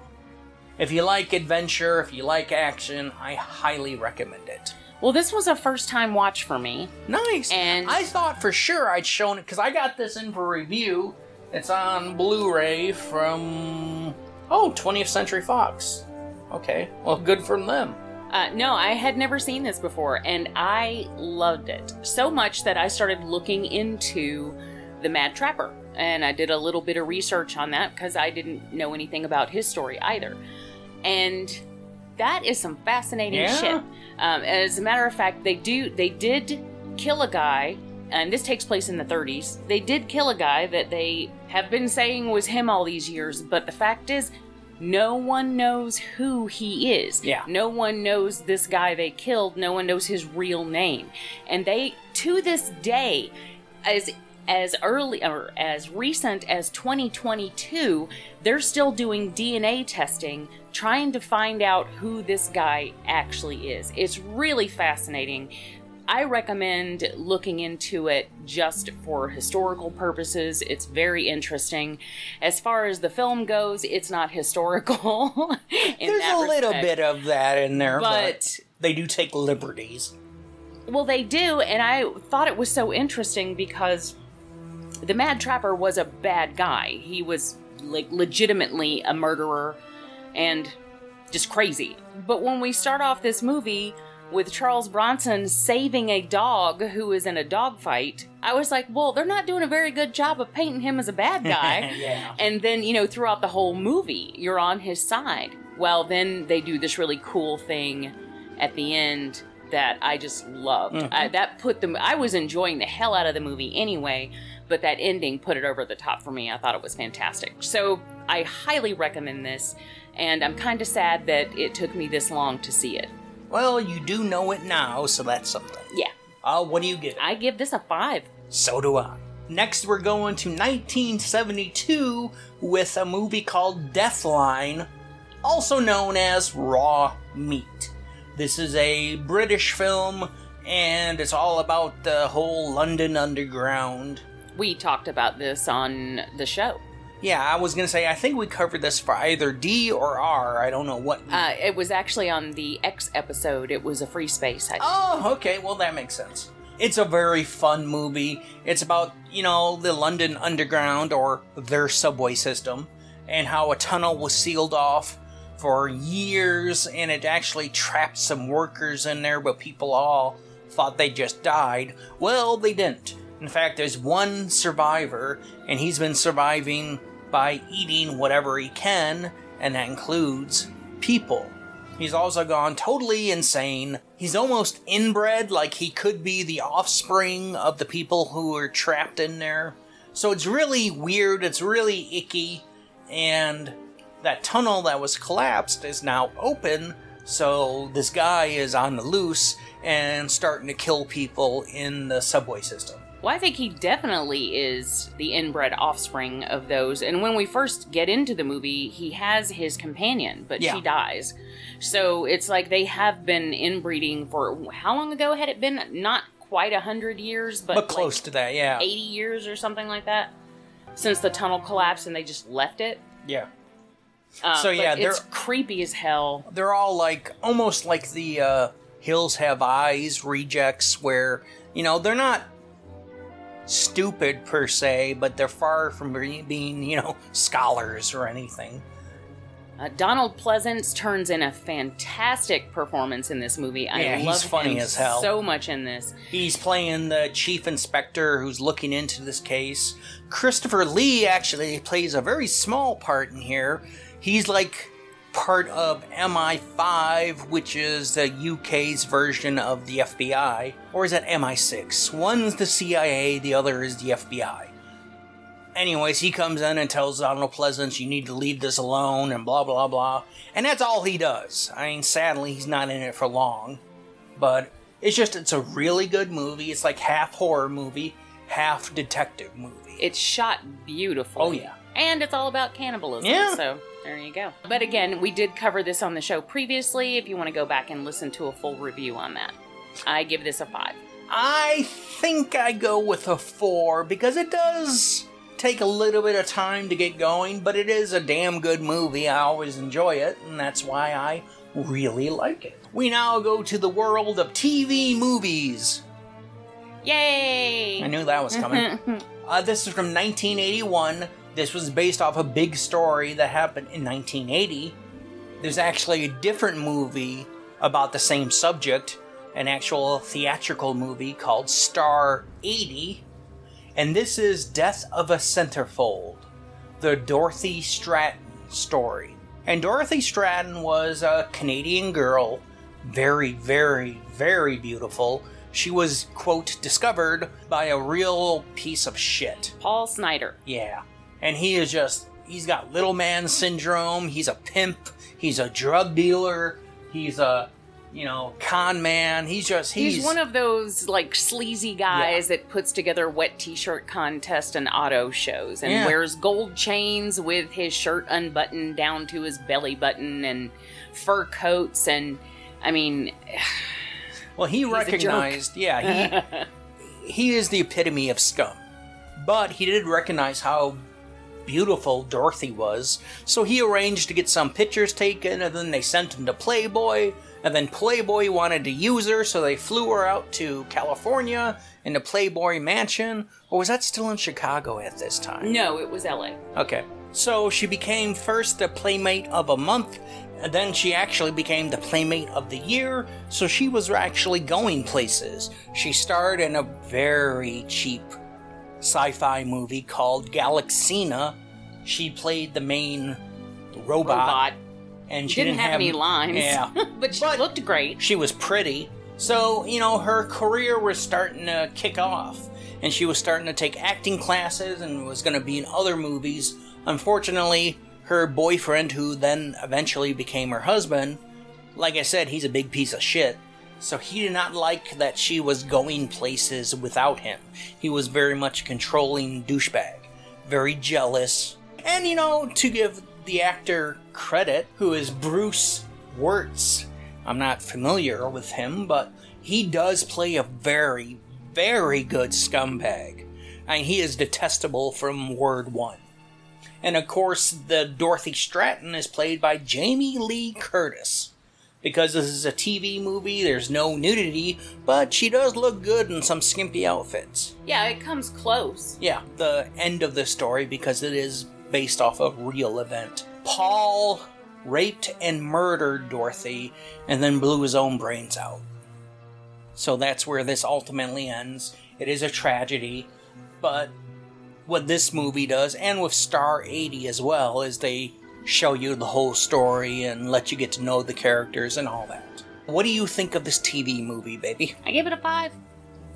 If you like adventure, if you like action, I highly recommend it. Well, this was a first time watch for me. Nice. And- I thought for sure I'd shown it because I got this in for review. It's on Blu-ray from oh 20th Century Fox. Okay, well, good for them. Uh, no, I had never seen this before, and I loved it so much that I started looking into the Mad Trapper, and I did a little bit of research on that because I didn't know anything about his story either. And that is some fascinating Yeah. shit. Um, as a matter of fact, they do they did kill a guy, and this takes place in the 30s. They did kill a guy that they have been saying was him all these years, but the fact is, no one knows who he is. Yeah. No one knows this guy they killed. No one knows his real name. And they, to this day, as as early or as recent as 2022, they're still doing DNA testing, trying to find out who this guy actually is. It's really fascinating. I recommend looking into it just for historical purposes. It's very interesting. As far as the film goes, it's not historical. in There's a little bit of that in there, but, But- they do take liberties. Well, they do, and I thought it was so interesting because the Mad Trapper was a bad guy. He was like legitimately a murderer and just crazy. But when we start off this movie with Charles Bronson saving a dog who is in a dogfight, I was like, well, they're not doing a very good job of painting him as a bad guy. Yeah. And then, you know, throughout the whole movie, you're on his side. Well, then they do this really cool thing at the end that I just loved. Mhm. I, that put them, I was enjoying the hell out of the movie anyway, but that ending put it over the top for me. I thought it was fantastic. So I highly recommend this, and I'm kind of sad that it took me this long to see it. Well, you do know it now, so that's something. Yeah, Uh, what do you give? it? I give this a five. So do I. Next, we're going to 1972 with a movie called Deathline, also known as Raw Meat. This is a British film, and it's all about the whole London Underground. We talked about this on the show. Yeah, I was gonna say, I think we covered this for either D or R. I don't know what. Uh, it was actually on the X episode. It was a free space. I Oh, okay. Well, that makes sense. It's a very fun movie. It's about, you know, the London Underground or their subway system and how a tunnel was sealed off for years and it actually trapped some workers in there, but people all thought they just died. Well, they didn't. In fact, there's one survivor and he's been surviving by eating whatever he can, and that includes people. He's also gone totally insane. He's almost inbred, like he could be the offspring of the people who are trapped in there. So it's really weird, it's really icky, and that tunnel that was collapsed is now open, so this guy is on the loose and starting to kill people in the subway system. Well, I think he definitely is the inbred offspring of those. And when we first get into the movie, he has his companion, but Yeah. she dies. So it's like they have been inbreeding for how long ago had it been? Not quite a hundred years, but, But, close like to that, yeah. 80 years or something like that since the tunnel collapsed and they just left it. Yeah. Uh, So, yeah, it's they're- creepy as hell. they're all like almost like the uh, Hills Have Eyes rejects, where you know they're not stupid per se, but they're far from being you know scholars or anything. Uh, Donald Pleasence turns in a fantastic performance in this movie. I Yeah, he's love funny him as hell. so much in this. He's playing the chief inspector who's looking into this case. Christopher Lee actually plays a very small part in here. He's like part of MI5, which is the UK's version of the FBI. Or is it MI6? One's the CIA, the other is the FBI. anyways, he comes in and tells Donald Pleasence, you need to leave this alone, and blah, blah, blah. And that's all he does. I mean, sadly, he's not in it for long. But it's just, it's a really good movie. It's like half horror movie, half detective movie. It's shot beautifully. Oh, yeah. And it's all about cannibalism. Yeah. So there you go. But again, we did cover this on the show previously if you want to go back and listen to a full review on that. I give this a five. I think I go with a four because it does take a little bit of time to get going, but it is a damn good movie. I always enjoy it, and that's why I really like it. We now go to the world of TV movies. Yay! I knew that was coming. uh, this is from 1981. This was based off a big story that happened in 1980. There's actually a different movie about the same subject, an actual theatrical movie called Star 80. And this is Death of a Centerfold, the Dorothy Stratton story. And Dorothy Stratton was a Canadian girl, very, very, very beautiful. She was, quote, discovered by a real piece of shit. Paul Snider. Yeah. And he is just, he's got little man syndrome. He's a pimp. He's a drug dealer. He's a, you know, con man. He's just, he's, He's, one of those like sleazy guys that puts together wet t-shirt contest and auto shows and Yeah. wears gold chains with his shirt unbuttoned down to his belly button and fur coats and I mean well, he recognized, yeah, he, he is the epitome of scum. But he did recognize how beautiful Dorothy was, so he arranged to get some pictures taken, and then they sent him to Playboy, and then Playboy wanted to use her, so they flew her out to California in the Playboy mansion. Or was that still in Chicago at this time? no, it was LA. Okay. So she became first the Playmate of a Month, and then she actually became the Playmate of the Year, so she was actually going places. She starred in a very cheap sci fi movie called Galaxina. She played the main robot, Robot. and she She didn't, have, any lines. Yeah. but she But- looked great. she was pretty. So, you know, her career was starting to kick off. And she was starting to take acting classes and was going to be in other movies. Unfortunately, her boyfriend, who then eventually became her husband, like I said, he's a big piece of shit. So he did not like that she was going places without him. He was very much a controlling douchebag, very jealous. And, you know, to give the actor credit, who is Bruce Weitz, I'm not familiar with him, but he does play a very, very good scumbag. I mean, he is detestable from word one. And of course, the Dorothy Stratton is played by Jamie Lee Curtis. Because this is a TV movie, there's no nudity, but she does look good in some skimpy outfits. Yeah, it comes close. Yeah, the end of the story because it is based off a real event. Paul raped and murdered Dorothy and then blew his own brains out. So that's where this ultimately ends. It is a tragedy, but what this movie does, and with Star 80 as well, is they show you the whole story and let you get to know the characters and all that. What do you think of this TV movie, baby? I give it a five.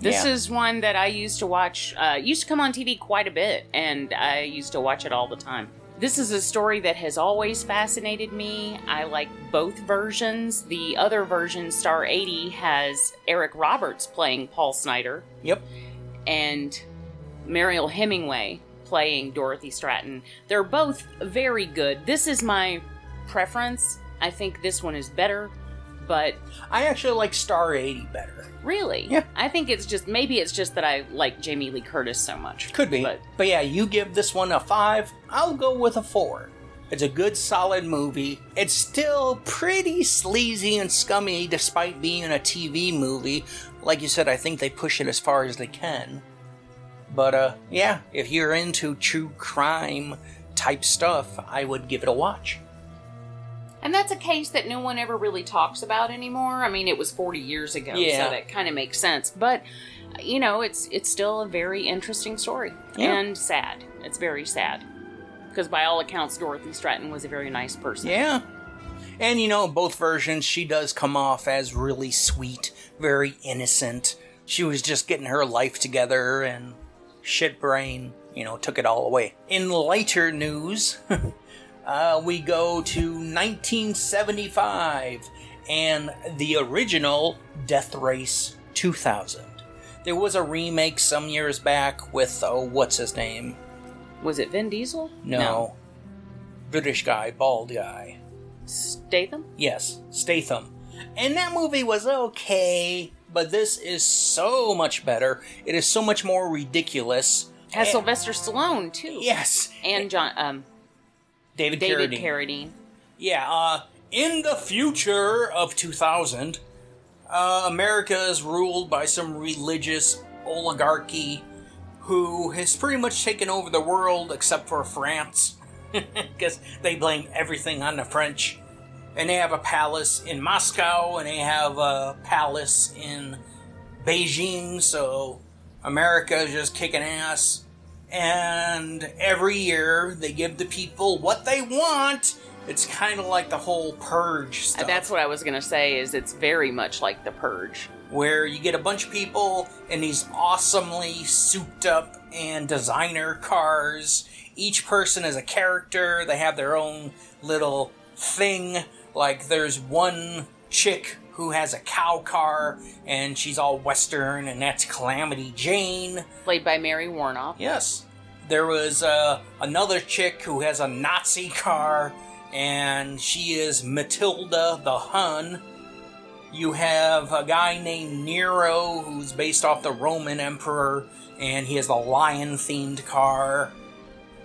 This Yeah. is one that I used to watch. Uh, used to come on TV quite a bit, and I used to watch it all the time. This is a story that has always fascinated me. I like both versions. The other version, Star 80, has Eric Roberts playing Paul Snider Yep. and Mariel Hemingway playing Dorothy Stratton. They're both very good. This is my preference. I think this one is better, but I actually like Star 80 better. Really? Yeah. I think it's just maybe it's just that I like Jamie Lee Curtis so much. Could be. But But, yeah, you give this one a five. I'll go with a four. It's a good, solid movie. It's still pretty sleazy and scummy despite being a TV movie. Like you said, I think they push it as far as they can. But, uh, yeah, if you're into true crime type stuff, I would give it a watch. and that's a case that no one ever really talks about anymore. I mean, it was 40 years ago, Yeah. so that kind of makes sense. But you know, it's it's still a very interesting story Yeah. and sad. It's very sad because by all accounts, Dorothy Stratton was a very nice person. Yeah. And you know, both versions, she does come off as really sweet, very innocent. She was just getting her life together, and shit brain, you know, took it all away. In lighter news, uh, we go to 1975 and the original Death Race 2000. There was a remake some years back with, oh, what's his name? Was it Vin Diesel? No. British guy, bald guy. Statham? Yes, Statham. And that movie was okay, but this is so much better. It is so much more ridiculous. Has And- Sylvester Stallone too. Yes, And John um David, David Carradine. Carradine. Yeah, uh, in the future of 2000, uh, America is ruled by some religious oligarchy who has pretty much taken over the world except for France. Because they blame everything on the French. And they have a palace in Moscow and they have a palace in Beijing, so America is just kicking ass. And every year they give the people what they want. It's kind of like the whole purge Uh, stuff. That's what I was gonna say. Is it's very much like the Purge. where you get a bunch of people in these awesomely souped up and designer cars. Each person is a character, they have their own little thing. Like, there's one chick who has a cow car, and she's all Western, and that's Calamity Jane. Played by Mary Woronov. Yes. There was uh, another chick who has a Nazi car, and she is Matilda the Hun. You have a guy named Nero who's based off the Roman Emperor, and he has a lion themed car.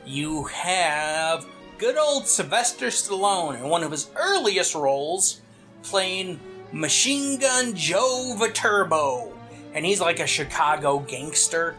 You have good old Sylvester Stallone in one of his earliest roles playing Machine Gun Joe Viterbo, and he's like a Chicago gangster.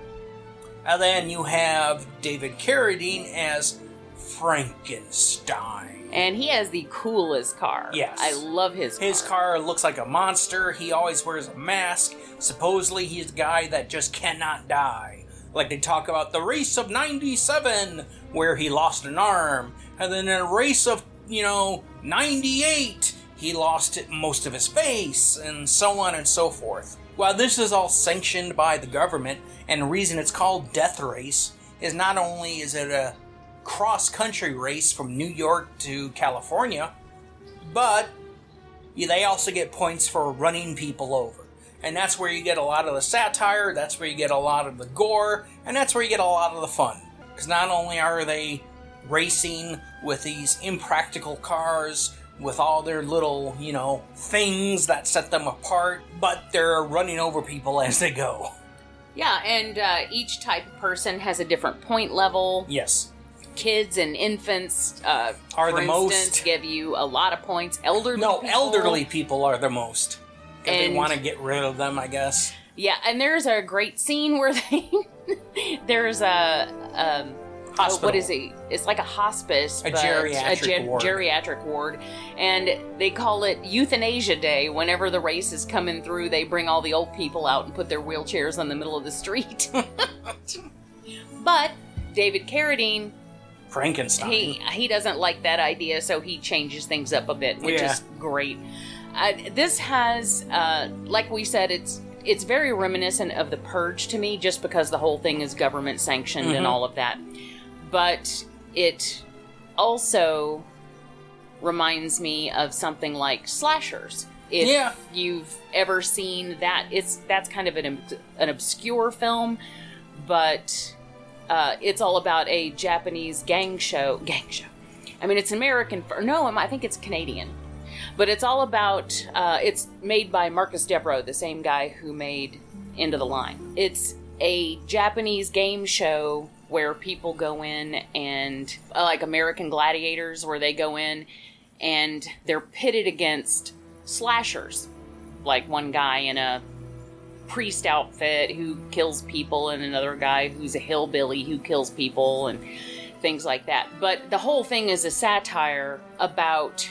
And then you have David Carradine as Frankenstein. And he has the coolest car. Yes. I love his car. His car. looks like a monster. He always wears a mask. Supposedly, he's a guy that just cannot die. Like they talk about the race of 97, where he lost an arm. And then in a race of, you know, 98, he lost most of his face, and so on and so forth. While this is all sanctioned by the government, and the reason it's called Death Race is not only is it a cross country race from New York to California, but they also get points for running people over. And that's where you get a lot of the satire, that's where you get a lot of the gore, and that's where you get a lot of the fun. Because not only are they racing with these impractical cars with all their little, you know, things that set them apart, but they're running over people as they go. Yeah, and uh, each type of person has a different point level. Yes. Kids and infants uh, Are the instance, most- give you a lot of points. Elderly No, people- elderly people are the most. 'Cause they want to get rid of them, I guess. Yeah, and there's a great scene where they there's a um, Hospital. what is it? It's like a hospice, A but geriatric ward. geriatric ward, and they call it Euthanasia Day. Whenever the race is coming through, they bring all the old people out and put their wheelchairs on the middle of the street. but David Carradine, Frankenstein. he he doesn't like that idea, so he changes things up a bit, which Yeah. is great. Uh, this has, uh, like we said, it's it's very reminiscent of the Purge to me, just because the whole thing is government sanctioned and Mhm. all of that. But it also reminds me of something like slashers. If Yeah. you've ever seen that, it's that's kind of an an obscure film, but uh, it's all about a Japanese gang show. Gang show. I mean, it's American. For, no, I think it's Canadian. But it's all about. Uh, it's made by Marcus Devereaux, the same guy who made End of the Line. It's a Japanese game show where people go in and uh, like American Gladiators, where they go in and they're pitted against slashers, like one guy in a priest outfit who kills people and another guy who's a hillbilly who kills people and things like that. But the whole thing is a satire about,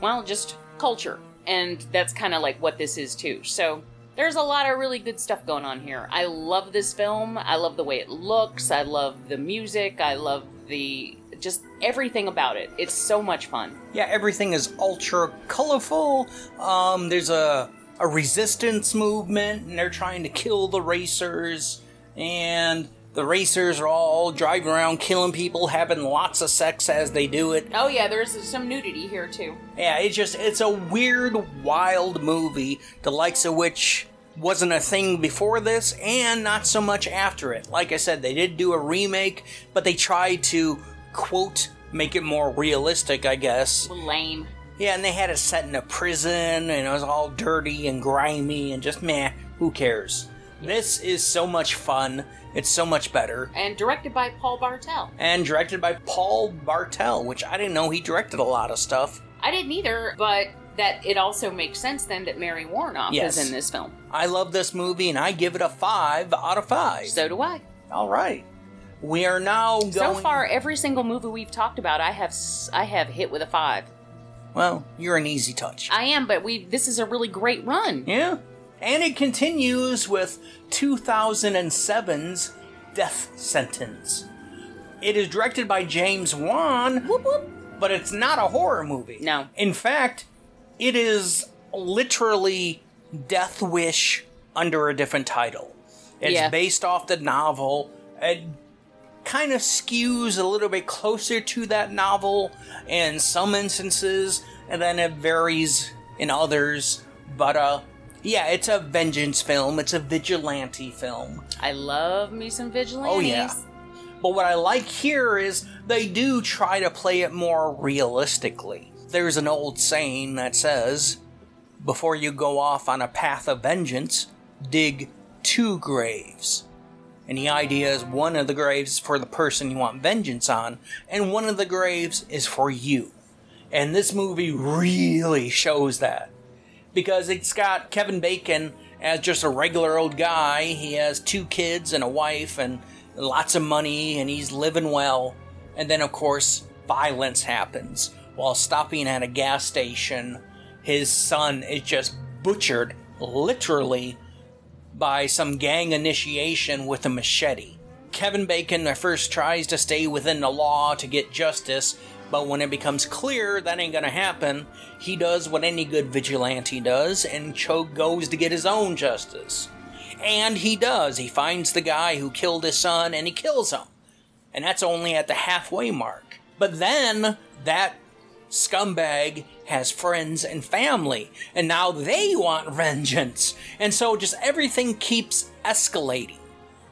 well, just culture. And that's kind of like what this is too. So there's a lot of really good stuff going on here. I love this film. I love the way it looks. I love the music. I love the just everything about it. It's so much fun. Yeah, everything is ultra colorful. Um, there's a a resistance movement, and they're trying to kill the racers. And The racers are all driving around killing people, having lots of sex as they do it. Oh yeah, there's some nudity here too. Yeah, it's just it's a weird, wild movie, the likes of which wasn't a thing before this and not so much after it. Like I said, they did do a remake, but they tried to quote make it more realistic, I guess. Lame. Yeah, and they had it set in a prison and it was all dirty and grimy and just meh, who cares? This is so much fun. It's so much better. And directed by Paul Bartel. And directed by Paul Bartel, which I didn't know he directed a lot of stuff. I didn't either, but that it also makes sense then that Mary Woronov Yes. is in this film. I love this movie and I give it a 5 out of 5. So do I. All right. We are now going. So far, every single movie we've talked about, I have s- I have hit with a five. Well, you're an easy touch. I am, but we this is a really great run. yeah. And it continues with 2007's Death Sentence. It is directed by James Wan, Whoop whoop. but it's not a horror movie. No. In fact, it is literally Death Wish under a different title. It's Yeah. based off the novel. It kind of skews a little bit closer to that novel in some instances, and then it varies in others. But uh, yeah, it's a vengeance film. It's a vigilante film. I love me some vigilantes. Oh, yeah. But what I like here is they do try to play it more realistically. There's an old saying that says, before you go off on a path of vengeance, dig two graves. And the idea is one of the graves is for the person you want vengeance on, and one of the graves is for you. And this movie really shows that. Because it's got Kevin Bacon as just a regular old guy. He has two kids and a wife and lots of money, and he's living well. And then, of course, violence happens. While stopping at a gas station, his son is just butchered, literally, by some gang initiation with a machete. Kevin Bacon at first tries to stay within the law to get justice, but when it becomes clear that ain't gonna happen, he does what any good vigilante does and Cho goes to get his own justice. And he does. He finds the guy who killed his son and he kills him. And that's only at the halfway mark. But then that scumbag has friends and family, and now they want vengeance. And so just everything keeps escalating.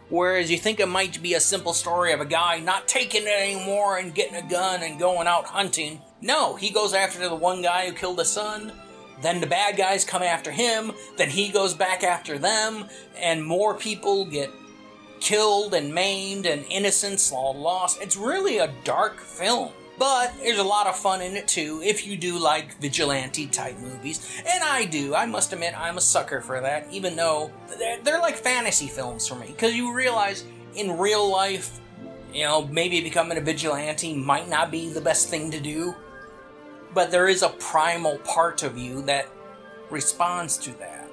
Whereas you think it might be a simple story of a guy not taking it anymore and getting a gun and going out hunting. No, he goes after the one guy who killed his son. Then the bad guys come after him. Then he goes back after them. And more people get killed and maimed and innocents all lost. It's really a dark film. But there's a lot of fun in it too if you do like vigilante type movies. And I do. I must admit, I'm a sucker for that, even though they're, they're like fantasy films for me. Because you realize in real life, you know, maybe becoming a vigilante might not be the best thing to do. But there is a primal part of you that responds to that.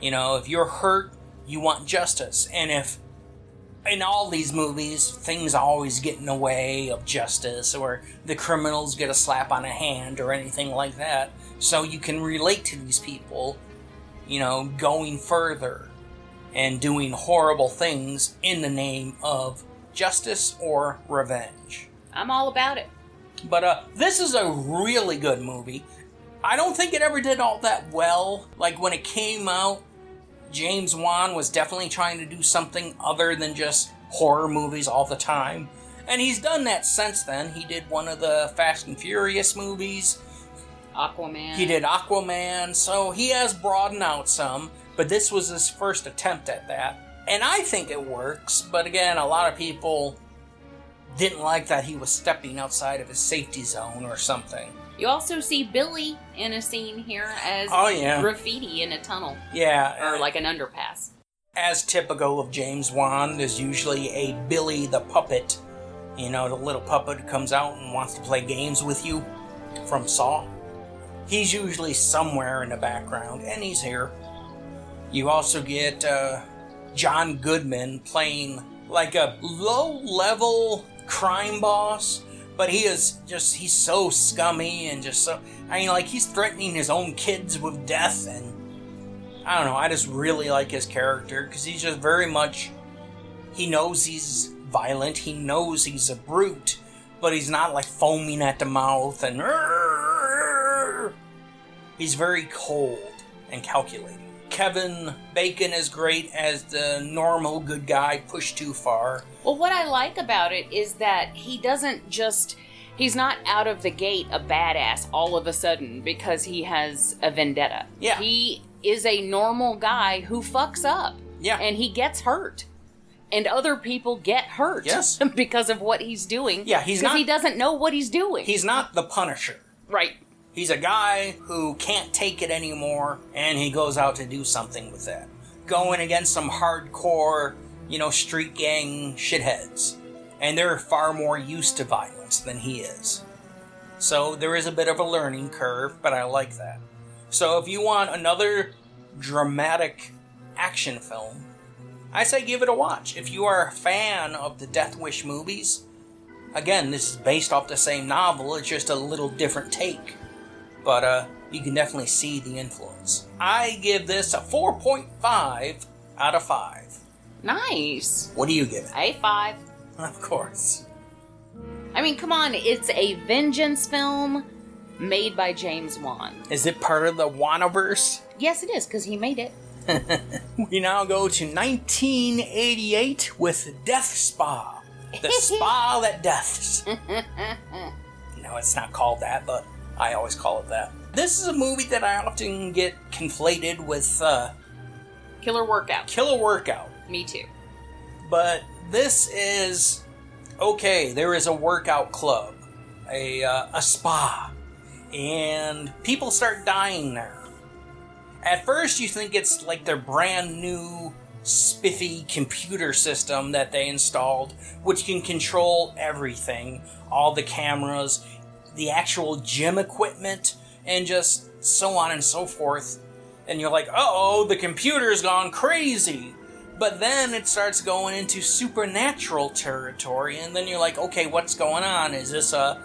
You know, if you're hurt, you want justice. And if in all these movies, things always get in the way of justice, or the criminals get a slap on a hand, or anything like that. So you can relate to these people, you know, going further and doing horrible things in the name of justice or revenge. I'm all about it. But uh, this is a really good movie. I don't think it ever did all that well. Like when it came out, James Wan was definitely trying to do something other than just horror movies all the time. And he's done that since then. He did one of the Fast and Furious movies. Aquaman. He did Aquaman, so he has broadened out some, but this was his first attempt at that. And I think it works, but again, a lot of people didn't like that he was stepping outside of his safety zone or something. You also see Billy in a scene here as Oh, yeah. graffiti in a tunnel Yeah, or like an underpass. as typical of James Wan, there's usually a Billy the puppet. You know, the little puppet comes out and wants to play games with you from Saw. He's usually somewhere in the background, and he's here. You also get uh, John Goodman playing like a low level crime boss, but he is just, he's so scummy and just so. I mean, like, he's threatening his own kids with death and I don't know. I just really like his character because he's just very much He knows he's violent, he knows he's a brute, but he's not like foaming at the mouth and. He's very cold and calculating. Kevin Bacon is great as the normal good guy pushed too far. Well, what I like about it is that he doesn't just. He's not out of the gate a badass all of a sudden because he has a vendetta. Yeah. He is a normal guy who fucks up. Yeah. And he gets hurt. And other people get hurt. Yes. because of what he's doing. Yeah, he's Because he doesn't know what he's doing. He's not the Punisher. right. He's a guy who can't take it anymore, and he goes out to do something with that. Going against some hardcore, you know, street gang shitheads. And they're far more used to violence than he is. So there is a bit of a learning curve, but I like that. So if you want another dramatic action film, I say give it a watch. If you are a fan of the Death Wish movies, again, this is based off the same novel, it's just a little different take but uh, you can definitely see the influence. I give this a 4.5 out of 5. Nice. What do you give it? A5. Of course. I mean, come on. It's a vengeance film made by James Wan. Is it part of the Wanaverse? Yes, it is, because he made it. We now go to 1988 with Death Spa. The spa that deaths. no, it's not called that, but I always call it that. This is a movie that I often get conflated with uh, Killer Workout. Killer Workout. Me too. but this is okay. There is a workout club, a uh, a spa, and people start dying there. At first, you think it's like their brand new spiffy computer system that they installed, which can control everything, all the cameras, the actual gym equipment, and just so on and so forth. And you're like, oh, the computer's gone crazy. But then it starts going into supernatural territory, and then you're like, okay, what's going on? Is this a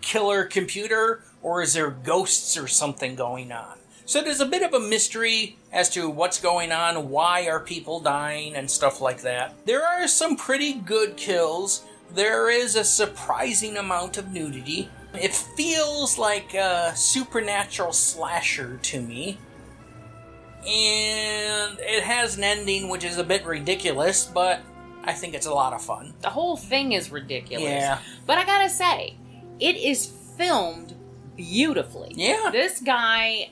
killer computer, or is there ghosts or something going on? So there's a bit of a mystery as to what's going on, why are people dying, and stuff like that. There are some pretty good kills. There is a surprising amount of nudity. It feels like a supernatural slasher to me and it has an ending which is a bit ridiculous, but I think it's a lot of fun. The whole thing is ridiculous. Yeah. But I gotta say, it is filmed beautifully. Yeah. This guy,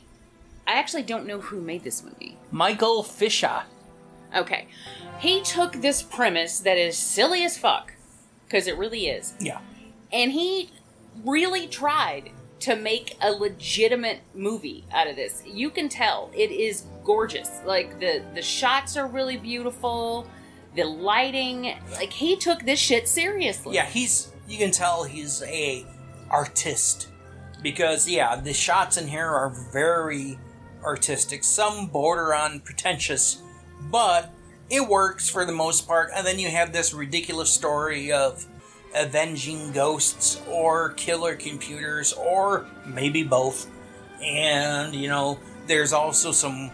I actually don't know who made this movie. Michael Fisher. Okay. He took this premise that is silly as fuck, because it really is, Yeah. and he really tried to make a legitimate movie out of this. You can tell it is gorgeous. Like the the shots are really beautiful, the lighting, like he took this shit seriously. Yeah, he's you can tell he's a artist because yeah, the shots in here are very artistic. Some border on pretentious, but it works for the most part. And then you have this ridiculous story of avenging ghosts or killer computers or maybe both. And you know, there's also some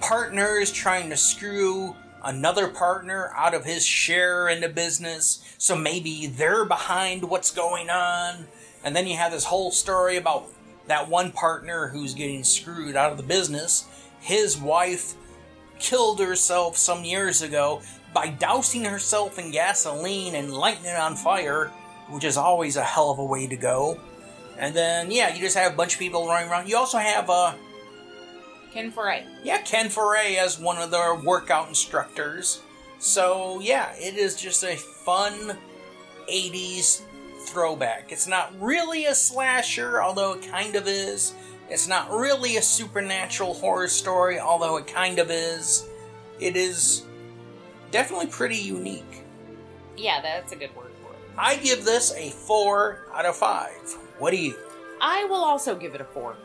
partners trying to screw another partner out of his share in the business, so maybe they're behind what's going on. And then you have this whole story about that one partner who's getting screwed out of the business. His wife killed herself some years ago by dousing herself in gasoline and lighting it on fire, which is always a hell of a way to go. And then, yeah, you just have a bunch of people running around. You also have, uh, Ken Foree. yeah, Ken Foree as one of their workout instructors. So, yeah, it is just a fun 80s throwback. It's not really a slasher, although it kind of is. It's not really a supernatural horror story, although it kind of is. It is definitely pretty unique. Yeah, that's a good word for it. I give this a 4 out of 5. What do you? I will also give it a four.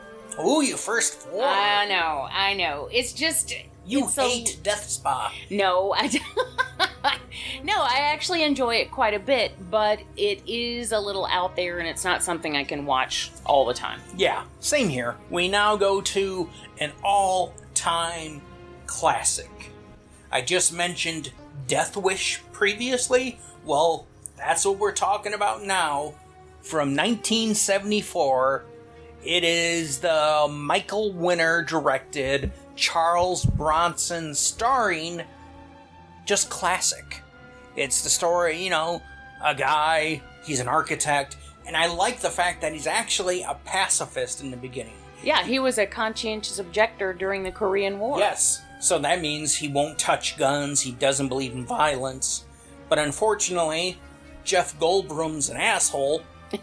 Ooh, you first 4. I know, I know. It's just you a- hate Death Spa. No, I no, I actually enjoy it quite a bit, but it is a little out there and it's not something I can watch all the time. Yeah, same here. We now go to an all time classic. I just mentioned Death Wish previously? Well, that's what we're talking about now. From 1974, it is the Michael Winner directed, Charles Bronson starring, just classic. It's the story, you know, a guy, he's an architect, and I like the fact that he's actually a pacifist in the beginning. Yeah, he was a conscientious objector during the Korean War. Yes, so that means he won't touch guns, he doesn't believe in violence. But unfortunately, Jeff Goldblum's an asshole.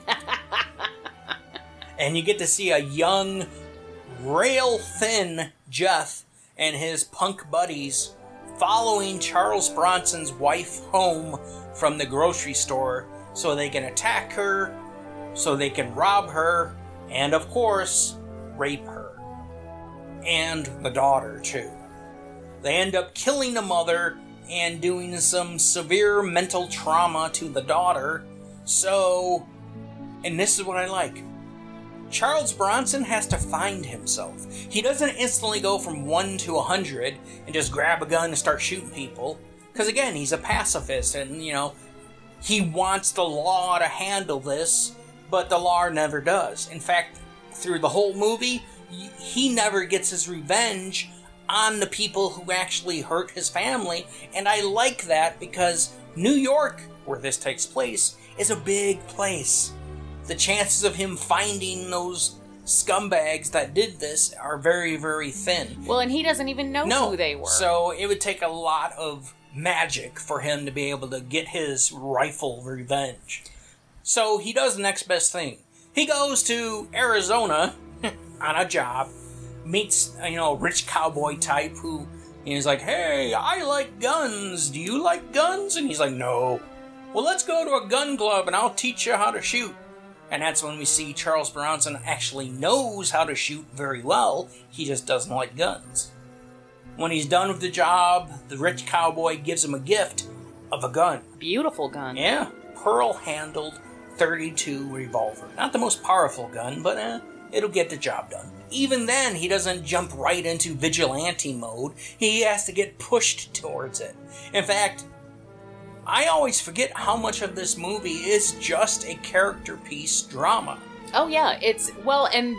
and you get to see a young, rail thin Jeff and his punk buddies following Charles Bronson's wife home from the grocery store so they can attack her, so they can rob her, and of course, rape her. And the daughter, too. They end up killing the mother and doing some severe mental trauma to the daughter. So, and this is what I like. Charles Bronson has to find himself. He doesn't instantly go from 1 to a 100 and just grab a gun and start shooting people. Because again, he's a pacifist and, you know, he wants the law to handle this, but the law never does. In fact, through the whole movie, he never gets his revenge on the people who actually hurt his family, and I like that because New York, where this takes place, is a big place. The chances of him finding those scumbags that did this are very, very thin. Well, and he doesn't even know No, who they were. So it would take a lot of magic for him to be able to get his rifle revenge. So he does the next best thing. He goes to Arizona on a job, meets you know a rich cowboy type who he's like, "Hey, I like guns. Do you like guns?" And he's like, "No." Well, let's go to a gun club and I'll teach you how to shoot. And that's when we see Charles Bronson actually knows how to shoot very well. He just doesn't like guns. When he's done with the job, the rich cowboy gives him a gift of a gun. Beautiful gun. Yeah, pearl handled 32 revolver. Not the most powerful gun, but eh, it'll get the job done. Even then, he doesn't jump right into vigilante mode. He has to get pushed towards it. In fact, I always forget how much of this movie is just a character piece drama. Oh yeah, it's well, and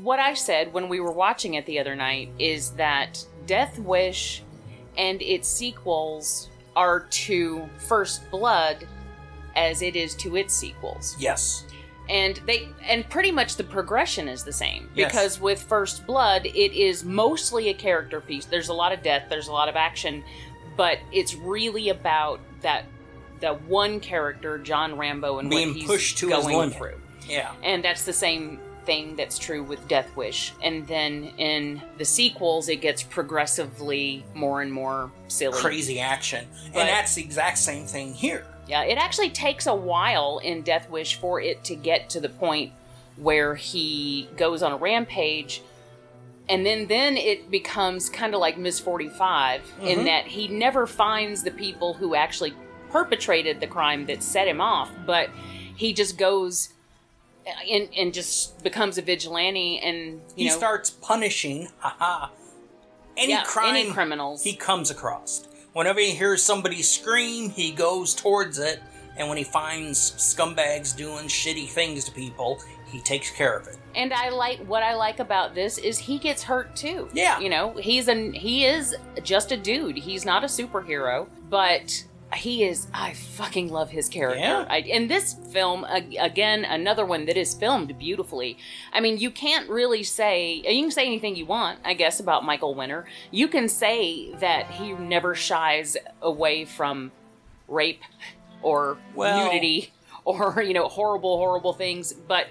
what I said when we were watching it the other night is that Death Wish and its sequels are to First Blood as it is to its sequels. Yes. And they and pretty much the progression is the same Yes. because with First Blood it is mostly a character piece. There's a lot of death, there's a lot of action, but it's really about that that one character, John Rambo, and Being what he's pushed to going through. Yeah. And that's the same thing that's true with Death Wish. And then in the sequels, it gets progressively more and more silly. Crazy action. But- and that's the exact same thing here. Yeah, it actually takes a while in Death Wish for it to get to the point where he goes on a rampage. And then, then it becomes kind of like Miss 45 in Mhm. that he never finds the people who actually perpetrated the crime that set him off, but he just goes and, and just becomes a vigilante and, you he know, starts punishing, haha, any yeah, crime any criminals. he comes across. Whenever he hears somebody scream, he goes towards it, and when he finds scumbags doing shitty things to people, he takes care of it. And I like what I like about this is he gets hurt too. Yeah. You know, he's an he is just a dude. He's not a superhero, but he is I fucking love his character. Yeah. I, in this film again another one that is filmed beautifully. I mean, you can't really say you can say anything you want, I guess about Michael Winner. You can say that he never shies away from rape or Well- nudity or you know horrible horrible things, but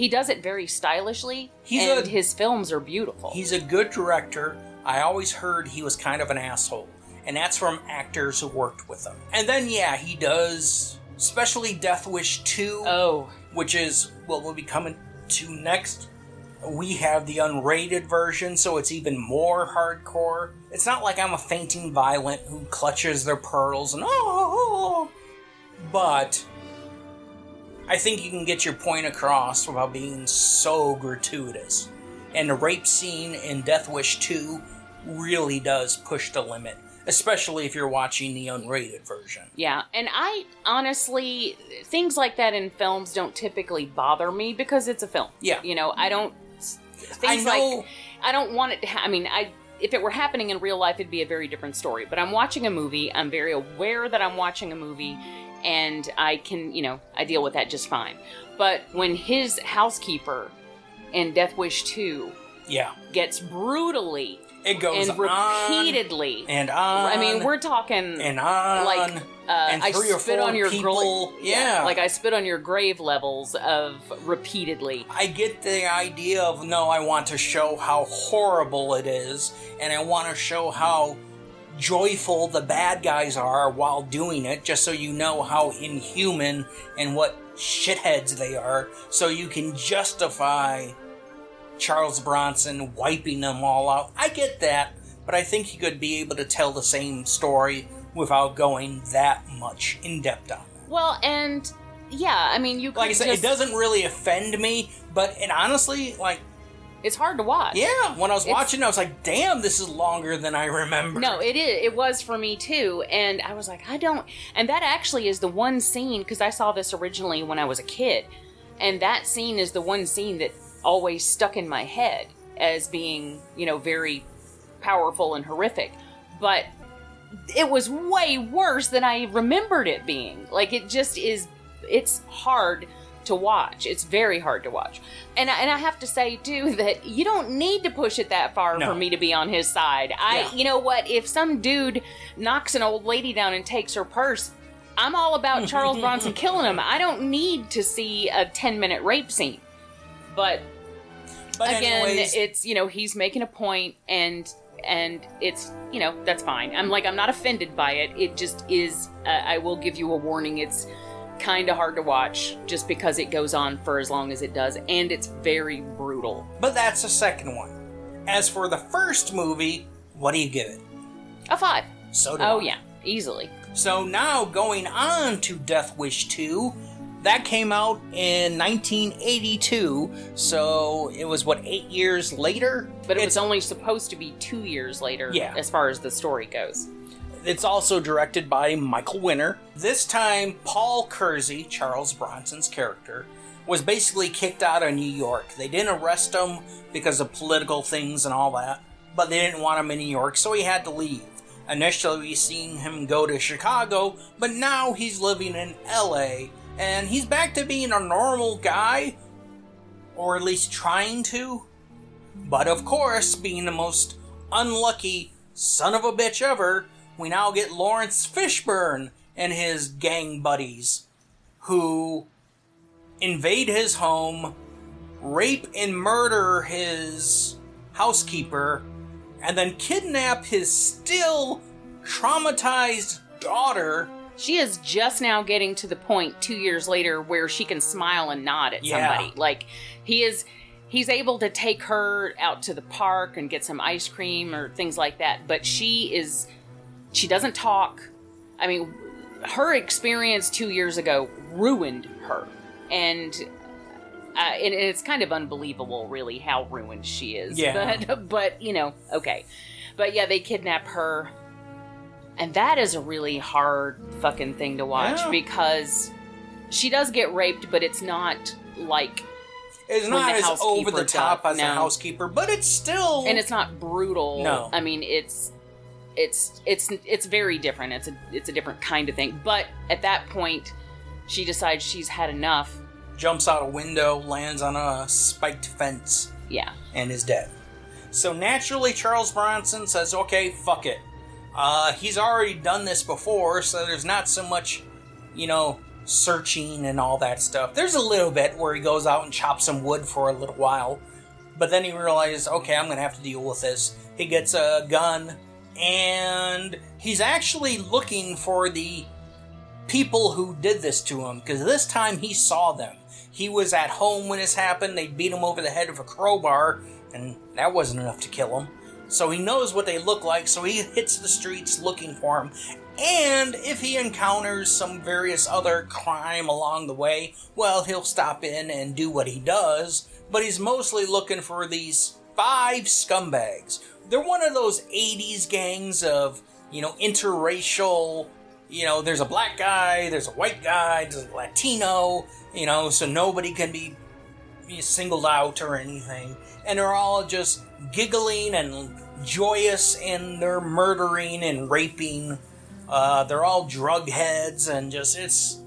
he does it very stylishly, He's and a- his films are beautiful. He's a good director. I always heard he was kind of an asshole, and that's from actors who worked with him. And then, yeah, he does, especially Death Wish 2, oh, which is what we'll be coming to next. We have the unrated version, so it's even more hardcore. It's not like I'm a fainting violent who clutches their pearls and oh, but I think you can get your point across without being so gratuitous. And the rape scene in Death Wish 2 really does push the limit. especially if you're watching the unrated version. Yeah, and I honestly, things like that in films don't typically bother me because it's a film. Yeah. You know, I don't. Things I know. like I don't want it to. Ha- I mean, I if it were happening in real life, it'd be a very different story. But I'm watching a movie. I'm very aware that I'm watching a movie, and I can, you know, I deal with that just fine. But when his housekeeper in Death Wish Two yeah, gets brutally it goes and on repeatedly, and on. I mean, we're talking and on like uh, and I spit on your people. gra- yeah, like I spit on your grave levels of repeatedly. I get the idea of no, I want to show how horrible it is, and I want to show how joyful the bad guys are while doing it, just so you know how inhuman and what shitheads they are, so you can justify Charles Bronson wiping them all out. I get that, but I think he could be able to tell the same story without going that much in depth on it. Well, and yeah, I mean, you could Like I said, just, it doesn't really offend me, but it honestly, like, It's hard to watch. yeah, when I was It's- watching, I was like, damn, this is longer than I remember. No, it is. It was for me too, and I was like, I don't. And that actually is the one scene because I saw this originally when I was a kid, and that scene is the one scene that always stuck in my head as being, you know, very powerful and horrific. But it was way worse than I remembered it being. Like it just is. It's hard to watch. It's very hard to watch. And I, and I have to say too that you don't need to push it that far No. for me to be on his side. I Yeah. you know what, if some dude knocks an old lady down and takes her purse, I'm all about Charles Bronson killing him. I don't need to see a 10 minute rape scene. But but again, anyways, it's you know, he's making a point and and it's you know that's fine. I'm like I'm not offended by it. It just is. Uh, I will give you a warning. It's kind of hard to watch just because it goes on for as long as it does, and it's very brutal. but that's the second one. As for the first movie, what do you give it? A five. So do Oh I. yeah, easily. So now going on to Death Wish 2, that came out in 1982. So it was what eight years later. But it it's was only supposed to be two years later, Yeah. as far as the story goes. It's also directed by Michael Winner. This time, Paul Kersey, Charles Bronson's character, was basically kicked out of New York. They didn't arrest him because of political things and all that, but they didn't want him in New York, so he had to leave. Initially, we seen him go to Chicago, but now he's living in LA, and he's back to being a normal guy, or at least trying to. But of course, being the most unlucky son of a bitch ever, we now get Laurence Fishburne and his gang buddies who invade his home, rape and murder his housekeeper, and then kidnap his still traumatized daughter. She is just now getting to the point two years later where she can smile and nod at Yeah. somebody. Like he is he's able to take her out to the park and get some ice cream or things like that. But she is she doesn't talk. I mean, her experience two years ago ruined her. And uh, and it's kind of unbelievable, really, how ruined she is. Yeah. But, but you know, okay. But yeah, they kidnap her, and that is a really hard fucking thing to watch Yeah. because she does get raped, but it's not like, It's not as over the top does- as the no. housekeeper, but it's still. and it's not brutal. No. I mean it's. It's it's it's very different. It's a it's a different kind of thing. But at that point, she decides she's had enough. jumps out a window, lands on a spiked fence, Yeah, and is dead. So naturally, Charles Bronson says, okay, fuck it. Uh, he's already done this before, so there's not so much, you know, searching and all that stuff. There's a little bit where he goes out and chops some wood for a little while, but then he realizes, okay, I'm gonna have to deal with this. He gets a gun, and he's actually looking for the people who did this to him because this time he saw them. He was at home when this happened. They beat him over the head with a crowbar, and that wasn't enough to kill him. So he knows what they look like, so he hits the streets looking for them. And if he encounters some various other crime along the way, well, he'll stop in and do what he does. But he's mostly looking for these five scumbags. They're one of those 80s gangs of you know, interracial. You know, there's a black guy, there's a white guy, there's a Latino. You know, so nobody can be singled out or anything, and they're all just giggling and joyous in their murdering and raping. Uh, they're all drug heads and just it's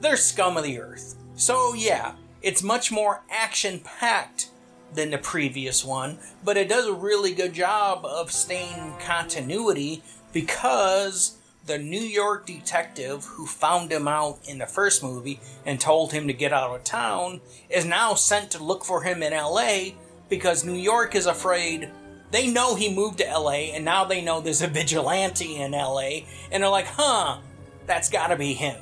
they're scum of the earth. So yeah, it's much more action packed than the previous one, but it does a really good job of staying continuity because the New York detective who found him out in the first movie and told him to get out of town is now sent to look for him in LA because New York is afraid. They know he moved to LA and now they know there's a vigilante in LA and they're like, huh, that's gotta be him.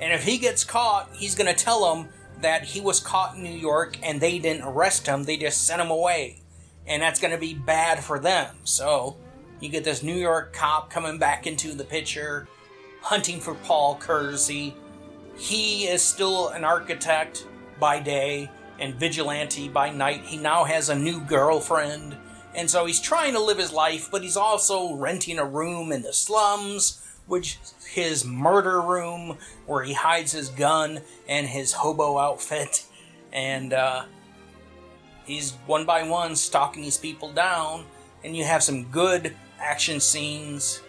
And if he gets caught, he's gonna tell them that he was caught in New York and they didn't arrest him, they just sent him away. And that's gonna be bad for them. So, you get this New York cop coming back into the picture, hunting for Paul Kersey. He is still an architect by day and vigilante by night. He now has a new girlfriend, and so he's trying to live his life, but he's also renting a room in the slums, which his murder room where he hides his gun and his hobo outfit, and uh, he's one by one stalking these people down. And you have some good action scenes.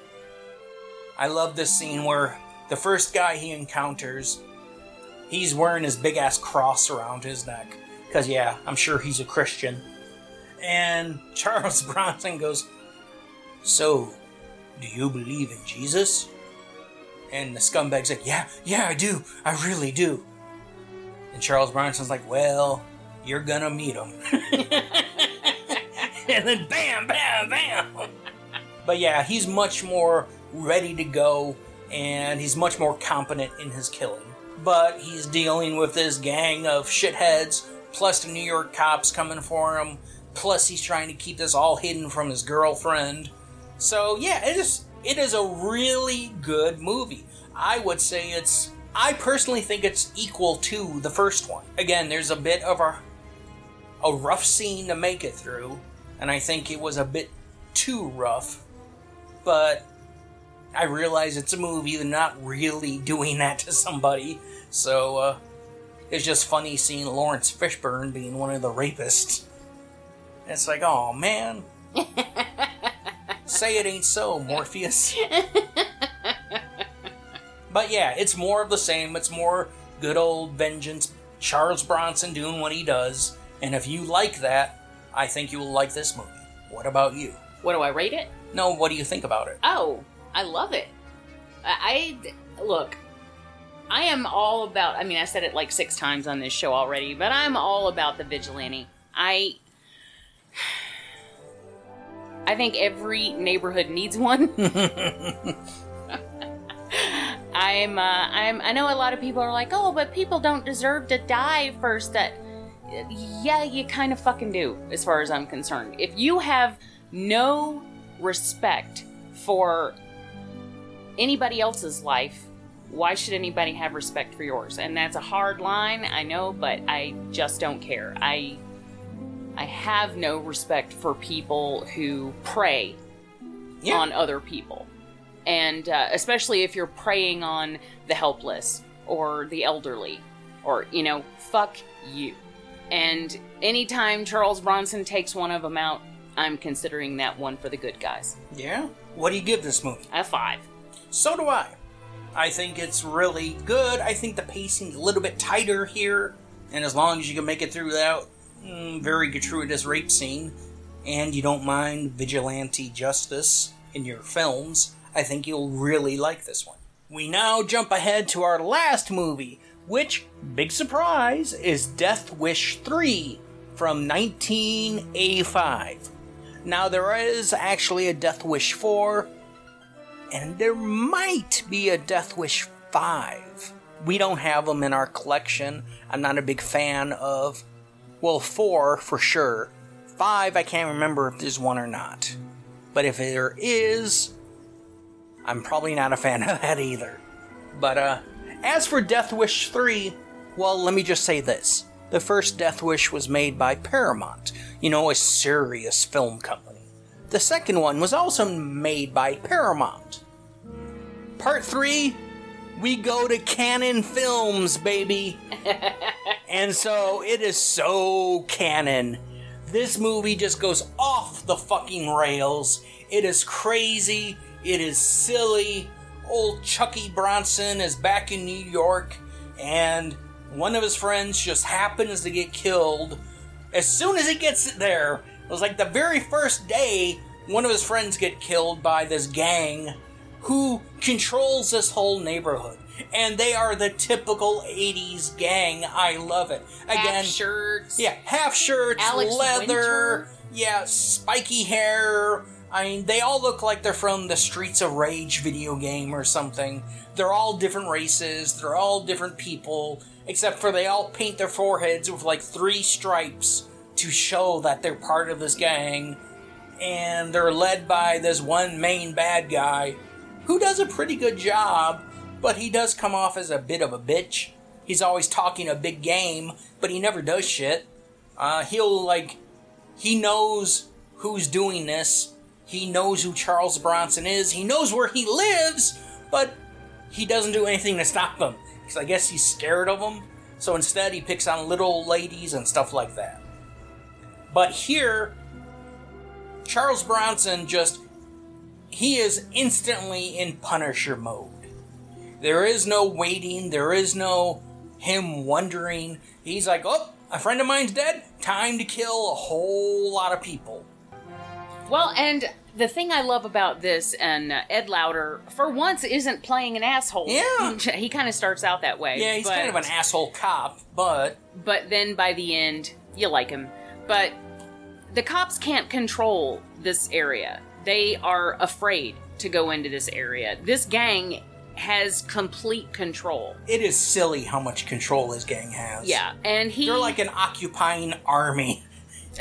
I love this scene where the first guy he encounters, he's wearing his big ass cross around his neck. Because, yeah, I'm sure he's a Christian. And Charles Bronson goes, So, do you believe in Jesus? And the scumbag's like, Yeah, yeah, I do. I really do. And Charles Bronson's like, Well, you're gonna meet him. and then bam, bam, bam. But yeah, he's much more ready to go and he's much more competent in his killing. But he's dealing with this gang of shitheads, plus the New York cops coming for him, plus he's trying to keep this all hidden from his girlfriend. So yeah, it is it is a really good movie. I would say it's I personally think it's equal to the first one. Again, there's a bit of a a rough scene to make it through, and I think it was a bit too rough. But I realize it's a movie, they're not really doing that to somebody. So uh, it's just funny seeing Laurence Fishburne being one of the rapists. It's like, oh man. Say it ain't so, Morpheus. but yeah, it's more of the same. It's more good old vengeance. Charles Bronson doing what he does. And if you like that, I think you will like this movie. What about you? What do I rate it? No, what do you think about it? Oh, I love it. I, I look. I am all about. I mean, I said it like six times on this show already, but I'm all about the vigilante. I, I think every neighborhood needs one. I'm, uh, I'm. I know a lot of people are like, oh, but people don't deserve to die first. That, yeah, you kind of fucking do, as far as I'm concerned. If you have no respect for anybody else's life, why should anybody have respect for yours? And that's a hard line, I know, but I just don't care. I I have no respect for people who prey Yeah. on other people. And uh, especially if you're preying on the helpless or the elderly or, you know, fuck you. And anytime Charles Bronson takes one of them out, I'm considering that one for the good guys. Yeah? What do you give this movie? A five. So do I. I think it's really good. I think the pacing's a little bit tighter here, and as long as you can make it through mm, Mm, very gratuitous rape scene, and you don't mind vigilante justice in your films, I think you'll really like this one. We now jump ahead to our last movie, which, big surprise, is Death Wish 3 from 1985. Now, there is actually a Death Wish 4, and there might be a Death Wish 5. We don't have them in our collection. I'm not a big fan of, well, 4 for sure. 5, I can't remember if there's one or not. But if there is, I'm probably not a fan of that either. But, uh, as for Death Wish 3, well, let me just say this. The first Death Wish was made by Paramount, you know, a serious film company. The second one was also made by Paramount. Part three, we go to Cannon Films, baby. and so it is so canon. This movie just goes off the fucking rails. It is crazy. It is silly. Old Chucky Bronson is back in New York, and one of his friends just happens to get killed. As soon as he gets there, it was like the very first day, one of his friends get killed by this gang who controls this whole neighborhood. And they are the typical 80s gang. I love it. Again, Half shirts. yeah, half shirts, Alex leather, Winter. yeah, spiky hair. I mean, they all look like they're from the Streets of Rage video game or something. They're all different races, they're all different people, except for they all paint their foreheads with like three stripes to show that they're part of this gang. And they're led by this one main bad guy who does a pretty good job, but he does come off as a bit of a bitch. He's always talking a big game, but he never does shit. Uh, he'll, like, he knows who's doing this. He knows who Charles Bronson is. He knows where he lives, but he doesn't do anything to stop him. Because I guess he's scared of them. So instead, he picks on little ladies and stuff like that. But here, Charles Bronson just he is instantly in Punisher mode. There is no waiting, there is no him wondering. He's like, oh, a friend of mine's dead, time to kill a whole lot of people. Well, and the thing I love about this, and uh, Ed Lauter, for once, isn't playing an asshole. Yeah. He kind of starts out that way. Yeah, he's but, kind of an asshole cop, but But then by the end, you like him. But the cops can't control this area. They are afraid to go into this area. This gang has complete control. it is silly how much control this gang has. Yeah, and he. They're like an occupying army.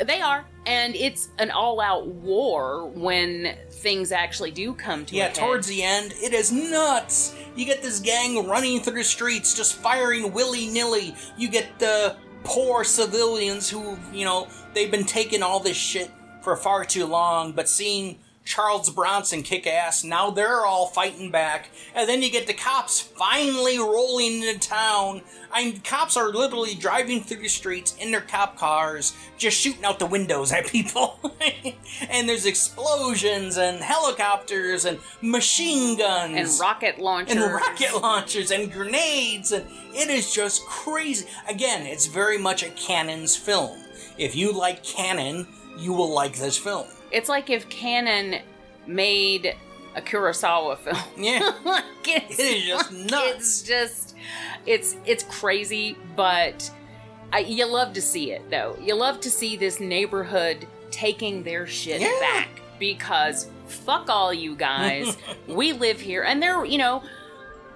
They are, and it's an all-out war when things actually do come to Yeah, towards the end, it is nuts. You get this gang running through the streets, just firing willy nilly. You get the poor civilians who, you know, they've been taking all this shit for far too long, but seeing Charles Bronson kick ass, now they're all fighting back. And then you get the cops finally rolling into town. I mean, cops are literally driving through the streets in their cop cars, just shooting out the windows at people. and there's explosions and helicopters and machine guns and rocket launchers. and rocket launchers and grenades and it is just crazy again it's very much a cannon's film if you like cannon you will like this film It's like if Cannon made a Kurosawa film. yeah like it's, It is just nuts. It's just, it's it's crazy, but I, you love to see it though. You love to see this neighborhood taking their shit Yeah. back because fuck all you guys. we live here, and they're you know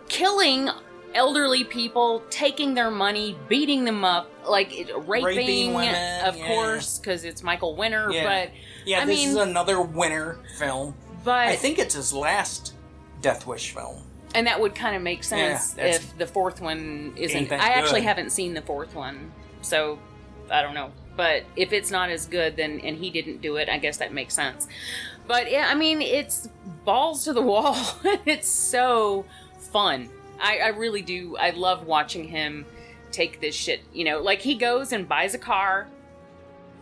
killing elderly people, taking their money, beating them up, like raping, Raping women, of yeah. course, because it's Michael Winner. Yeah. But yeah I this mean, is another winner film but i think it's his last death wish film And that would kind of make sense Yeah, if the fourth one isn't. I actually good. haven't seen the fourth one, so I don't know. But if it's not as good, then and he didn't do it, I guess that makes sense. But yeah, I mean, it's balls to the wall. it's so fun. I, I really do. I love watching him take this shit. You know, like he goes and buys a car,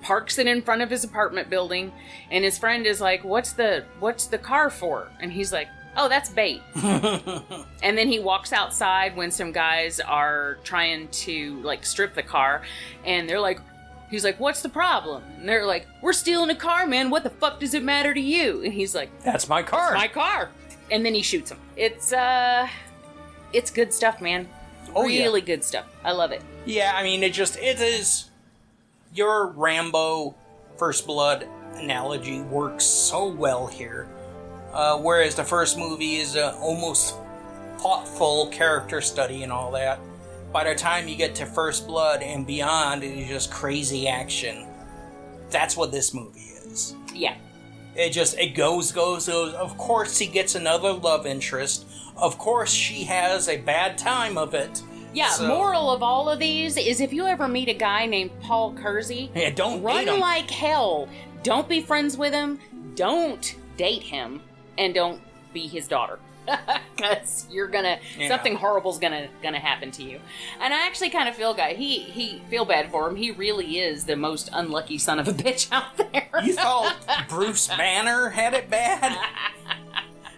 parks it in front of his apartment building, and his friend is like, "What's the what's the car for?" And he's like, "Oh, that's bait." And then he walks outside when some guys are trying to like strip the car, and they're like, he's like, "What's the problem?" And they're like, "We're stealing a car, man. What the fuck does it matter to you?" And he's like, that's my car "My car." And then he shoots him. It's uh, it's good stuff, man. Oh, yeah. really good stuff. I love it. Yeah, I mean, it just it is your Rambo First Blood analogy works so well here. Uh, whereas the first movie is uh, almost thoughtful character study and all that. By the time you get to First Blood and beyond, it is just crazy action. That's what this movie is. Yeah. It just it goes goes goes. Of course, he gets another love interest. Of course, she has a bad time of it. Yeah, So- moral of all of these is if you ever meet a guy named Paul Kersey, Yeah, don't run like hell. Don't be friends with him. don't date him and don't be his daughter. Because you're gonna Yeah. something horrible's gonna gonna happen to you, and I actually kind of feel guy he he feel bad for him. He really is the most unlucky son of a bitch out there. You thought Bruce Banner had it bad?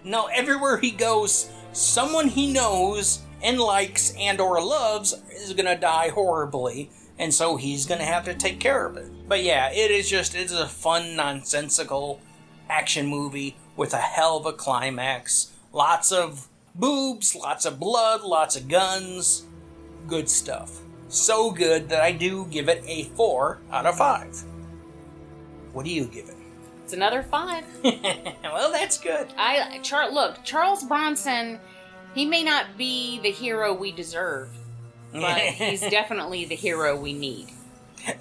No, everywhere he goes, someone he knows and likes and or loves is gonna die horribly, and so he's gonna have to take care of it. But yeah, it is just it's a fun, nonsensical action movie with a hell of a climax. Lots of boobs, lots of blood, lots of guns. Good stuff. So good that I do give it a four out of five. What do you give it? it's another five. well, that's good. I Char- look Charles Bronson. He may not be the hero we deserve, but he's definitely the hero we need.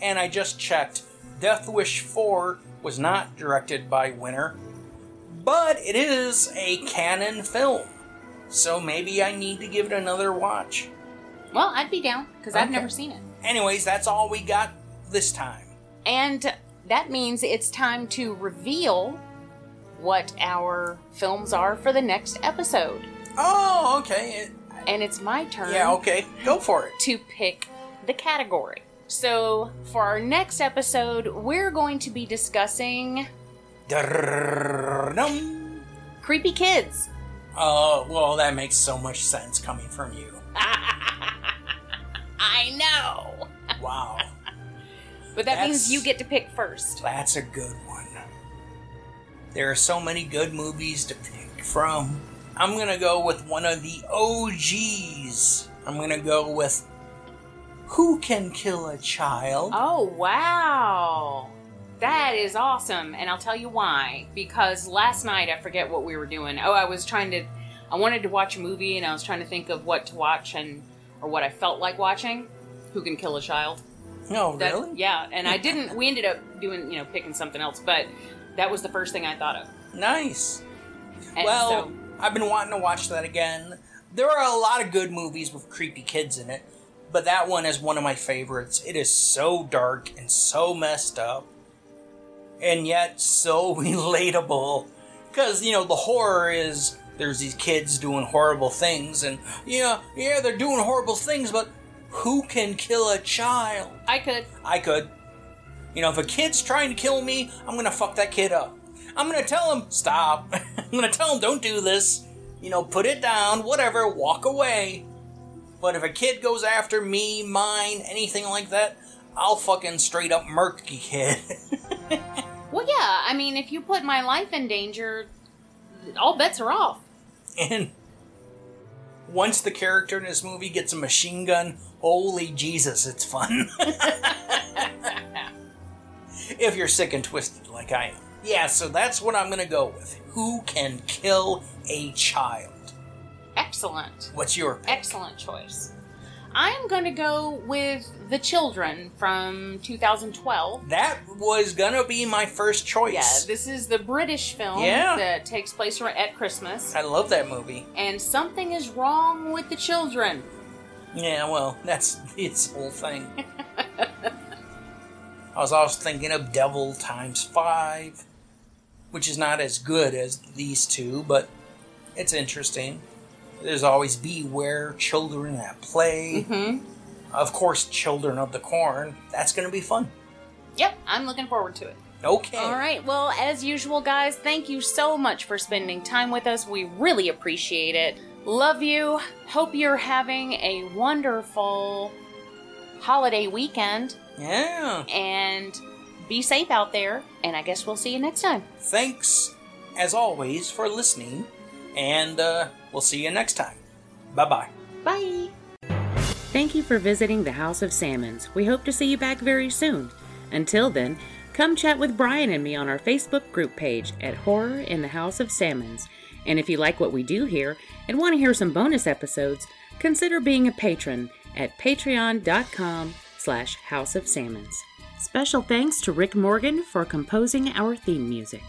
and I just checked. Death Wish 4 was not directed by Winner, but it is a Cannon film. So maybe I need to give it another watch. Well, I'd be down because I've never seen it. Anyways, that's all we got this time. And that means it's time to reveal what our films are for the next episode. Oh, okay. And it's my turn Yeah, okay. Go for it. to pick the category. So, for our next episode, we're going to be discussing Dum. creepy kids. Oh, well, that makes so much sense coming from you. I know. Wow. But that means you get to pick first. That's a good one. There are so many good movies to pick from. I'm gonna go with one of the OGs. I'm gonna go with Who Can Kill a Child? Oh, wow. That is awesome. And I'll tell you why. Because last night, I forget what we were doing. Oh, I was trying to, I wanted to watch a movie and I was trying to think of what to watch and, or what I felt like watching. Who Can Kill a Child? No, That- really? Yeah. And I didn't, we ended up doing, you know, picking something else, but that was the first thing I thought of. Nice. And well, so- I've been wanting to watch that again. There are a lot of good movies with creepy kids in it, but that one is one of my favorites. It is so dark and so messed up, and yet so relatable. Because, you know, the horror is there's these kids doing horrible things, and yeah, yeah, they're doing horrible things, but who can kill a child? I could. I could. You know, if a kid's trying to kill me, I'm gonna fuck that kid up. I'm gonna tell him, stop. I'm gonna tell him, don't do this. You know, put it down, whatever, walk away. But if a kid goes after me, mine, anything like that, I'll fucking straight up murk the kid. Well, yeah. I mean, if you put my life in danger, all bets are off. and once the character in this movie gets a machine gun, holy Jesus, it's fun. if you're sick and twisted like I am. Yeah, so that's what I'm gonna go with. Who can kill a child? Excellent. What's your pick? Excellent choice. I am going to go with The Children from 2012. That was gonna be my first choice. Yeah, this is the British film Yeah. that takes place at Christmas. I love that movie. And something is wrong with the children. Yeah, well, that's its whole thing. I was also thinking of Devil Times Five, which is not as good as these two, but it's interesting. There's always Beware Children at Play. hmm Of course, Children of the Corn. That's going to be fun. Yep, I'm looking forward to it. Okay. All right, well, as usual, guys, thank you so much for spending time with us. We really appreciate it. Love you. Hope you're having a wonderful holiday weekend Yeah. and be safe out there. And I guess we'll see you next time. Thanks, as always, for listening, and uh, we'll see you next time. Bye bye. Bye. Thank you for visiting the House of Salmons. We hope to see you back very soon. Until then, come chat with Brian and me on our Facebook group page at Horror in the House of Salmons. And if you like what we do here and want to hear some bonus episodes, consider being a patron at patreon.com slash House of Salmons. Special thanks to Rick Morgan for composing our theme music.